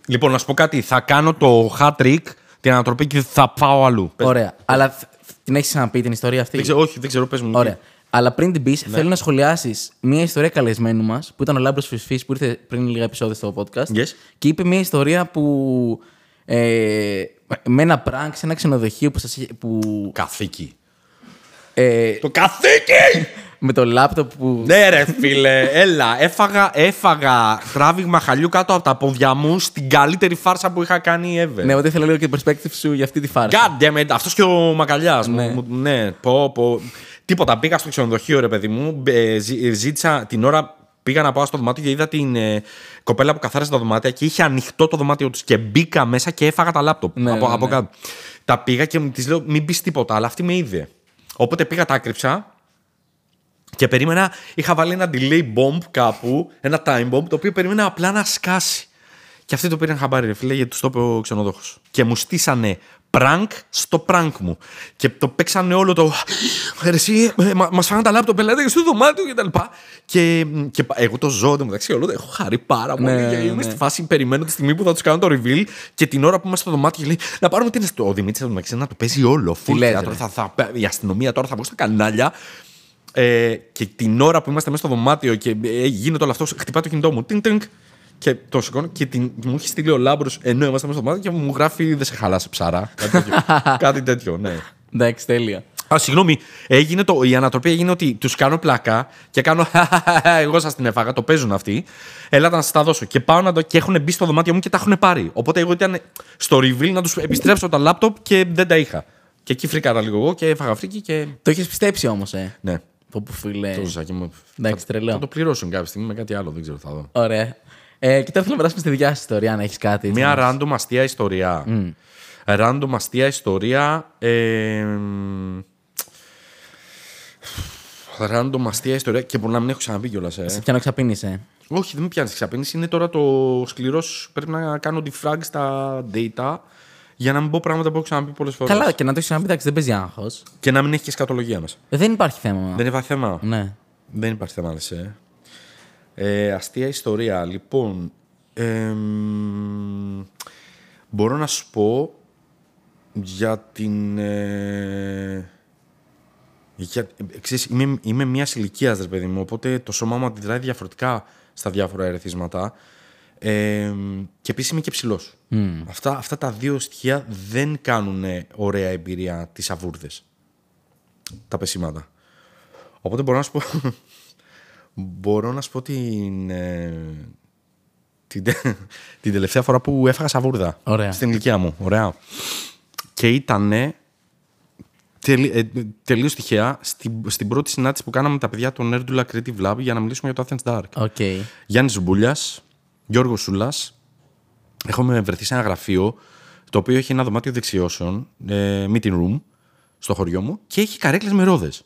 Λοιπόν, να σου πω κάτι. Θα κάνω το hat trick, την ανατροπή και θα πάω αλλού. Πες. ωραία. Αλλά θ- την έχεις ξαναπεί την ιστορία αυτή; Δεν ξέρω, όχι, δεν ξέρω, πες μου. Ωραία. Αλλά πριν την πεις, Ναι. θέλω να σχολιάσεις μια ιστορία καλεσμένου μας, που ήταν ο Λάμπρος Φυσφής, που ήρθε πριν λίγα επεισόδια στο podcast. Yes. Και είπε μια ιστορία που. Ε, με ένα prank σε ένα ξενοδοχείο που, σας, είχε- που Καθήκη. ε, Το καθήκη! με το λάπτοπ που. ναι, ρε φίλε, έλα. Έφαγα, έφαγα τράβηγμα χαλιού κάτω από τα πόδια μου στην καλύτερη φάρσα που είχα κάνει ever. Ναι, ότι ήθελα λίγο και το perspective σου για αυτή τη φάρσα. God damn it, αυτός και ο Μακαλιάς. Ναι. Ναι. ναι, πω, πω. Τίποτα. Πήγα στο ξενοδοχείο, ρε παιδί μου. ε, ζή- ζήτησα την ώρα. Πήγα να πάω στο δωμάτιο και είδα την ε, κοπέλα που καθάρισε τα δωμάτια και είχε ανοιχτό το δωμάτιο του. Και μπήκα μέσα και έφαγα τα λάπτοπ. Ναι, από, ναι, από ναι. κάτω. Τα πήγα και της λέω: Μην πεις τίποτα, αλλά αυτή με είδε. Οπότε πήγα, τα άκρυψα και περίμενα. Είχα βάλει ένα delay bomb κάπου, ένα time bomb, το οποίο περίμενα απλά να σκάσει. Και αυτοί το πήραν χαμπάρι, ρε φίλε, γιατί τους το είπε ο ξενοδόχος. Και μου στήσανε prank στο prank μου. Και το παίξανε όλο το. «Ρε Εσύ, ε, μα μας φάγανε τα λάπτοπ, πελάτε στο δωμάτιο και τα λοιπά. Και, και πα- εγώ το ζω μεταξύ όλο. Έχω χαρεί πάρα πολύ. Ναι, και ναι, είμαι ναι. στη φάση, περιμένω τη στιγμή που θα τους κάνω το reveal και την ώρα που είμαστε στο δωμάτιο και λέει Να πάρουμε τι είναι στο. Ο Δημήτρης θα το να το παίζει όλο. Full λες, θέατρο, ρε. θα, θα, η αστυνομία τώρα θα βγω στα κανάλια. Ε, και την ώρα που είμαστε μέσα στο δωμάτιο και ε, γίνεται όλο αυτός, χτυπάει το κινητό μου. Τινγκ, τινγκ, και το σηκώνω και την, μου έχει στείλει ο Λάμπρος ενώ είμαστε μέσα στο δωμάτιο και μου γράφει Δεν σε χαλάσει ψαρά. Κάτι τέτοιο. Κάτι τέτοιο, ναι. Εντάξει, τέλεια. Α, συγγνώμη, έγινε το, η ανατροπή έγινε ότι τους κάνω πλάκα και κάνω. Εγώ σας την έφαγα, το παίζουν αυτοί. Έλατε να σας τα δώσω. Και πάω να το. και έχουν μπει στο δωμάτιο μου και τα έχουν πάρει. Οπότε εγώ ήταν στο reveal να τους επιστρέψω τα λάπτοπ και δεν τα είχα. Και εκεί φρίκαρα λίγο εγώ και έφαγα φρίκι και. Το έχεις πιστέψει όμως, ε. Ναι. Το που φίλε. Το ζάκι μου. Εντάξει, θα, τρελό. θα το πληρώσουν κάποια στιγμή με κάτι άλλο, δεν ξέρω, θα δω. Ωραία. Ε, και τώρα θέλω να περάσουμε στη δικιά σου ιστορία, αν έχεις κάτι. έτσι, Μια να- random αστεία ιστορία. Random αστεία ιστορία. Ε, random αστεία ιστορία και μπορεί να μην έχω ξαναπεί κιόλας. Ε. Σε πιάνω ξαπίνησε. Όχι, δεν με πιάνεις ξαπίνηση. Είναι τώρα το σκληρός. Πρέπει να κάνω defrag στα data για να μην πω πράγματα που έχω ξαναπεί πολλές φορές. Καλά, και να το έχεις ξαναπεί, εντάξει, δεν παίζει άγχος. Και να μην έχεις και σκατολογία μέσα. Δεν υπάρχει θέμα. Δεν υπάρχει θέμα. Ναι. Δεν υπάρχει θέμα, λες, ε. Ε, αστεία ιστορία. Λοιπόν, εμ, μπορώ να σου πω για την... Ε, για, ε, ξέρεις, είμαι, είμαι μιας ηλικίας, ρε παιδί μου, οπότε το σώμα μου αντιδράει διαφορετικά στα διάφορα ερεθίσματα. Ε, και επίσης είμαι και ψηλός. Αυτά, αυτά τα δύο στοιχεία δεν κάνουν ωραία εμπειρία τις σαβούρδες. Τα πεσίματα. Οπότε μπορώ να σου πω. μπορώ να σου πω την. ε, την, τε- την τελευταία φορά που έφαγα σαβούρδα. Ωραία. Στην ηλικία μου. Ωραία. Και ήταν. Τελει, ε, τελείως τυχαία στην, στην πρώτη συνάντηση που κάναμε με τα παιδιά του Nerdula Creative Lab για να μιλήσουμε για το Athens Dark. OK. Γιάννης Ζουμπούλιας, Γιώργος Σούλας. Έχουμε βρεθεί σε ένα γραφείο το οποίο έχει ένα δωμάτιο δεξιώσεων, ε, meeting room, στο χωριό μου και έχει καρέκλες με ρόδες.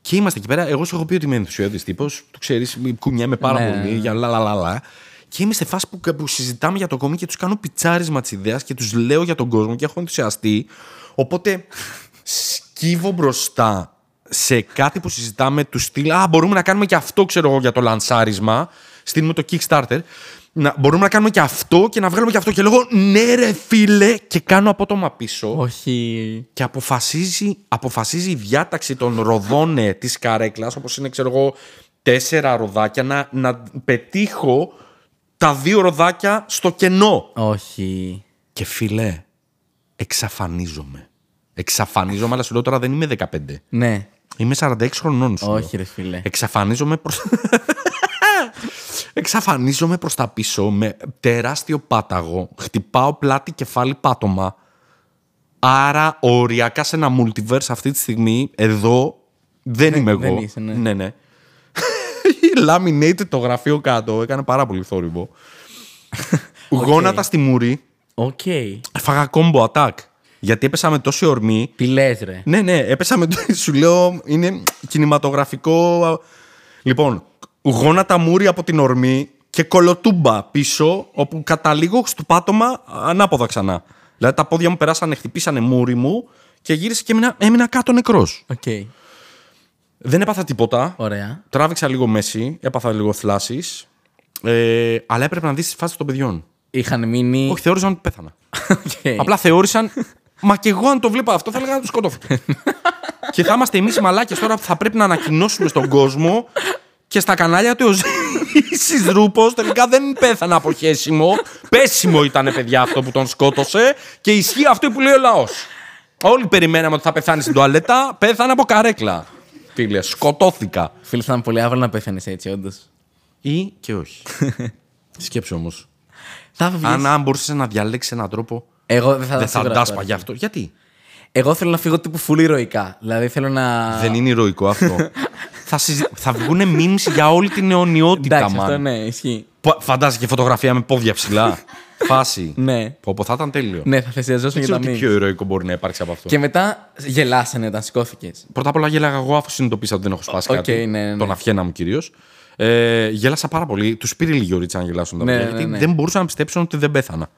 Και είμαστε εκεί πέρα. Εγώ σου έχω πει ότι είμαι ενθουσιώδης τύπος. Το ξέρεις, κουνιέμαι πάρα Ναι. πολύ για λα, λα, λα, λα. Και είμαι σε φάση που, που συζητάμε για το κομί και τους κάνω πιτσάρισμα της ιδέας και τους λέω για τον κόσμο και έχω ενθουσιαστεί. Οπότε σκύβω μπροστά σε κάτι που συζητάμε τους στυλ. Α, μπορούμε να κάνουμε και αυτό, ξέρω εγώ, για το λανσάρισμα. Στείλουμε το Kickstarter. Να, μπορούμε να κάνουμε και αυτό και να βγάλουμε και αυτό. Και λέγω, ναι, ρε φίλε, και κάνω απότομα πίσω. Όχι. Και αποφασίζει, αποφασίζει η διάταξη των ροδών ε, της καρέκλας, όπως είναι, ξέρω εγώ, τέσσερα ροδάκια, να, να πετύχω τα δύο ροδάκια στο κενό. Όχι. Και φίλε, εξαφανίζομαι. Εξαφανίζομαι, αλλά σου λέω τώρα δεν είμαι 15. Ναι. Είμαι 46 χρονών σου. λέω. Όχι, ρε φίλε. Εξαφανίζομαι προς... Εξαφανίζομαι προς τα πίσω με τεράστιο πάταγο. Χτυπάω πλάτη κεφάλι πάτωμα. Άρα οριακά σε ένα multiverse αυτή τη στιγμή, εδώ δεν είμαι εγώ. δεν είσαι, ναι. ναι, ναι. Laminated το γραφείο κάτω. Έκανε πάρα πολύ θόρυβο. Γόνατα στη μούρη. Οκ. Έφαγα combo attack. Γιατί έπεσα με τόση ορμή. Τι λες, ρε. Ναι, ναι, έπεσα με. Σου λέω, είναι κινηματογραφικό. Λοιπόν, γόνατα μούρη από την ορμή και κωλοτούμπα πίσω, όπου καταλήγω στο πάτωμα ανάποδα ξανά. Δηλαδή τα πόδια μου περάσανε, χτυπήσανε μούρη μου και γύρισε και έμεινα, έμεινα κάτω νεκρός. Οκ. Δεν έπαθα τίποτα. Ωραία. Τράβηξα λίγο μέση, έπαθα λίγο θλάση. Ε, αλλά έπρεπε να δεις τη φάση των παιδιών. Είχαν μείνει. Όχι, θεώρησαν ότι πέθανα. Οκ. Απλά θεώρησαν. Μα και εγώ αν το 'βλεπα αυτό θα έλεγα να τος σκοτώθηκε. και θα είμαστε εμείς οι μαλάκες τώρα που θα πρέπει να ανακοινώσουμε στον κόσμο και στα κανάλια του ο Ζήσης Ρούμπος τελικά δεν πέθανε από χέσιμο. Πέσιμο ήταν παιδιά αυτό που τον σκότωσε και ισχύει αυτό που λέει ο λαός. Όλοι περιμέναμε ότι θα πεθάνει στην τουαλέτα, πέθανε από καρέκλα. Φίλε, σκοτώθηκα. Φίλε, θα ήταν πολύ άβολο να πέθανες έτσι, όντως. Ή και όχι. Σκέψου όμως. Θα φύγει. Αν, αν μπορούσες να διαλέξεις έναν τρόπο, Εγώ δεν θα, δεν θα σίγουρα αντάσπα αυτό. γι' αυτό. Γιατί; Εγώ θέλω να φύγω τύπου full ηρωικά. Δηλαδή θέλω να. Δεν είναι ηρωικό αυτό. θα, συζη... θα βγουν memes για όλη την αιωνιότητα, Εντάξει, αυτό man. ναι, ισχύει. Πο- Φαντάζεσαι και φωτογραφία με πόδια ψηλά. Φάση. Ναι. Πω, πω, θα ήταν τέλειο. Ναι, θα θυσιαζόσουν Δεν για ξέρω τα τι memes. πιο ηρωικό μπορεί να υπάρξει από αυτό. Και μετά γελάσανε όταν σηκώθηκες. Πρώτα απ' όλα γέλαγα εγώ αφού συνειδητοποίησα ότι δεν έχω σπάσει Οκ, κάτι. ναι, ναι, ναι. Τον αυχένα μου κυρίως. Ε, γέλασα πάρα πολύ. Τους πήρε λίγη ωρίτσα να γελάσουν τα Ναι, παιδιά. ναι, γιατί ναι. δεν μπορούσαν να πιστέψουν ότι δεν πέθανα.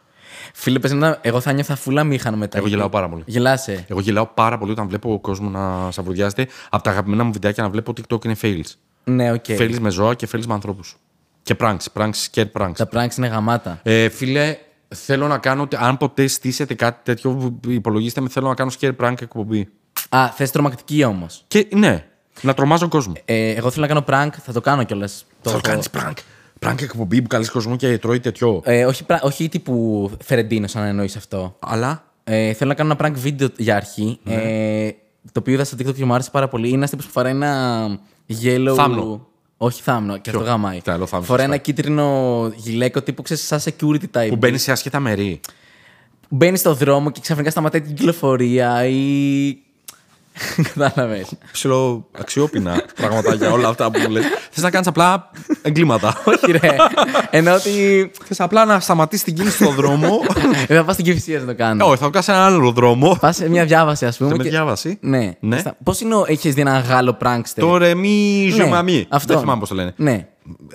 Φίλε, πες μετά, εγώ θα ένιωθα φουλ αμήχανα μετά. Εγώ γελάω πάρα πολύ. Γελάσαι. Εγώ γελάω πάρα πολύ όταν βλέπω ο κόσμος να σαβουδιάζεται. Από τα αγαπημένα μου βιντεάκια να βλέπω TikTok είναι fails. Ναι, ok. Fails με ζώα και fails με ανθρώπους. Και pranks. Pranks, scared pranks. Τα pranks είναι γαμάτα. Ε, φίλε, θέλω να κάνω. Αν ποτέ στήσετε κάτι τέτοιο, υπολογίστε με. Θέλω να κάνω scare prank εκπομπή. Α, θες τρομακτική όμως. Και ναι, να τρομάζω κόσμο. Ε, εγώ θέλω να κάνω prank, θα το κάνω κιόλας. Θα το κάνεις prank. Prank εκπομπή που καλείς κόσμο και τρώει τέτοιο. Ε, όχι, πρα- όχι τύπου Φερεντίνο, αν εννοείς αυτό. Αλλά; Ε, θέλω να κάνω ένα prank βίντεο για αρχή. Ναι. Ε, το οποίο είδα στο TikTok και μου άρεσε πάρα πολύ. Είναι ένας τύπος που φοράει ένα yellow. Θάμνο. Όχι θάμνο, και αυτό γαμάει. Τι άλλο θάμνο, φοράει σωστά. ένα κίτρινο γυλαίκο τύπου ξέρεις, σαν security type. Που μπαίνει σε άσχετα μερή. Μπαίνει στο δρόμο και ξαφνικά σταματάει την κυκλοφορία ή. Κατάλαβες. Ψηλό αξιόπινα πραγματάκια όλα αυτά που μου λες. Θες να κάνεις απλά εγκλήματα. όχι, ρε. Ενώ ότι. Θες απλά να σταματήσεις την κίνηση στον δρόμο. Δεν θα πας στην κυφυσία να το κάνω. Όχι, θα το κάνει σε έναν άλλο δρόμο. Πας σε μια διάβαση, ας πούμε. Σε με και- διάβαση. Ναι. Ναι. Πώς είναι, έχεις δει ένα Γάλλο prankster. Το ρεμί Ναι, ζωμαμί. αυτό. Δεν θυμάμαι πώς το λένε. Ναι.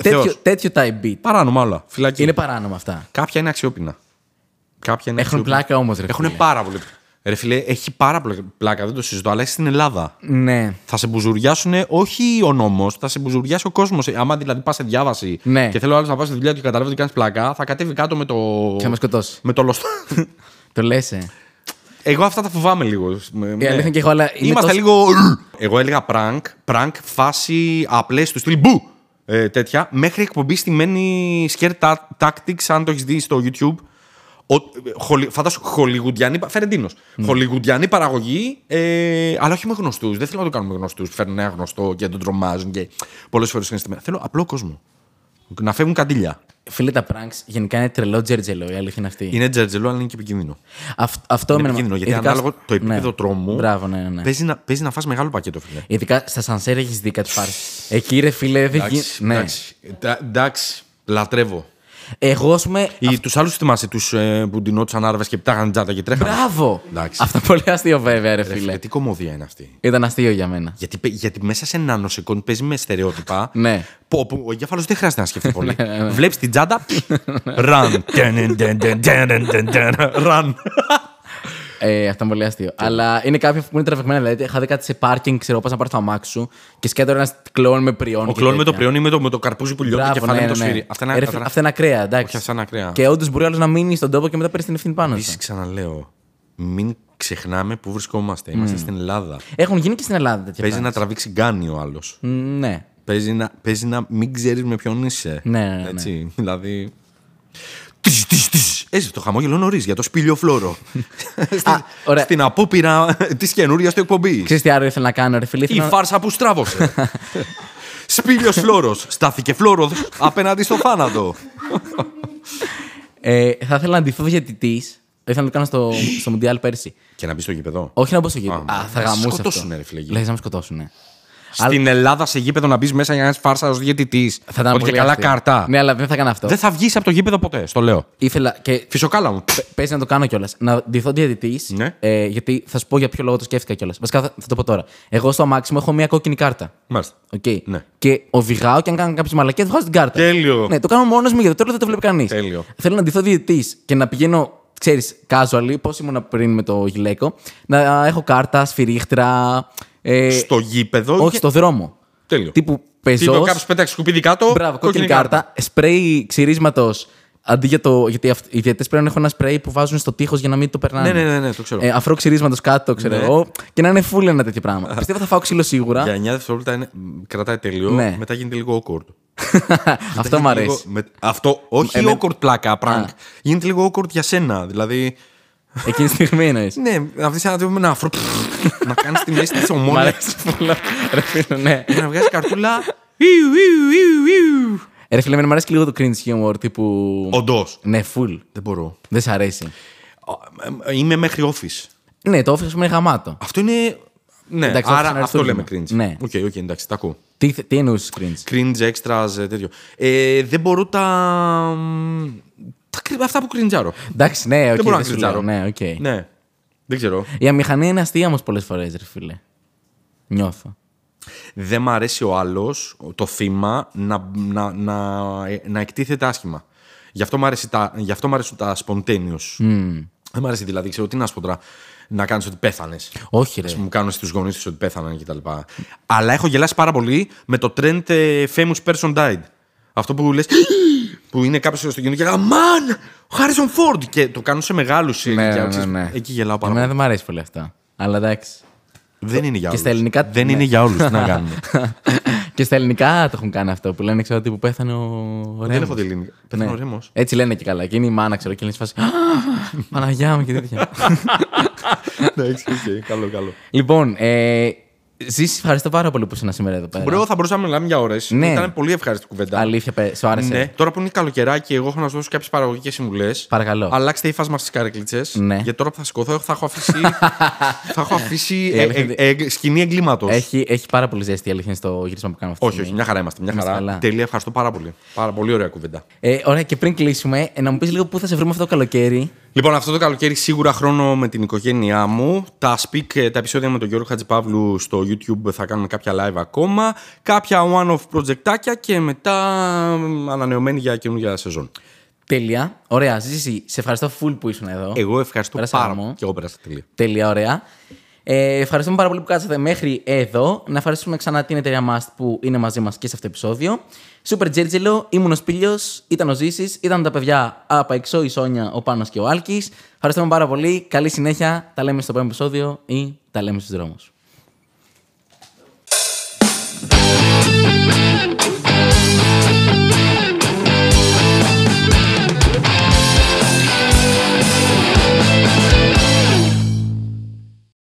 Θεός. Τέτοιο, τέτοιο type beat. Παράνομα όλα. Φυλακή. Είναι παράνομα αυτά. Κάποια είναι αξιόπινα. Κάποια είναι Έχουν αξιόπινα. πλάκα όμως, ρε. Έχουν φίλε. πάρα πολύ. Ρε φίλε, έχει πάρα πολύ πλάκα, δεν το συζητώ, αλλά είσαι στην Ελλάδα. Ναι. Θα σε μπουζουριάσουν όχι ο νόμος, θα σε μπουζουριάσει ο κόσμος. Άμα δηλαδή πας σε διάβαση Ναι. και θέλω άλλος να πα στη δουλειά του και καταλάβει ότι κάνεις πλάκα, θα κατέβει κάτω με το. Και θα με σκοτώσει. με το λοστό. Το λες. Ε. Εγώ αυτά τα φοβάμαι λίγο. Ναι. Η αλήθεια είναι και εγώ, αλλά. είναι Είμαστε τόσο- λίγο. Εγώ έλεγα prank, prank φάση απλές του στυλ μπου. Ε, τέτοια, μέχρι εκπομπή στημένη scare ta- tactics, αν το έχεις δει στο YouTube. Ο, χολι, φαντάσου, χολιγουντιανή. Φερεντίνος. Ναι. Χολιγουντιανή παραγωγή, ε, αλλά όχι με γνωστούς. Δεν θέλω να το κάνουμε με γνωστούς. Φέρνουν ένα γνωστό και τον τρομάζουν και πολλές φορές είναι στημένα. Θέλω απλό κόσμο. Να φεύγουν καντήλια. Φίλε, τα pranks γενικά είναι τρελό τζερτζελό, η αλήθεια είναι αυτή. Είναι τζερτζελό, αλλά είναι και επικίνδυνο. Αυ- αυτό Είναι με επικίνδυνο γιατί ειδικά ανάλογα σ- το επίπεδο ναι. τρόμου Μπράβο, ναι, ναι. ναι. παίζει, να, παίζει να φας μεγάλο πακέτο, φίλε. Ειδικά στα σανσέρ έχεις δει κάτι πάρει. Εκεί ρε φίλε, δεν γίνει. Ναι. εντάξει, εντά- εντάξει, λατρεύω. Εγώ, α πούμε. Ή του άλλου θυμάσαι του ε, που ντυνόντουσαν άραβε και πτάγανε τζάτα και τρέχανε. Μπράβο! Εντάξει. Αυτό πολύ αστείο, βέβαια, ρε Ρε φίλε, φίλε. τι κομμωδία είναι αυτή. Ήταν αστείο για μένα. Γιατί, παι- γιατί μέσα σε ένα νοσοκόν παίζει με στερεότυπα. Ναι. Που, που ο εγκέφαλο δεν χρειάζεται να σκεφτεί πολύ. Βλέπει την τσάντα. Run. Run. Ε, αυτό είναι πολύ αστείο. Αλλά είναι κάποια που είναι τραβηγμένα. Δηλαδή, είχα δει κάτι σε πάρκινγκ, ξέρω πώς να πάρει το αμάξι σου και σκέτο ένας κλόν με πριόν. Ο και κλόν με το τέτοια. πριόνι με το, με το καρπούζι που λιώνει το Μπράβο, κεφάλι ναι, με το ναι, ναι. σφύρι. Αυτά είναι, Ε, ρε, αυτά είναι- Αυτά είναι ακραία, εντάξει. Όχι, αυτά είναι ακραία. Και όντως μπορεί άλλος να μείνει στον τόπο και μετά παίρνει την ευθύνη πάνω Επίσης, σου. ξαναλέω, μην ξεχνάμε πού βρισκόμαστε. Είμαστε στην Ελλάδα. Έχουν γίνει και στην Ελλάδα τέτοια. Παίζει να πράγματα. τραβήξει γκάνι ο άλλος. Μ, Ναι. Παίζει να, παίζει να μην ξέρεις με ποιον είσαι. Ναι, ναι, ναι. Έτσι. Δηλαδή. Τις, τις, τις. Έτσι, το χαμόγελο νωρίς για το σπήλιο φλόρο. Στην- Α, ωραία. Στην απόπειρα της καινούρια του εκπομπής. Ξέρεις τι άλλο ήθελα να κάνω, ρε φίλε. Η Ήθελα να- φάρσα που στράβωσε. Σπήλιος φλόρος. Στάθηκε φλόρος απέναντι στο θάνατο. Ε, θα ήθελα να αντιθώ διαιτητής. Ήθελα να το κάνω στο, στο Μουντιάλ πέρσι. Και να μπει στο γήπεδο. Όχι να μπω στο γήπεδο. Α, Α, θα να σε γαμούσε. σκοτώσουνε, ρε φίλε, εκεί. Λες να με σκοτώσουν. Στην Ελλάδα σε γήπεδο να μπεις μέσα για να είσαι φάρσα ως διαιτητής. Θα ήταν Ότι και πολύ καλά αστείο. καρτά. Ναι, αλλά δεν θα κάνω αυτό. Δεν θα βγεις από το γήπεδο ποτέ, στο λέω. Ήθελα και Φυσοκάλα μου. Παίζει να το κάνω κιόλας. Να ντυθώ διαιτητής. Ναι. Ε, γιατί θα σου πω για ποιο λόγο το σκέφτηκα κιόλας. Βασικά θα, θα το πω τώρα. Εγώ στο αμάξι μου έχω μία κόκκινη κάρτα. Μάλιστα. Okay. Ναι. Και οδηγάω και αν κάνω κάποιες μαλακίε, βγάζω την κάρτα. Τέλειο. Ναι, το κάνω μόνος μου γιατί τώρα δεν το βλέπει κανείς. Τέλειο. Θέλω να ντυθώ διαιτητής και να πηγαίνω, ξέρεις, casual, πώς ήμουν πριν με το γυλαίκο. Να έχω κάρτα, σφυρίχτρα. Ε, Στο γήπεδο. όχι, και- στο δρόμο. Τέλειο. Τύπου Τύπου πεζό. κάποιο πέταξε σκουπίδι κάτω. Μπράβο, κόκκινη κάρτα. Σπρέι ξυρίσματος. Αντί για το. Γιατί αυ- οι διαιτητές πρέπει να έχουν ένα σπρέι που βάζουν στο τείχος για να μην το περνάνε. Ναι, ναι, ναι, ναι, το ξέρω. Ε, αφρό ξυρίσματος κάτω, ξέρω Ναι. εγώ. Και να είναι full ένα τέτοιο πράγμα. Πιστεύω θα φάω ξύλο σίγουρα. Για 9 δευτερόλεπτα είναι, κρατάει τέλειο. Ναι. Μετά γίνεται λίγο awkward. Αυτό μου Γίνεται αρέσει. λίγο- με- αυτό, όχι Εμέ- awkward πλάκα, prank. Γίνεται λίγο awkward για σένα. Δηλαδή. Εκείνη τη στιγμή εννοείς. Ναι, να βρει ένα τύπο με ένα αφρό. να κάνεις τη μέση της Μ' ομόνια. αρέσει πολύ. Ρε φίλε, ναι. να βγάζεις καρτούλα. Ιου, ιου, ιου, ιου. Ε, Ρε φίλε, εμένα μου αρέσει και λίγο το cringe humor τύπου. Όντως. Ναι, full. Δεν μπορώ. Δεν σ' αρέσει. Ε, Είμαι μέχρι office. Ναι, το office μου είναι γαμάτο. Αυτό είναι. Ναι, Εντάξει, άρα office είναι αυτό λέμε αριστούργημα. cringe. Ναι. Οκ, οκ, εντάξει, τα ακούω. Τι, τι εννοούσες cringe; Cringe, extras, ε, τέτοιο. Ε, δεν μπορώ τα. Τα κρυ- αυτά που κριντζάρω. Εντάξει, ναι, οκ. δεν μπορώ να δεν σου λέω. κριντζάρω. Ναι, οκ. Ναι. Δεν ξέρω. Η αμηχανία είναι αστεία όμως πολλές φορές, ρε φίλε. Νιώθω. Δεν μ' αρέσει ο άλλος, το θύμα, να, να, να, να εκτίθεται άσχημα. Γι' αυτό μ' αρέσει τα, γι' αυτό μ' αρέσουν τα spontaneous. Δεν μ' αρέσει δηλαδή, ξέρω τι να σου πω τώρα, να κάνεις ότι πέθανες. Όχι, ρε. Μου κάνουν στους γονείς τους ότι πέθαναν κτλ. Αλλά έχω γελάσει πάρα πολύ με το trend ε, famous person died. Αυτό που λες. που είναι κάποιος στο κοινό και λέει Man! Ο Χάρισον Φόρντ! Και το κάνουν σε μεγάλους Ναι, ναι, ναι, ναι. Εκεί γελάω πάρα Εμένα πολύ. δεν μου αρέσει πολύ αυτά. Αλλά εντάξει. Δεν είναι για Και όλους. στα ελληνικά- Δεν ναι. είναι για όλους. Τι να κάνουμε. και στα ελληνικά το έχουν κάνει αυτό που λένε ξέρω ότι που πέθανε ο Δεν Ρέμος. έχω δει ελληνικά. Πέθανε ο Ρέμος. Έτσι λένε και καλά. Και είναι η μάνα, ξέρω, και λένε σε φάση. «Α, Παναγιά μου και τέτοια. Εντάξει, οκ, καλό, καλό. λοιπόν, ε, Ζήση, ευχαριστώ πάρα πολύ που ήσουν σήμερα εδώ πέρα. Bro, θα μπορούσαμε να μιλάμε για ώρες. Ναι. Ήταν πολύ ευχάριστη κουβέντα. Αλήθεια, πες, σου άρεσε. Ναι. Τώρα που είναι καλοκαιράκι, εγώ έχω να σας δώσω κάποιες παραγωγικές συμβουλές. Παρακαλώ. Αλλάξτε ύφασμα στις καρέκλιτσες. Ναι. Γιατί τώρα που θα σηκωθώ, θα έχω αφήσει, θα έχω αφήσει Η ε, αλήθεια ε, ε, σκηνή εγκλήματος. Έχει, έχει πάρα πολύ ζέστη η αλήθεια στο γύρισμα που κάνουμε αυτή. τη Όχι, όχι, στιγμή. μια χαρά είμαστε. Μια Είμαστε χαρά. καλά. Τέλεια, ευχαριστώ πάρα πολύ. Πάρα πολύ ωραία κουβέντα. Ε, ωραία, και πριν κλείσουμε, ε, να μου πεις λίγο πού θα σε βρούμε αυτό το καλοκαίρι; Λοιπόν, αυτό το καλοκαίρι σίγουρα χρόνο με την οικογένειά μου. Τα speak, ε, τα επεισόδια με τον Γιώργο Χατζηπαύλου στο YouTube θα κάνουμε κάποια live ακόμα. Κάποια one-off projectάκια και μετά ε, ανανεωμένη για καινούργια σεζόν. Τέλεια. Ωραία, Ζήση, σε ευχαριστώ full που ήσουν εδώ. Εγώ ευχαριστώ Πέρασα πάρα γαμό. πολύ. Και εγώ πέρασα τελεία. Τέλεια, ωραία. Ε, ευχαριστούμε πάρα πολύ που κάτσατε μέχρι εδώ. Να ευχαριστούμε ξανά την εταιρεία Mast που είναι μαζί μας και σε αυτό το επεισόδιο. Super Τζέρτζελο, ήμουν ο Σπίλιος, ήταν ο Ζήσης, ήταν τα παιδιά από εξώ η Σόνια, ο Πάνος και ο Άλκης. Ευχαριστούμε πάρα πολύ. Καλή συνέχεια. Τα λέμε στο επόμενο επεισόδιο ή τα λέμε στους δρόμους.